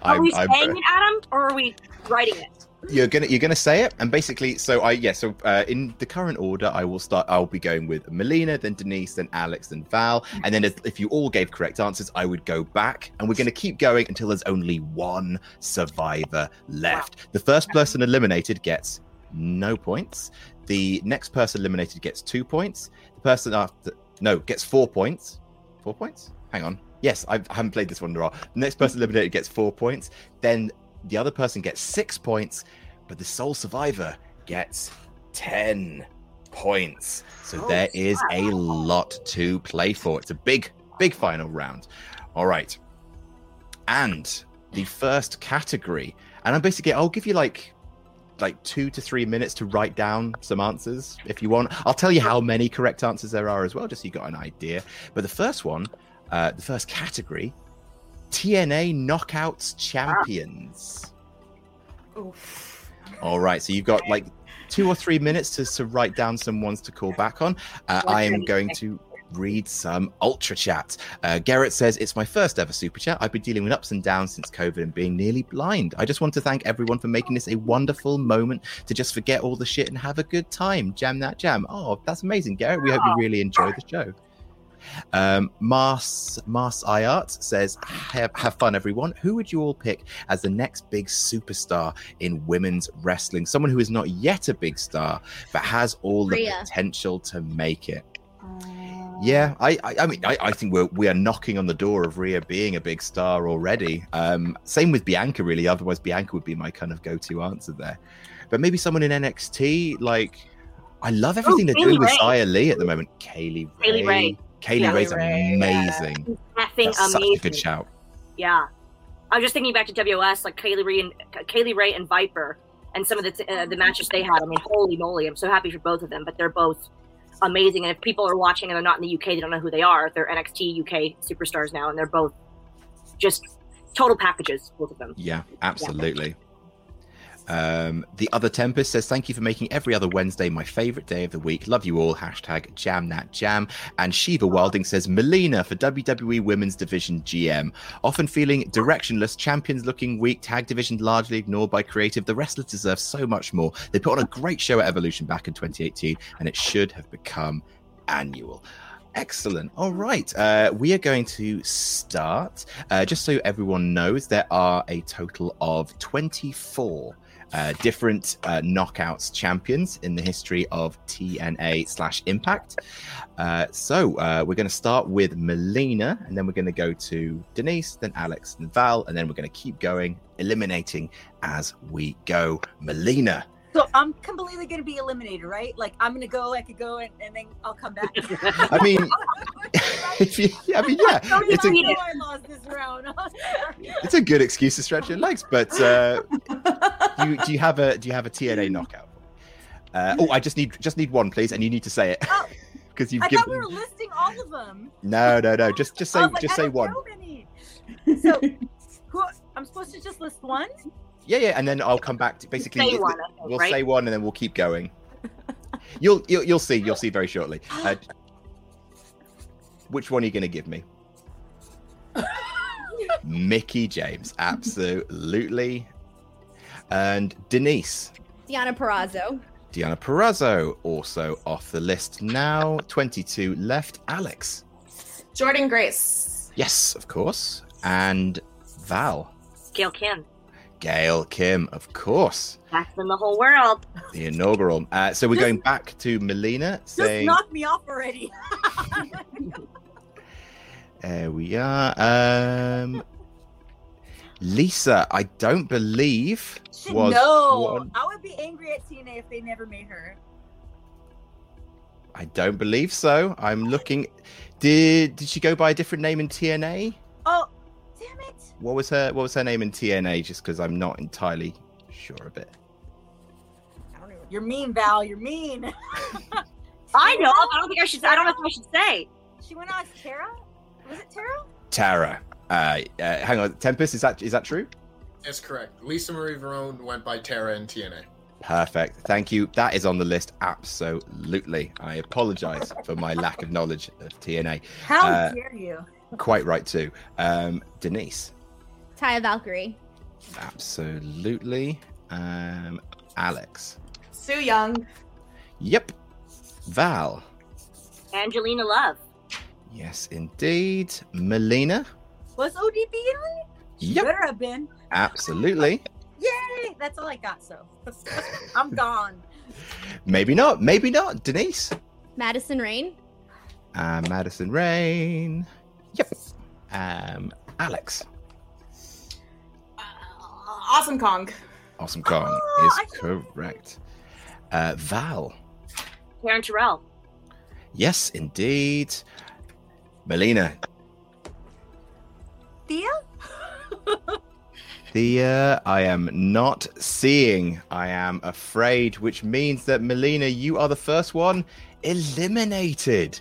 Speaker 4: Are
Speaker 1: I'm,
Speaker 4: we
Speaker 1: I'm-
Speaker 4: saying it, Adam, or are we writing it?
Speaker 1: You're gonna you're gonna say it? And basically so i yeah so uh, in the current order i will start i'll be going with melina then denise then alex then val. And then if, if you all gave correct answers i would go back. And we're going to keep going until there's only one survivor left. The first person eliminated gets no points. The next person eliminated gets two points. The person after no gets four points. Four points? Hang on. Yes I've, i haven't played this one in a while. The next person eliminated gets four points. Then the other person gets six points, but the sole survivor gets 10 points. So
Speaker 4: Oh,
Speaker 1: there is a lot to play for. It's a big, big final round. All right. And the first category, and I'm basically, I'll give you like like two to three minutes to write down some answers if you want. I'll tell you how many correct answers there are as well, just so you got an idea. But the first one, uh, the first category TNA Knockouts champions. All right, so you've got like two or three minutes to, to write down some ones to call back on. Uh, I am going to read some ultra chat. Uh, Garrett says, It's my first ever super chat. I've been dealing with ups and downs since COVID and being nearly blind. I just want to thank everyone for making this a wonderful moment to just forget all the shit and have a good time. Jam that jam. Oh, that's amazing, Garrett. We hope you really enjoy the show. Um, Mars Mars Iart says, have, have fun, everyone. Who would you all pick as the next big superstar in women's wrestling? Someone who is not yet a big star, but has all the
Speaker 2: Rhea.
Speaker 1: potential to make it. Yeah, I, I, I mean, I, I think we're we are knocking on the door of Rhea being a big star already. Um, same with Bianca, really. Otherwise, Bianca would be my kind of go-to answer there. But maybe someone in NXT, like I love everything they're doing
Speaker 4: Kaylee
Speaker 1: with
Speaker 4: Ray.
Speaker 1: Xia Li at the moment. Kay Lee Ray,
Speaker 4: Kay Lee Ray.
Speaker 1: Kaylee
Speaker 4: Yeah.
Speaker 1: Ray's
Speaker 4: Ray, yeah.
Speaker 1: amazing.
Speaker 4: Effing
Speaker 1: That's such a good shout.
Speaker 4: Yeah, I was just thinking back to WS, like Kay Lee Ray and Kay Lee Ray and Viper, and some of the t- uh, the matches they had. I mean, holy moly! I'm so happy for both of them. But they're both amazing. And if people are watching and they're not in the UK, they don't know who they are. They're NXT UK superstars now, and they're both just total packages. Both of them.
Speaker 1: Yeah, absolutely. Um, the other Tempest says, Thank you for making every other Wednesday my favorite day of the week. Love you all. Hashtag jam that jam. And Shiva Wilding says, Melina for WWE Women's Division GM. Often feeling directionless, champions looking weak, tag division largely ignored by creative. The wrestlers deserve so much more. They put on a great show at Evolution back in 2018, and it should have become annual. Excellent. All right. Uh, we are going to start. Uh, just so everyone knows, there are a total of 24 uh, different uh, knockouts champions in the history of TNA slash Impact. Uh, so uh, we're going to start with Melina, and then we're going to go to Denise, then Alex, and Val, and then we're going to keep going, eliminating as we go. Melina.
Speaker 5: So I'm completely gonna be eliminated, right? Like I'm gonna go, I could go, and, and then I'll come back.
Speaker 1: I mean, if you, I mean, yeah, it's a,
Speaker 5: I lost this round.
Speaker 1: it's a good excuse to stretch your legs. But uh, do, you, do you have a do you have a TNA knockout? Uh, oh, I just need just need one, please, and you need to say it because you've
Speaker 5: I
Speaker 1: given.
Speaker 5: thought we were listing all of them.
Speaker 1: No, no, no. Just just say
Speaker 5: like,
Speaker 1: just
Speaker 5: I
Speaker 1: say one.
Speaker 5: So, who, I'm supposed to just list one?
Speaker 1: Yeah, yeah, and then I'll come back to basically.
Speaker 5: Say one, I think,
Speaker 1: we'll
Speaker 5: right?
Speaker 1: say one, and then we'll keep going. You'll you'll, you'll see. You'll see very shortly. Uh, which one are you going to give me? Mickie James, absolutely. And Denise,
Speaker 2: Deonna Purrazzo.
Speaker 1: Deonna Purrazzo, also off the list now. 22 left. Alex,
Speaker 3: Jordynne Grace.
Speaker 1: yes, of course. And Val,
Speaker 4: Gail Kim,
Speaker 1: Gail Kim, of course.
Speaker 4: best in the whole world.
Speaker 1: The inaugural. Uh, so we're going back to Melina
Speaker 5: Just
Speaker 1: saying,
Speaker 5: knock me off already.
Speaker 1: there we are. Um, Lisa, I don't believe was
Speaker 5: no,
Speaker 1: one.
Speaker 5: I would be angry at TNA if they never made her.
Speaker 1: I don't believe so. I'm looking. Did did she go by a different name in TNA?
Speaker 5: Damn it!
Speaker 1: What was her What was her name in TNA? Just because I'm not entirely sure of it.
Speaker 5: You're mean, Val. You're mean.
Speaker 4: I know. I don't think I should. I don't know if I should say.
Speaker 5: She went on as Tara. Was it Tara?
Speaker 1: Tara. Uh, uh, hang on, Tempest. Is that is that true?
Speaker 6: That's correct. Lisa Marie Varon went by Tara in TNA.
Speaker 1: Perfect. Thank you. That is on the list. Absolutely. I apologize for my lack of knowledge of TNA.
Speaker 5: How
Speaker 1: Uh,
Speaker 5: dare you?
Speaker 1: Quite right too. Um, Denise.
Speaker 2: Taya Valkyrie.
Speaker 1: Absolutely. Um, Alex.
Speaker 3: Su Yung.
Speaker 1: Yep. Val.
Speaker 4: Angelina Love.
Speaker 1: Yes, indeed. Melina.
Speaker 5: Was ODB in it? She
Speaker 1: Yep.
Speaker 5: Better have been.
Speaker 1: Absolutely.
Speaker 5: Yay! That's all I got. So I'm gone.
Speaker 1: Maybe not. Maybe not. Denise.
Speaker 2: Madison Rayne.
Speaker 1: Uh, Madison Rayne. Yep. Um, Alex.
Speaker 3: Awesome Kong.
Speaker 1: Awesome Kong
Speaker 5: Oh,
Speaker 1: is correct. Uh, Val.
Speaker 4: Taryn Terrell.
Speaker 1: Yes, indeed. Melina.
Speaker 5: Thea?
Speaker 1: Thea, I am not seeing. I am afraid, which means that Melina, you are the first one eliminated.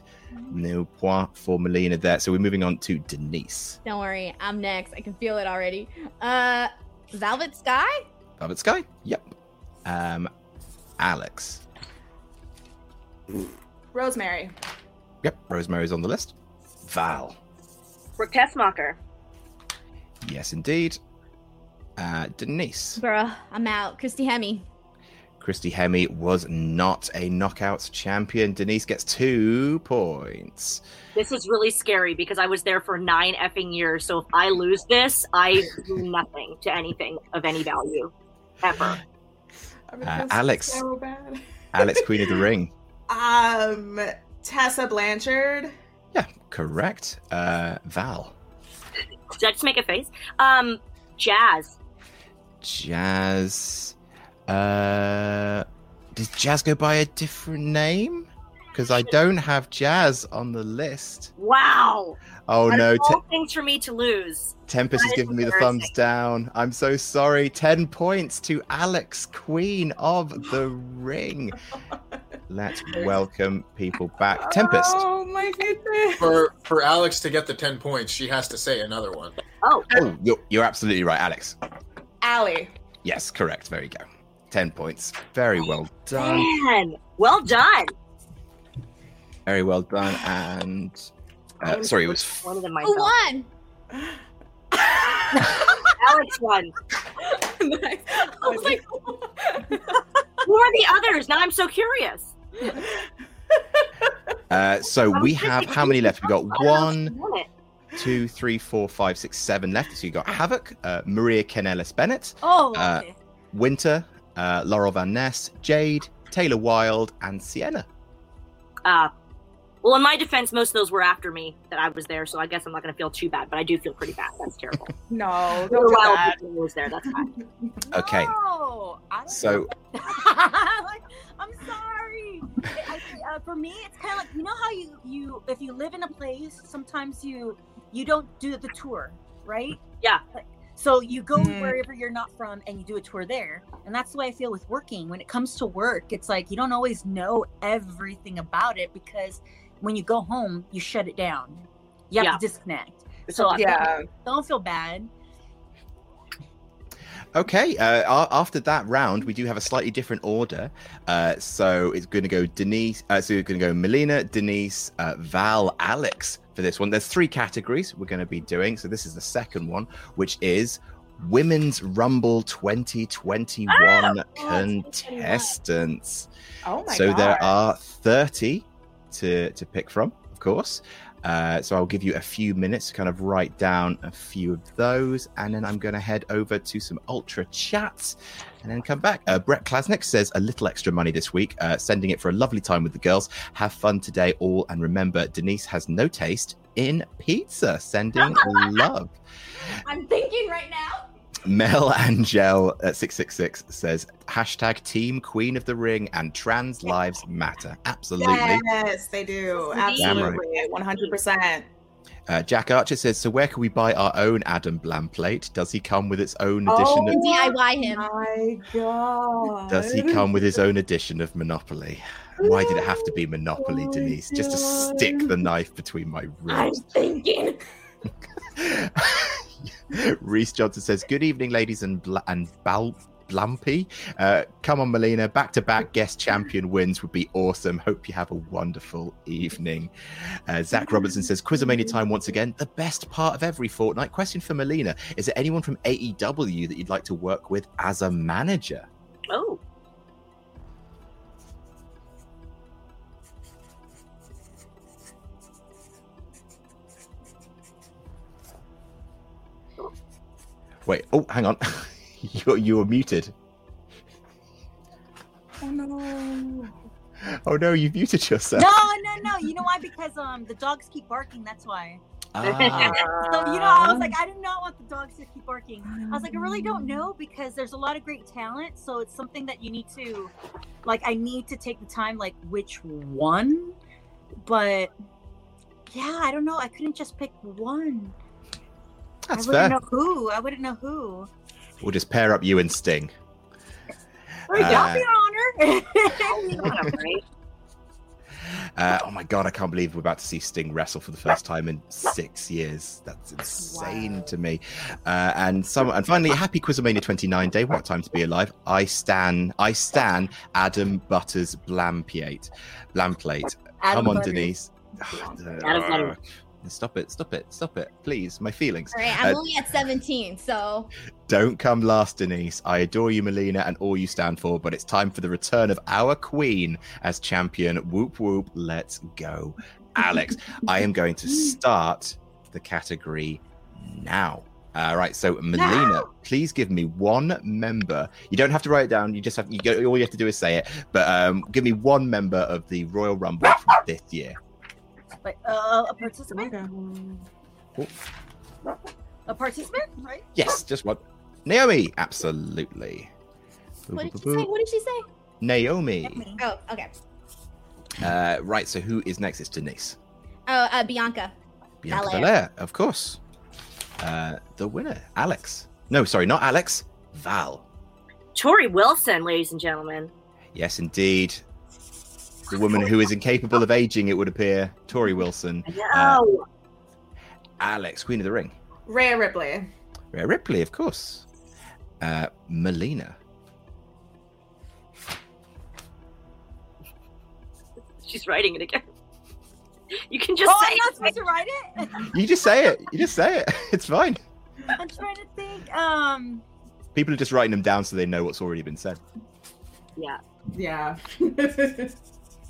Speaker 1: No point for Melina there. So we're moving on to Denise.
Speaker 2: Don't worry, I'm next. I can feel it already. Uh, Velvet Sky.
Speaker 1: Velvet Sky? Yep. Um, Alex.
Speaker 3: Rosemary.
Speaker 1: Yep. Rosemary's on the list. Val.
Speaker 4: Brooke Tessmacher.
Speaker 1: Yes, indeed. Uh, Denise.
Speaker 2: Bruh, I'm out. Christy Hemme.
Speaker 1: Christy Hemme was not a knockout champion. Denise gets two points.
Speaker 4: This is really scary because I was there for nine effing years. So if I lose this, I do nothing to anything of any value ever.
Speaker 1: Uh, Alex.
Speaker 3: So.
Speaker 1: Alex, Queen of the Ring.
Speaker 3: Um, Tessa Blanchard.
Speaker 1: Yeah, correct. Uh, Val.
Speaker 4: Did I just make a face? Um, Jazz.
Speaker 1: Jazz. Uh, does Jazz go by a different name? Because I don't have Jazz on the list.
Speaker 4: Wow.
Speaker 1: Oh
Speaker 4: Out of
Speaker 1: no,
Speaker 4: all
Speaker 1: Te-
Speaker 4: things for me to lose.
Speaker 1: Tempest
Speaker 4: That
Speaker 1: is
Speaker 4: is
Speaker 1: giving me the thumbs down. I'm so sorry. Ten points to Alex, Queen of the Ring. Let's welcome people back. Tempest.
Speaker 3: Oh my goodness.
Speaker 6: For for Alex to get the ten points, she has to say another one.
Speaker 4: Oh,
Speaker 1: Oh, you're, you're absolutely right, Alex.
Speaker 3: Allie.
Speaker 1: Yes, correct. There you go. Ten points. Very well done.
Speaker 4: man. Well done.
Speaker 1: Very well done. And uh, sorry, it was
Speaker 4: One of them
Speaker 2: Who
Speaker 4: myself.
Speaker 2: won?
Speaker 4: Alex won.
Speaker 3: nice.
Speaker 2: I was like,
Speaker 4: Who are the others? Now I'm so curious.
Speaker 1: Uh, so
Speaker 4: I was
Speaker 1: we have how many left? We've got
Speaker 4: I don't know if
Speaker 1: one,
Speaker 4: you won it.
Speaker 1: two, three, four, five, six, seven left. So you got Havok, uh, Maria Kanellis Bennett,
Speaker 5: Oh,
Speaker 1: Uh,
Speaker 5: okay.
Speaker 1: Winter, uh, Laurel Van Ness, Jade, Taylor Wilde, and Sienna.
Speaker 4: Uh, well, in my defense, most of those were after me that I was there, so I guess I'm not going to feel too bad, but I do feel pretty bad. That's terrible.
Speaker 3: No, don't do
Speaker 4: Wilde
Speaker 3: that.
Speaker 4: was there. That's fine.
Speaker 1: Okay,
Speaker 5: No, I don't
Speaker 1: so
Speaker 5: like, I'm sorry. I, I- uh, for me, it's kind of like you know how you you if you live in a place, sometimes you you don't do the tour, right?
Speaker 4: Yeah.
Speaker 5: Like, so you go
Speaker 3: Mm.
Speaker 5: wherever you're not from and you do a tour there, and that's the way I feel with working. When it comes to work, it's like you don't always know everything about it because when you go home, you shut it down. You have
Speaker 4: Yeah.
Speaker 5: to disconnect. So.
Speaker 3: Yeah.
Speaker 5: don't feel bad.
Speaker 1: Okay, uh, after that round, we do have a slightly different order. Uh, so it's going to go Denise, uh, so we're going to go Melina, Denise, uh, Val, Alex for this one. There's three categories we're going to be doing. So this is the second one, which is Women's Rumble 2021
Speaker 4: Oh,
Speaker 1: contestants.
Speaker 3: Oh my
Speaker 1: so
Speaker 3: god.
Speaker 1: there are 30 to, to pick from, of course. Uh, so I'll give you a few minutes to kind of write down a few of those, and then I'm going to head over to some ultra chats, and then come back. Uh, Brett Klasnick says a little extra money this week, uh, sending it for a lovely time with the girls. Have fun today, all, and remember, Denise has no taste in pizza. Sending love.
Speaker 2: I'm thinking right now.
Speaker 1: Mel Angel at 666 says hashtag Team Queen of the Ring and trans lives matter. Absolutely.
Speaker 3: Yes, they do.
Speaker 4: Indeed.
Speaker 1: Damn right.
Speaker 3: Absolutely. One hundred percent.
Speaker 1: Uh, Jack Archer says, so where can we buy our own Adam Blamplate? Does he come with its own
Speaker 3: Oh,
Speaker 1: edition?
Speaker 2: And
Speaker 1: Of,
Speaker 2: DIY him.
Speaker 3: My God.
Speaker 1: does he come with his own edition of Monopoly? Why did it have to be Monopoly,
Speaker 3: Oh my
Speaker 1: Denise? Just to stick the knife between my ribs.
Speaker 2: I'm thinking.
Speaker 1: Reese Johnson says, "Good evening, ladies and bl- and bal- Blumpy. Uh, come on, Melina. Back to back guest champion wins would be awesome. Hope you have a wonderful evening." Uh, Zach Robertson says, "Quizzlemania time once again. The best part of every fortnight." Question for Melina: Is there anyone from AEW that you'd like to work with as a manager?
Speaker 4: Oh,
Speaker 1: Wait. Oh, hang on. you you were muted.
Speaker 3: Oh no.
Speaker 1: Oh no, you muted yourself.
Speaker 5: No, no, no. You know why? Because um the dogs keep barking. That's why.
Speaker 1: Ah.
Speaker 5: So you know, I was like, I do not want the dogs to keep barking. I was like, I really don't know because there's a lot of great talent. So it's something that you need to, like, I need to take the time, like, which one. But yeah, I don't know. I couldn't just pick one.
Speaker 1: That's
Speaker 5: I wouldn't
Speaker 1: fair.
Speaker 5: know who. I wouldn't know who.
Speaker 1: We'll just pair up you and Sting.
Speaker 5: Well, that'd be
Speaker 1: Uh,
Speaker 5: an honor.
Speaker 1: Uh, oh my god, I can't believe we're about to see Sting wrestle for the first time in six years. That's insane to me. Uh, and some, and finally, happy Quizzlemania 29 day. What time to be alive. I stan, I stan Adam Butters Blampiate. Blamplate.
Speaker 2: Adam
Speaker 1: Come on,
Speaker 2: Butters.
Speaker 1: Denise.
Speaker 2: Adam Butters.
Speaker 1: Stop it, stop it, stop it, please. My feelings.
Speaker 2: All right, I'm
Speaker 1: Uh,
Speaker 2: only at 17, so
Speaker 1: don't come last, Denise. I adore you, Melina, and all you stand for, but it's time for the return of our queen as champion. Whoop whoop, let's go. Alex, I am going to start the category now. All right, so Melina, please give me one member. You don't have to write it down. You just have you go, all you have to do is say it. But um, give me one member of the Royal Rumble from this year.
Speaker 5: Like uh, a participant.
Speaker 1: Oh,
Speaker 5: A participant, right?
Speaker 1: yes, just one. Naomi, absolutely.
Speaker 2: what did she say? What did she say?
Speaker 1: Naomi.
Speaker 2: Oh, okay.
Speaker 1: Uh, right, so who is next? It's Denise.
Speaker 2: Oh, uh, Bianca.
Speaker 1: Bianca
Speaker 2: Belair.
Speaker 1: Belair, of course. Uh, the winner, Alex. No, sorry, not Alex. Val.
Speaker 4: Torrie Wilson, ladies and gentlemen.
Speaker 1: Yes, indeed. The woman who is incapable of aging, it would appear. Torrie Wilson. Uh,
Speaker 4: No.
Speaker 1: Alex, Queen of the Ring.
Speaker 3: Rhea Ripley.
Speaker 1: Rhea Ripley, of course. Uh, Melina.
Speaker 4: She's writing it again. You can just
Speaker 5: oh,
Speaker 4: say
Speaker 5: I'm not
Speaker 4: it.
Speaker 5: supposed to write it.
Speaker 1: You just say it. You just say it. It's fine.
Speaker 5: I'm trying to think. Um,
Speaker 1: People are just writing them down so they know what's already been said.
Speaker 4: Yeah.
Speaker 3: Yeah.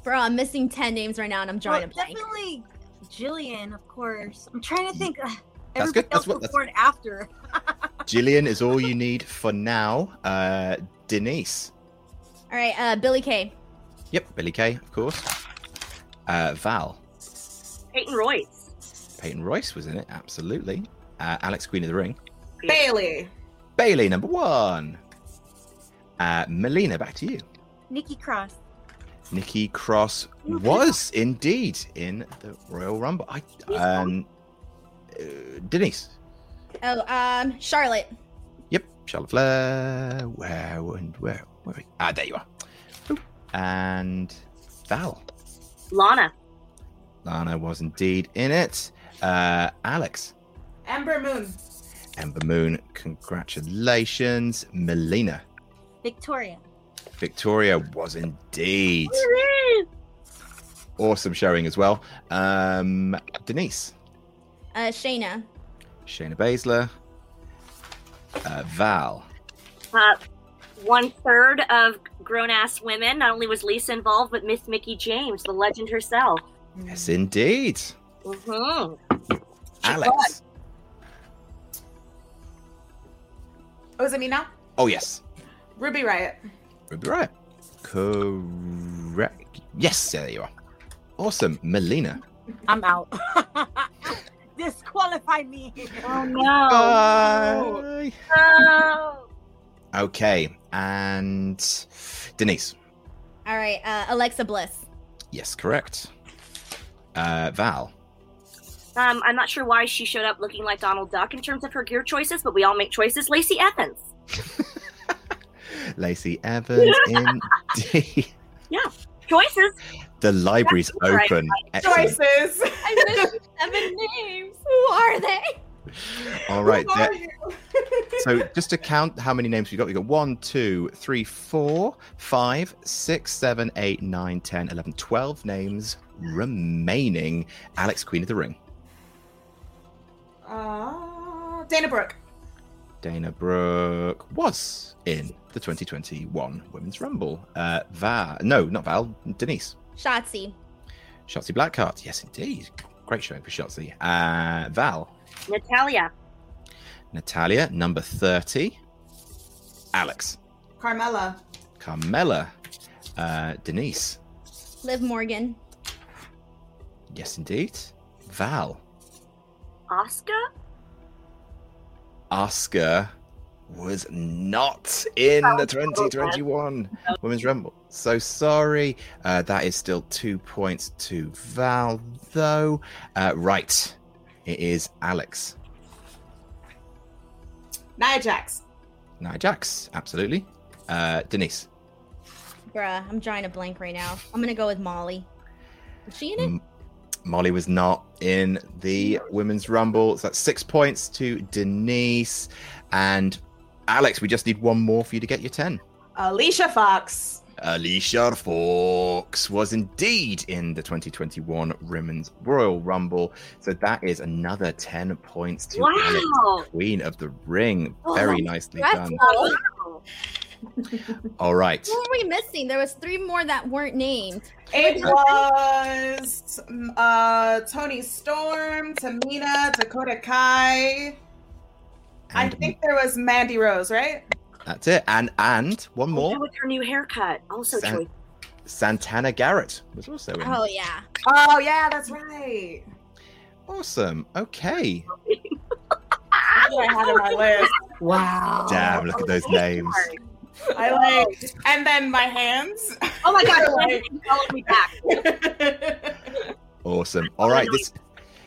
Speaker 2: Bro, I'm missing 10 names right now and I'm drawing
Speaker 5: well,
Speaker 2: a blank.
Speaker 5: definitely Jillian, of course. I'm trying to think. Uh,
Speaker 1: That's
Speaker 5: everybody
Speaker 1: good. That's what- that's-
Speaker 5: born after.
Speaker 1: Jillian is all you need for now. Uh, Denise.
Speaker 2: All right, uh, Billie Kay.
Speaker 1: Yep, Billie Kay, of course. Uh, Val.
Speaker 4: Peyton Royce.
Speaker 1: Peyton Royce was in it, absolutely. Uh, Alex, Queen of the Ring.
Speaker 3: Bayley.
Speaker 1: Bayley, number one. Uh, Melina, back to you.
Speaker 5: Nikki Cross.
Speaker 1: Nikki Cross was indeed in the Royal Rumble. I, um, uh, Denise.
Speaker 2: Oh, um, Charlotte.
Speaker 1: Yep, Charlotte Flair. Where and where? Where? are we? Ah, there you are. Boop. And Val.
Speaker 4: Lana.
Speaker 1: Lana was indeed in it. Uh, Alex.
Speaker 3: Ember Moon.
Speaker 1: Ember Moon, congratulations. Melina.
Speaker 5: Victoria.
Speaker 1: Victoria was indeed. Awesome showing as well. Um, Denise.
Speaker 2: Uh, Shayna.
Speaker 1: Shayna Baszler. Uh, Val.
Speaker 4: Uh, one third of grown ass women. Not only was Lisa involved, but Miss Mickie James, the legend herself.
Speaker 1: Yes, indeed.
Speaker 4: hmm
Speaker 1: Alex.
Speaker 3: Oh, is it me now?
Speaker 1: Oh, yes.
Speaker 3: Ruby Riot.
Speaker 1: Ruby Riot. Correct. Yes, there you are. Awesome. Melina.
Speaker 5: I'm out. Disqualify me.
Speaker 4: Oh no.
Speaker 1: Bye.
Speaker 4: no!
Speaker 1: Okay. And Denise.
Speaker 2: All right, uh, Alexa Bliss.
Speaker 1: Yes, correct. Uh, Val.
Speaker 4: Um, I'm not sure why she showed up looking like Donald Duck in terms of her gear choices, but we all make choices. Lacey Evans.
Speaker 1: Lacey Evans. Indeed.
Speaker 4: Yeah, choices.
Speaker 1: The library's
Speaker 4: Right,
Speaker 1: open.
Speaker 4: right.
Speaker 3: Choices.
Speaker 2: I missed seven names. Who are they?
Speaker 1: All right.
Speaker 3: Who are you?
Speaker 1: so just to count how many names we got, we got one, two, three, four, five, six, seven, eight, nine, ten, eleven, twelve names remaining. Alex, Queen of the Ring.
Speaker 3: Uh, Dana Brooke.
Speaker 1: Dana Brooke was in the 2021 Women's Rumble. Uh, Val, no, not Val, Denise.
Speaker 2: Shotzi.
Speaker 1: Shotzi Blackheart, yes, indeed. Great showing for Shotzi. Uh, Val,
Speaker 4: Natalya.
Speaker 1: Natalya, number 30. Alex,
Speaker 3: Carmella.
Speaker 1: Carmella, uh, Denise,
Speaker 2: Liv Morgan.
Speaker 1: yes, indeed. Val,
Speaker 4: Oscar.
Speaker 1: Oscar was not in the 2021 Women's Rumble. So sorry. Uh, that is still two points to Val, though. Uh, right. It is Alex.
Speaker 3: Nia Jax.
Speaker 1: Nia Jax, absolutely. Uh, Denise.
Speaker 2: Bruh, I'm drawing a blank right now. I'm gonna go with Molly. Is she in it?
Speaker 1: M- Molly was not in the women's rumble. So that's six points to Denise. And Alex, we just need one more for you to get your 10.
Speaker 3: Alicia Fox.
Speaker 1: Alicia Fox was indeed in the 2021 Women's Royal Rumble. So that is another 10 points to
Speaker 4: Wow.
Speaker 1: Alex, Queen of the Ring.
Speaker 2: Oh,
Speaker 1: Very nicely
Speaker 2: that's
Speaker 1: done.
Speaker 2: awesome.
Speaker 1: All right.
Speaker 2: Who were we missing? There was three more that weren't named.
Speaker 3: It was mm, uh, Toni Storm, Tamina, Dakota Kai. I think there was Mandy Rose, right?
Speaker 1: that's it. And and one oh, more.
Speaker 4: With her new haircut, also
Speaker 1: San-
Speaker 4: choice.
Speaker 1: Santana Garrett was also in.
Speaker 2: Oh yeah.
Speaker 3: Oh yeah, that's right.
Speaker 1: Awesome. Okay.
Speaker 3: That's what I had on my list.
Speaker 5: Wow.
Speaker 1: Damn, look at those names.
Speaker 3: I like, and then my hands.
Speaker 4: Oh my god,
Speaker 3: Like-
Speaker 4: me back.
Speaker 1: Awesome. All right. This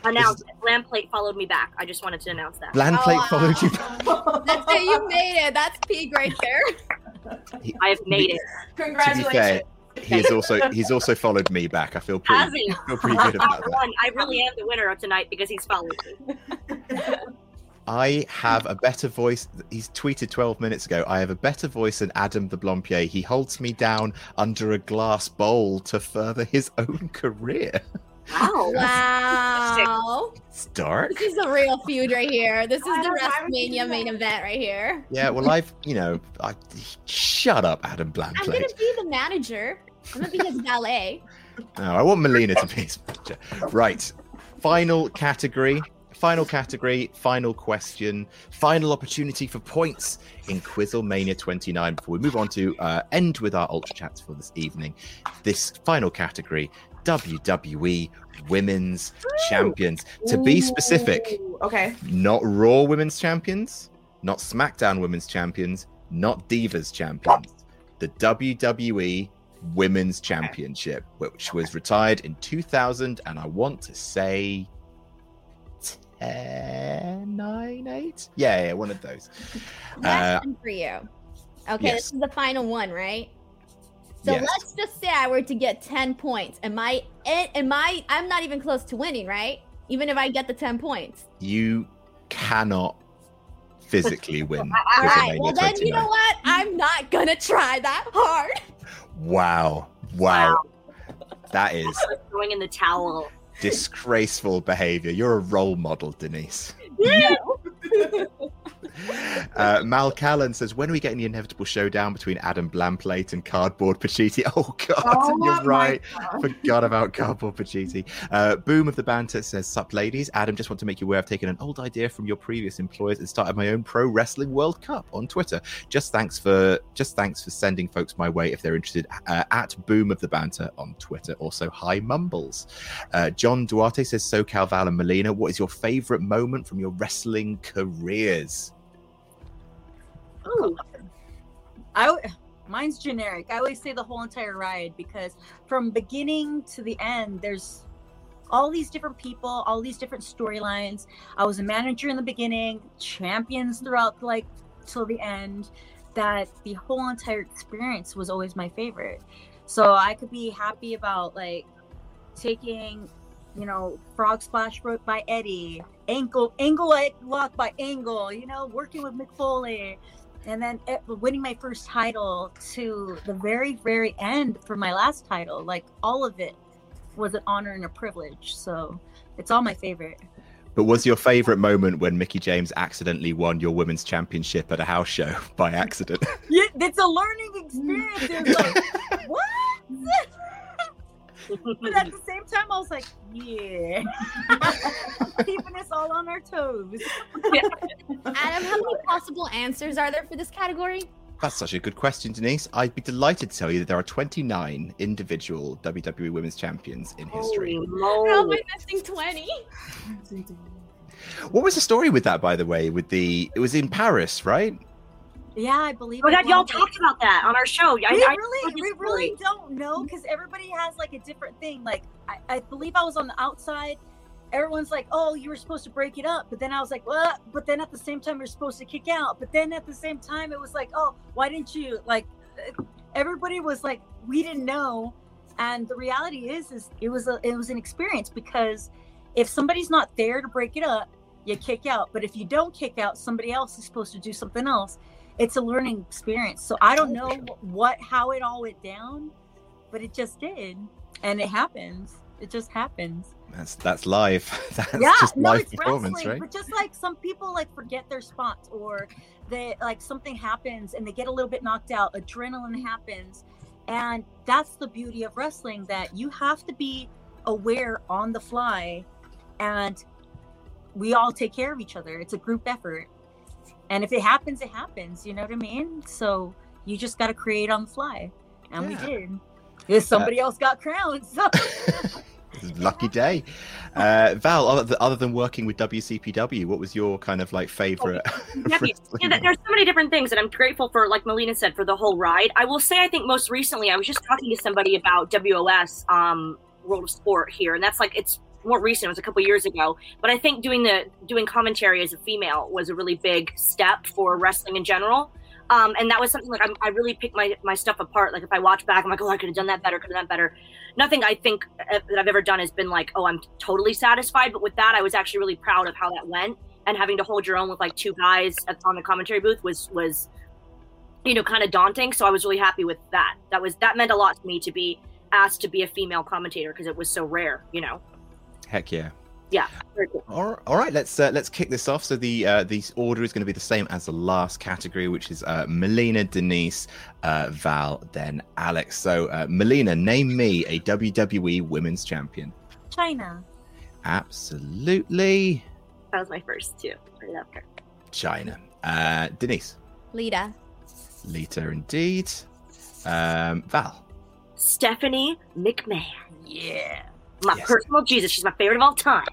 Speaker 4: Announced it. Lamplate followed me back. I just wanted to announce that.
Speaker 1: land oh, plate
Speaker 2: Oh,
Speaker 1: followed you.
Speaker 2: That's it. You made it. That's Pig right there.
Speaker 4: I have made it.
Speaker 3: Congratulations.
Speaker 1: fair, he's also he's also followed me back. I feel pretty,
Speaker 4: Has he?
Speaker 1: feel pretty good about that.
Speaker 4: I really am the winner of tonight because he's followed me.
Speaker 1: I have a better voice. He's tweeted 12 minutes ago. I have a better voice than Adam the Blompier. He holds me down under a glass bowl to further his own career.
Speaker 4: Wow.
Speaker 2: Wow.
Speaker 1: It's dark.
Speaker 2: This is the real feud right here. This is
Speaker 3: I
Speaker 2: the
Speaker 3: don't- I
Speaker 2: WrestleMania main event right here.
Speaker 1: Yeah, well, I've, you know, I, shut up, Adam Black.
Speaker 2: I'm gonna be the manager. I'm gonna be his valet.
Speaker 1: No, I want Melina to be his manager. Right. Final category. Final category. Final question. Final opportunity for points in Quizzlemania 29. Before we move on to uh, end with our Ultra Chats for this evening, this final category WWE Women's Champions. To be specific,
Speaker 3: Ooh, Okay.
Speaker 1: not Raw Women's Champions, not SmackDown Women's Champions, not Divas Champions. The WWE Women's Championship, which was retired in 2000, and I want to say 10, 9, 8? Yeah, yeah, one of those.
Speaker 2: That's
Speaker 1: Uh,
Speaker 2: one for you. Okay,
Speaker 1: yes.
Speaker 2: this is the final one, right? So
Speaker 1: Yes.
Speaker 2: let's just say I were to get 10 points. Am I eh, am I I'm not even close to winning, right? Even if I get the 10 points.
Speaker 1: you cannot physically win.
Speaker 2: All right.
Speaker 1: WrestleMania
Speaker 2: Well then you know what? I'm not gonna try that hard.
Speaker 1: Wow. Wow. That is
Speaker 4: Throwing in the towel.
Speaker 1: disgraceful behavior. You're a role model, Denise. Uh, Mal Callan says, "When are we getting the inevitable showdown between Adam Blamplate and Cardboard Pachiti?" Oh God,
Speaker 3: Oh
Speaker 1: you're right.
Speaker 3: God.
Speaker 1: Forgot about Cardboard Pachiti. Uh, Boom of the Banter says, "Sup, ladies. Adam, just want to make you aware I've taken an old idea from your previous employers and started my own Pro Wrestling World Cup on Twitter. Just thanks for just thanks for sending folks my way if they're interested. Uh, at Boom of the Banter on Twitter. Also, hi Mumbles. Uh, John Duarte says, SoCal Val and Melina, what is your favorite moment from your wrestling careers?
Speaker 4: Ooh.
Speaker 5: I mine's generic. I always say the whole entire ride because from beginning to the end, there's all these different people, all these different storylines. I was a manager in the beginning, champions throughout like till the end. That the whole entire experience was always my favorite. So I could be happy about like taking, you know, frog splash broke by Eddie, ankle ankle lock by Angle, you know, working with Mick Foley, and then eh, winning my first title to the very very end for my last title. Like all of it was an honor and a privilege so it's all my favorite.
Speaker 1: But was your favorite moment when Mickie James accidentally won your women's championship at a house show by accident?
Speaker 5: yeah it's a learning experience. Like what but at the same time i was like yeah keeping us all on our toes
Speaker 2: Adam, how many possible answers are there for this category?
Speaker 1: That's such a good question, Denise. I'd be delighted to tell you that there are 29 individual WWE Women's Champions in history.
Speaker 4: Holy
Speaker 2: How am. I missing 20?
Speaker 1: What was the story with that, by the way? With the it was in Paris, right?
Speaker 5: Yeah i believe
Speaker 4: Oh my god, y'all talked about that on our show.
Speaker 5: We
Speaker 4: I-
Speaker 5: really,
Speaker 4: I-
Speaker 5: we really don't know because everybody has like a different thing. Like I, I believe I was on the outside, everyone's like, "Oh, you were supposed to break it up," but then I was like, "What?" But then at the same time, you're supposed to kick out. But then at the same time, it was like, "Oh, why didn't you?" Like, uh, everybody was like, "We didn't know," and the reality is, is it was a it was an experience because if somebody's not there to break it up, you kick out. But if you don't kick out, somebody else is supposed to do something else. It's a learning experience. So I don't know what how it all went down, but it just did, and it happens. It just happens.
Speaker 1: That's that's live. That's
Speaker 5: yeah,
Speaker 1: just
Speaker 5: no,
Speaker 1: live
Speaker 5: it's
Speaker 1: performance,
Speaker 5: wrestling,
Speaker 1: right?
Speaker 5: but just like some people like forget their spots or they like something happens and they get a little bit knocked out. Adrenaline happens, and that's the beauty of wrestling that you have to be aware on the fly, and we all take care of each other. It's a group effort, and if it happens, it happens. You know what I mean? So you just got to create on the fly, and
Speaker 1: Yeah.
Speaker 5: we did. If somebody else got crowned, so.
Speaker 1: Lucky day. Uh, Val, other, other than working with WCPW, what was your kind of like favorite?
Speaker 4: Yeah, there- there's so many different things, and I'm grateful for, like Melina said, for the whole ride. I will say, I think most recently, I was just talking to somebody about WOS, um, World of Sport here, and that's like it's more recent. It was a couple years ago, but I think doing the doing commentary as a female was a really big step for wrestling in general. Um, and that was something like I'm, I really pick my, my stuff apart. Like if I watch back, I'm like, oh, I could have done that better, could have done that better. Nothing I think uh, that I've ever done has been like, oh, I'm totally satisfied. But with that, I was actually really proud of how that went. And having to hold your own with like two guys on the commentary booth was was, you know, kind of daunting. So I was really happy with that. That was that meant a lot to me to be asked to be a female commentator because it was so rare. You know,
Speaker 1: Heck yeah.
Speaker 4: yeah, very cool.
Speaker 1: All all right, let's uh, let's kick this off. So the uh, the order is going to be the same as the last category, which is uh, Melina, Denise, uh, Val, then Alex. So uh, Melina, name me a WWE Women's Champion.
Speaker 5: Chyna.
Speaker 1: Absolutely,
Speaker 4: That was my first too. I love her.
Speaker 1: Chyna. Uh, Denise,
Speaker 2: Lita.
Speaker 1: Lita, indeed. Um, Val,
Speaker 4: Stephanie McMahon.
Speaker 5: Yeah.
Speaker 4: My
Speaker 1: Yes.
Speaker 4: personal Jesus. She's my favorite of all time.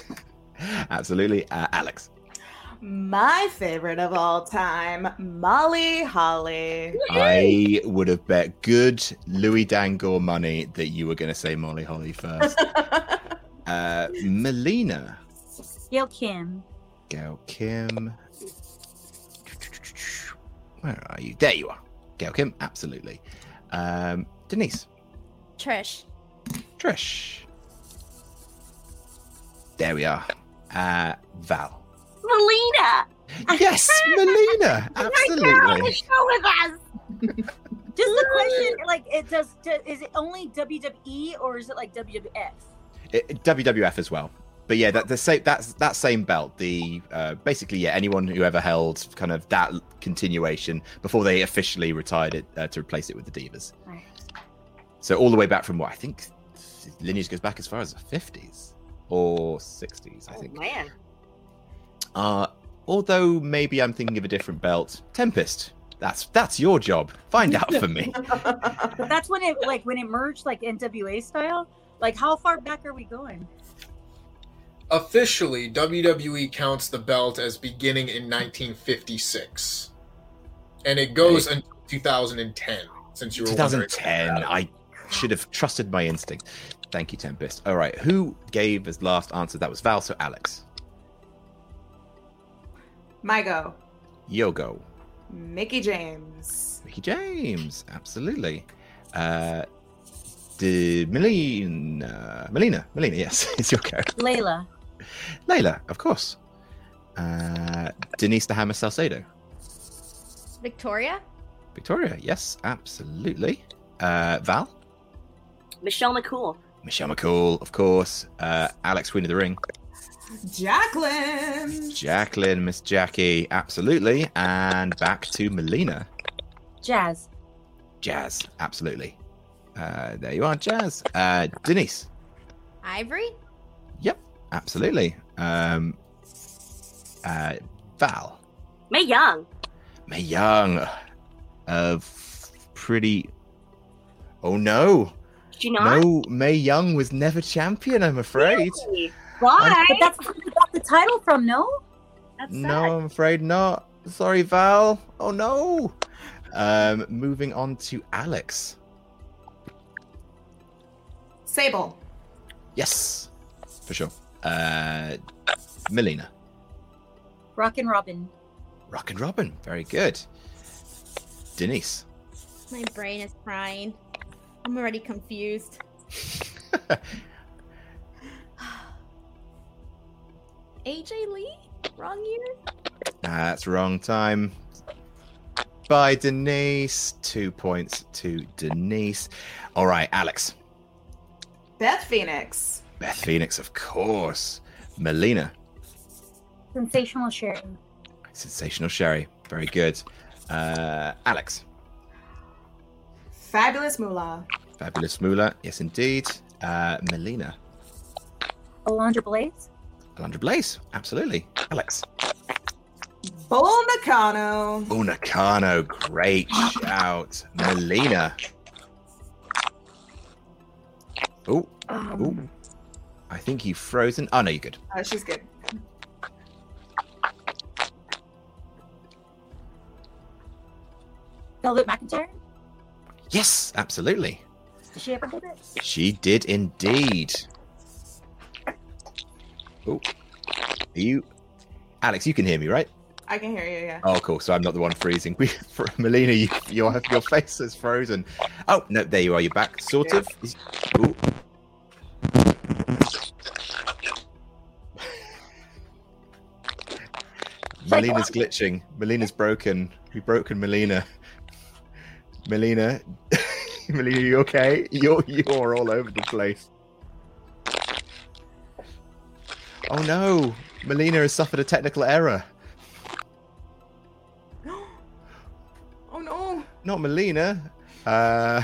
Speaker 1: absolutely. Uh, Alex,
Speaker 3: My favorite of all time, Molly Holly.
Speaker 1: I would have bet good Louis Dangoor money that you were going to say Molly Holly first. uh, Melina,
Speaker 5: Gail Kim.
Speaker 1: Gail Kim. Where are you? There you are. Gail Kim, absolutely. Um, Denise,
Speaker 2: Trish.
Speaker 1: Trish. There we are. Uh, Val.
Speaker 4: Melina.
Speaker 1: Yes, Melina,
Speaker 4: Right there on the show with us.
Speaker 5: Just the question, like, it does, does. Is it only WWE or is it like WWF?
Speaker 1: It- WWF as well. But yeah, that the same that's that same belt. The uh, basically yeah, anyone who ever held kind of that continuation before they officially retired it uh, to replace it with the Divas.
Speaker 5: Right.
Speaker 1: So all the way back from what I think lineage goes back as far as the fifties or sixties, I
Speaker 4: Oh
Speaker 1: think.
Speaker 4: man.
Speaker 1: Uh, although maybe I'm thinking of a different belt. Tempest. That's that's your job. Find out for me.
Speaker 5: But that's when it, like, when it merged, like NWA style. Like, how far back are we going?
Speaker 6: Officially, WWE counts the belt as beginning in 1956, and it goes until 2010. Since you were
Speaker 1: 2010. I should have trusted my instinct. Thank you, Tempest. All right, who gave as last answer? That was Val. So Alex,
Speaker 3: My go.
Speaker 1: Yogo,
Speaker 3: Mickie James.
Speaker 1: Mickie James, absolutely. Uh, the Melina, Melina, Melina. Yes, it's your character.
Speaker 5: Layla.
Speaker 1: Layla, of course. Uh, Denise the Hammer Salcedo.
Speaker 2: Victoria.
Speaker 1: Victoria, yes, absolutely. Uh, Val,
Speaker 4: Michelle McCool.
Speaker 1: Michelle McCool, of course. Uh, Alex, Queen of the Ring.
Speaker 3: Jacqueline.
Speaker 1: Jacqueline, Miss Jackie, absolutely. And back to Melina.
Speaker 5: Jazz.
Speaker 1: Jazz, absolutely. Uh, there you are, Jazz. Uh, Denise.
Speaker 2: Ivory.
Speaker 1: Yep, absolutely. Um, uh, Val.
Speaker 4: Mae Young.
Speaker 1: Mae Young. Of pretty. Oh no.
Speaker 4: She not?
Speaker 1: No, Mae Young was never champion, I'm afraid.
Speaker 4: Really? Why?
Speaker 5: But that's where you got the title from, no?
Speaker 4: That's
Speaker 1: No,
Speaker 4: sad.
Speaker 1: I'm afraid not. Sorry, Val. Oh no. Um, moving on to Alex.
Speaker 3: Sable.
Speaker 1: Yes, for sure. Uh, Melina. Rock and Robin. Rockin' Robin. Very good. Denise.
Speaker 2: My brain is crying. I'm already confused. AJ Lee? Wrong year?
Speaker 1: That's wrong time. By Denise. Two points to Denise. All right, Alex.
Speaker 3: Beth Phoenix.
Speaker 1: Beth Phoenix, of course. Melina.
Speaker 5: Sensational Sherri.
Speaker 1: Sensational Sherri. Very good. Uh, Alex.
Speaker 3: Fabulous Moolah.
Speaker 1: Fabulous Moolah. Yes, indeed. Uh, Melina.
Speaker 5: Alundra Blayze.
Speaker 1: Alundra Blayze. Absolutely. Alex.
Speaker 3: Bull Nakano.
Speaker 1: Unacano. Great shout. Melina. Oh. Oh. I think you frozen. Oh, no, you're good.
Speaker 3: Oh, she's good.
Speaker 5: Velvet McIntyre.
Speaker 1: Yes, absolutely.
Speaker 5: Did she ever do it?
Speaker 1: She did indeed. Oh. You. Alex, you can hear me, right?
Speaker 3: I can hear you, yeah.
Speaker 1: Oh, cool. So I'm not the one freezing. We, for Melina, you, your your face is frozen. Oh no, there you are. You're back, sort of. Is- Ooh. Melina's glitching. Melina's broken. We broken Melina. Melina, Melina, you okay? You're you're all over the place. Oh no, Melina has suffered a technical error.
Speaker 3: Oh no.
Speaker 1: Not Melina. Uh,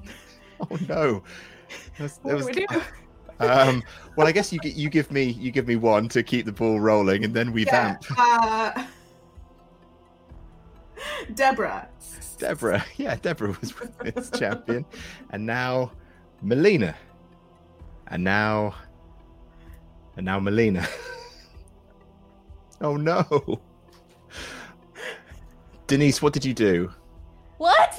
Speaker 1: oh no. That's-
Speaker 3: What do we do?
Speaker 1: Um, well, I guess you you give me you give me one to keep the ball rolling, and then we
Speaker 3: Yeah.
Speaker 1: vamp.
Speaker 3: Uh, Deborah.
Speaker 1: Deborah, yeah, Deborah was women's champion, and now Melina, and now and now Melina. oh no, Denise, what did you do?
Speaker 2: What?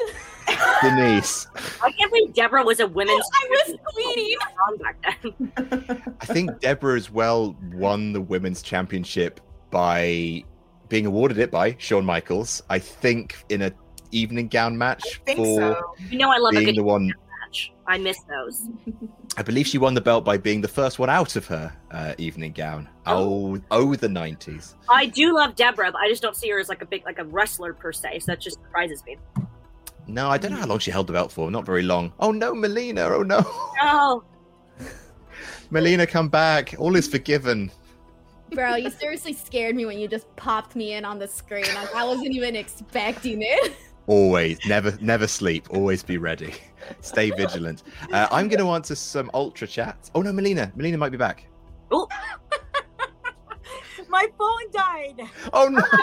Speaker 1: Denise,
Speaker 4: I can't believe Deborah was a women's.
Speaker 2: I was queening.
Speaker 4: back then.
Speaker 1: I think Deborah as well won the women's championship by being awarded it by Shawn Michaels. I think in a evening gown match
Speaker 4: think
Speaker 1: for
Speaker 4: so. You know I love a
Speaker 1: being
Speaker 4: good
Speaker 1: the one.
Speaker 4: match. I miss those.
Speaker 1: I believe she won the belt by being the first one out of her uh, evening gown. Oh, oh, the nineties.
Speaker 4: I do love Deborah, but I just don't see her as like a big like a wrestler per se. So that just surprises me.
Speaker 1: No, I don't know how long she held the belt for. Not very long. Oh no, Melina! Oh no,
Speaker 4: No.
Speaker 1: Melina, come back. All is forgiven.
Speaker 2: Bro, you seriously scared me when you just popped me in on the screen. Like, I wasn't even expecting it.
Speaker 1: Always, never, never sleep. Always be ready. Stay vigilant. Uh, I'm going to answer some ultra chats. Oh no, Melina. Melina might be back.
Speaker 4: Oh,
Speaker 5: My phone died.
Speaker 1: Oh no!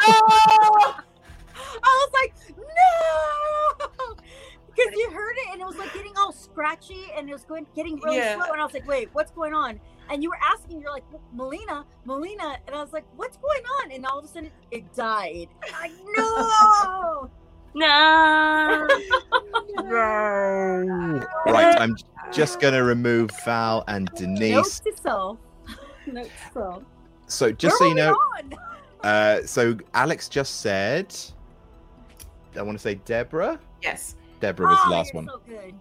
Speaker 5: I was like, no, because you heard it and it was like getting all scratchy and it was going getting really
Speaker 3: Yeah.
Speaker 5: slow. And I was like, wait, what's going on? And you were asking, you're like, Melina, Melina, and I was like, what's going on? And all of a sudden, it died. I no.
Speaker 4: No.
Speaker 1: No. Right, I'm just going to remove Val and
Speaker 5: Note
Speaker 1: Denise.
Speaker 5: to self. Note to self.
Speaker 1: So just
Speaker 5: We're
Speaker 1: so you know, uh, so Alex just said, I want to say Deborah.
Speaker 3: Yes.
Speaker 1: Deborah was
Speaker 5: Oh,
Speaker 1: the last
Speaker 5: you're
Speaker 1: one.
Speaker 5: So good.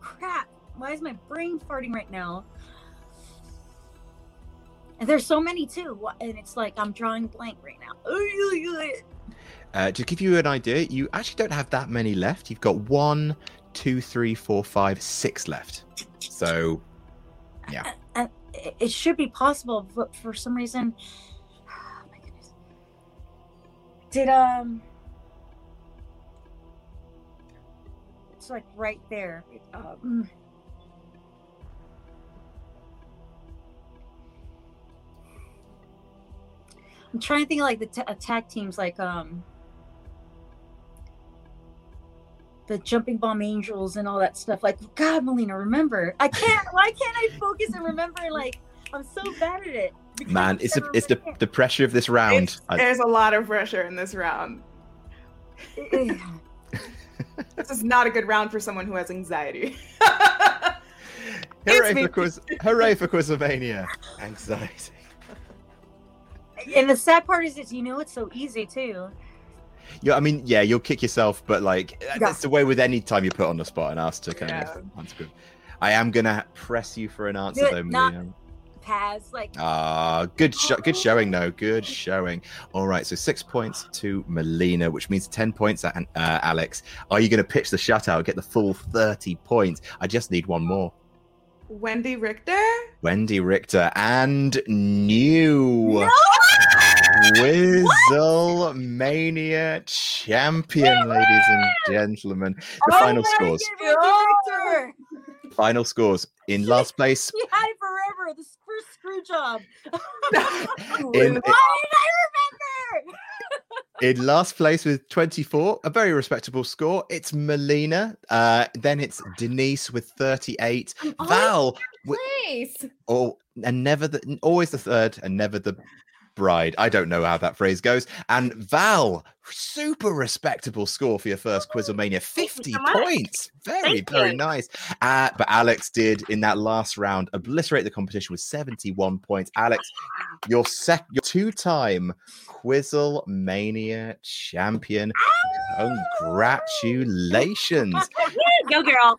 Speaker 5: Crap! Why is my brain farting right now? And there's so many too, and it's like I'm drawing blank right now.
Speaker 1: Uh, to give you an idea, you actually don't have that many left. You've got one, two, three, four, five, six left. So, yeah.
Speaker 5: And it- should be possible, but for some reason, oh my goodness. Did um, it's like right there. Um, I'm trying to think of like the t- attack teams, like um, the jumping bomb angels and all that stuff. Like, God, Melina, remember? I can't. Why can't I focus and remember? Like, I'm so bad at it.
Speaker 1: Man, it's a, it's the, the pressure of this round. I-
Speaker 3: There's a lot of pressure in this round. This is not a good round for someone who has anxiety.
Speaker 1: Hooray for quiz! Hooray for Quizzlemania! Anxiety.
Speaker 5: And the sad part is, is you know it's so easy too.
Speaker 1: Yeah, I mean, yeah, you'll kick yourself, but like
Speaker 5: Yeah.
Speaker 1: that's the way with any time you put on the spot and asked to kind
Speaker 5: Yeah.
Speaker 1: of answer. good. I am gonna press you for an answer
Speaker 5: Good,
Speaker 1: though,
Speaker 5: not-
Speaker 1: Melina.
Speaker 5: Paz, like
Speaker 1: Ah, good, sh- good showing though. Good showing. All right, so six points to Melina, which means ten points at uh, Alex. Are you going to pitch the shutout, get the full thirty points? I just need one more.
Speaker 3: Wendy Richter.
Speaker 1: Wendy Richter and new Quizzlemania champion, ladies and gentlemen. The
Speaker 5: Oh
Speaker 1: final scores.
Speaker 5: God,
Speaker 1: Final scores. In last place,
Speaker 5: She had it forever. The first screw job.
Speaker 1: In-
Speaker 5: Why did I remember?
Speaker 1: in last place with 24, a very respectable score. It's Melina. Uh, then it's Denise with 38. Val, with,
Speaker 2: Place.
Speaker 1: oh, and never the, always the third, and never the bride. I don't know how that phrase goes. And Val, super respectable score for your first Quizzlemania, 50
Speaker 4: so
Speaker 1: points. Very,
Speaker 4: Thank
Speaker 1: very
Speaker 4: you.
Speaker 1: nice. Uh, but Alex did in that last round obliterate the competition with 71 points. Alex, your sec, your two-time Quizzlemania champion. Congratulations.
Speaker 4: Go, girl.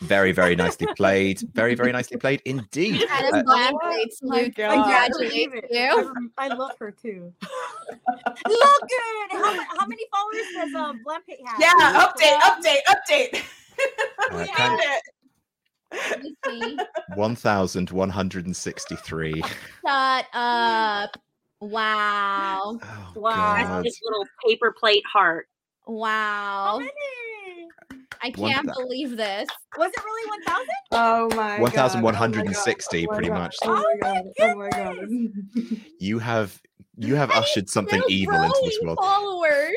Speaker 1: Very, very nicely played. Very, very nicely played indeed.
Speaker 2: Adam
Speaker 1: Uh,
Speaker 2: Blancates,
Speaker 5: my
Speaker 2: you
Speaker 5: I
Speaker 2: you.
Speaker 5: I love her too. Logan, how, how many followers does um Blampate have?
Speaker 3: Yeah, update, update, update.
Speaker 1: uh,
Speaker 3: we
Speaker 1: can-
Speaker 3: made it.
Speaker 2: Let me see.
Speaker 1: 1,163.
Speaker 2: Shut up. Wow.
Speaker 1: Oh,
Speaker 5: Wow.
Speaker 1: God.
Speaker 4: this little paper plate heart.
Speaker 5: How
Speaker 2: Wow.
Speaker 5: Many?
Speaker 2: I can't
Speaker 1: thou-
Speaker 2: believe this.
Speaker 5: Was it really 1,000?
Speaker 3: Oh my god.
Speaker 1: 1,160
Speaker 3: Oh
Speaker 1: pretty oh
Speaker 3: God.
Speaker 1: much.
Speaker 3: Oh my god. Oh my god.
Speaker 1: Oh you have you have ushered something evil into this world.
Speaker 2: Followers.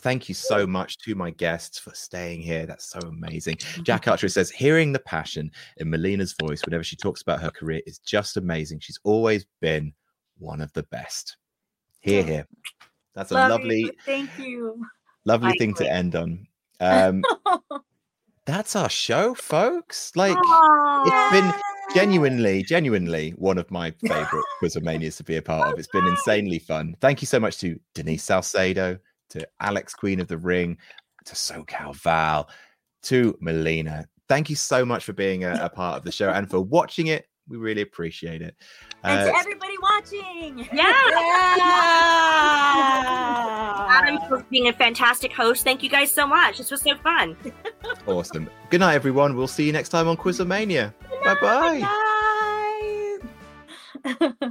Speaker 1: Thank you so much to my guests for staying here. That's so amazing. Jack Archer says, hearing the passion in Melina's voice whenever she talks about her career is just amazing. She's always been one of the best. Here, here. That's a
Speaker 5: Love
Speaker 1: lovely,
Speaker 5: you. Thank you.
Speaker 1: lovely
Speaker 4: I
Speaker 1: thing to end on. Um, that's our show, folks. Like,
Speaker 4: Aw.
Speaker 1: it's been genuinely, genuinely one of my favorite Quizzlemanias to be a part of. It's been insanely fun. Thank you so much to Denise Salcedo, to Alex Queen of the Ring, to SoCal Val, to Melina. Thank you so much for being a, a part of the show and for watching it. We really appreciate it.
Speaker 5: and
Speaker 1: Uh,
Speaker 5: to everybody watching.
Speaker 4: Yeah.
Speaker 3: Yeah.
Speaker 4: Adam for being a fantastic host. Thank you guys so much. This was so fun.
Speaker 1: awesome. Good night, everyone. We'll see you next time on Quizzlemania. Bye bye.
Speaker 3: Bye.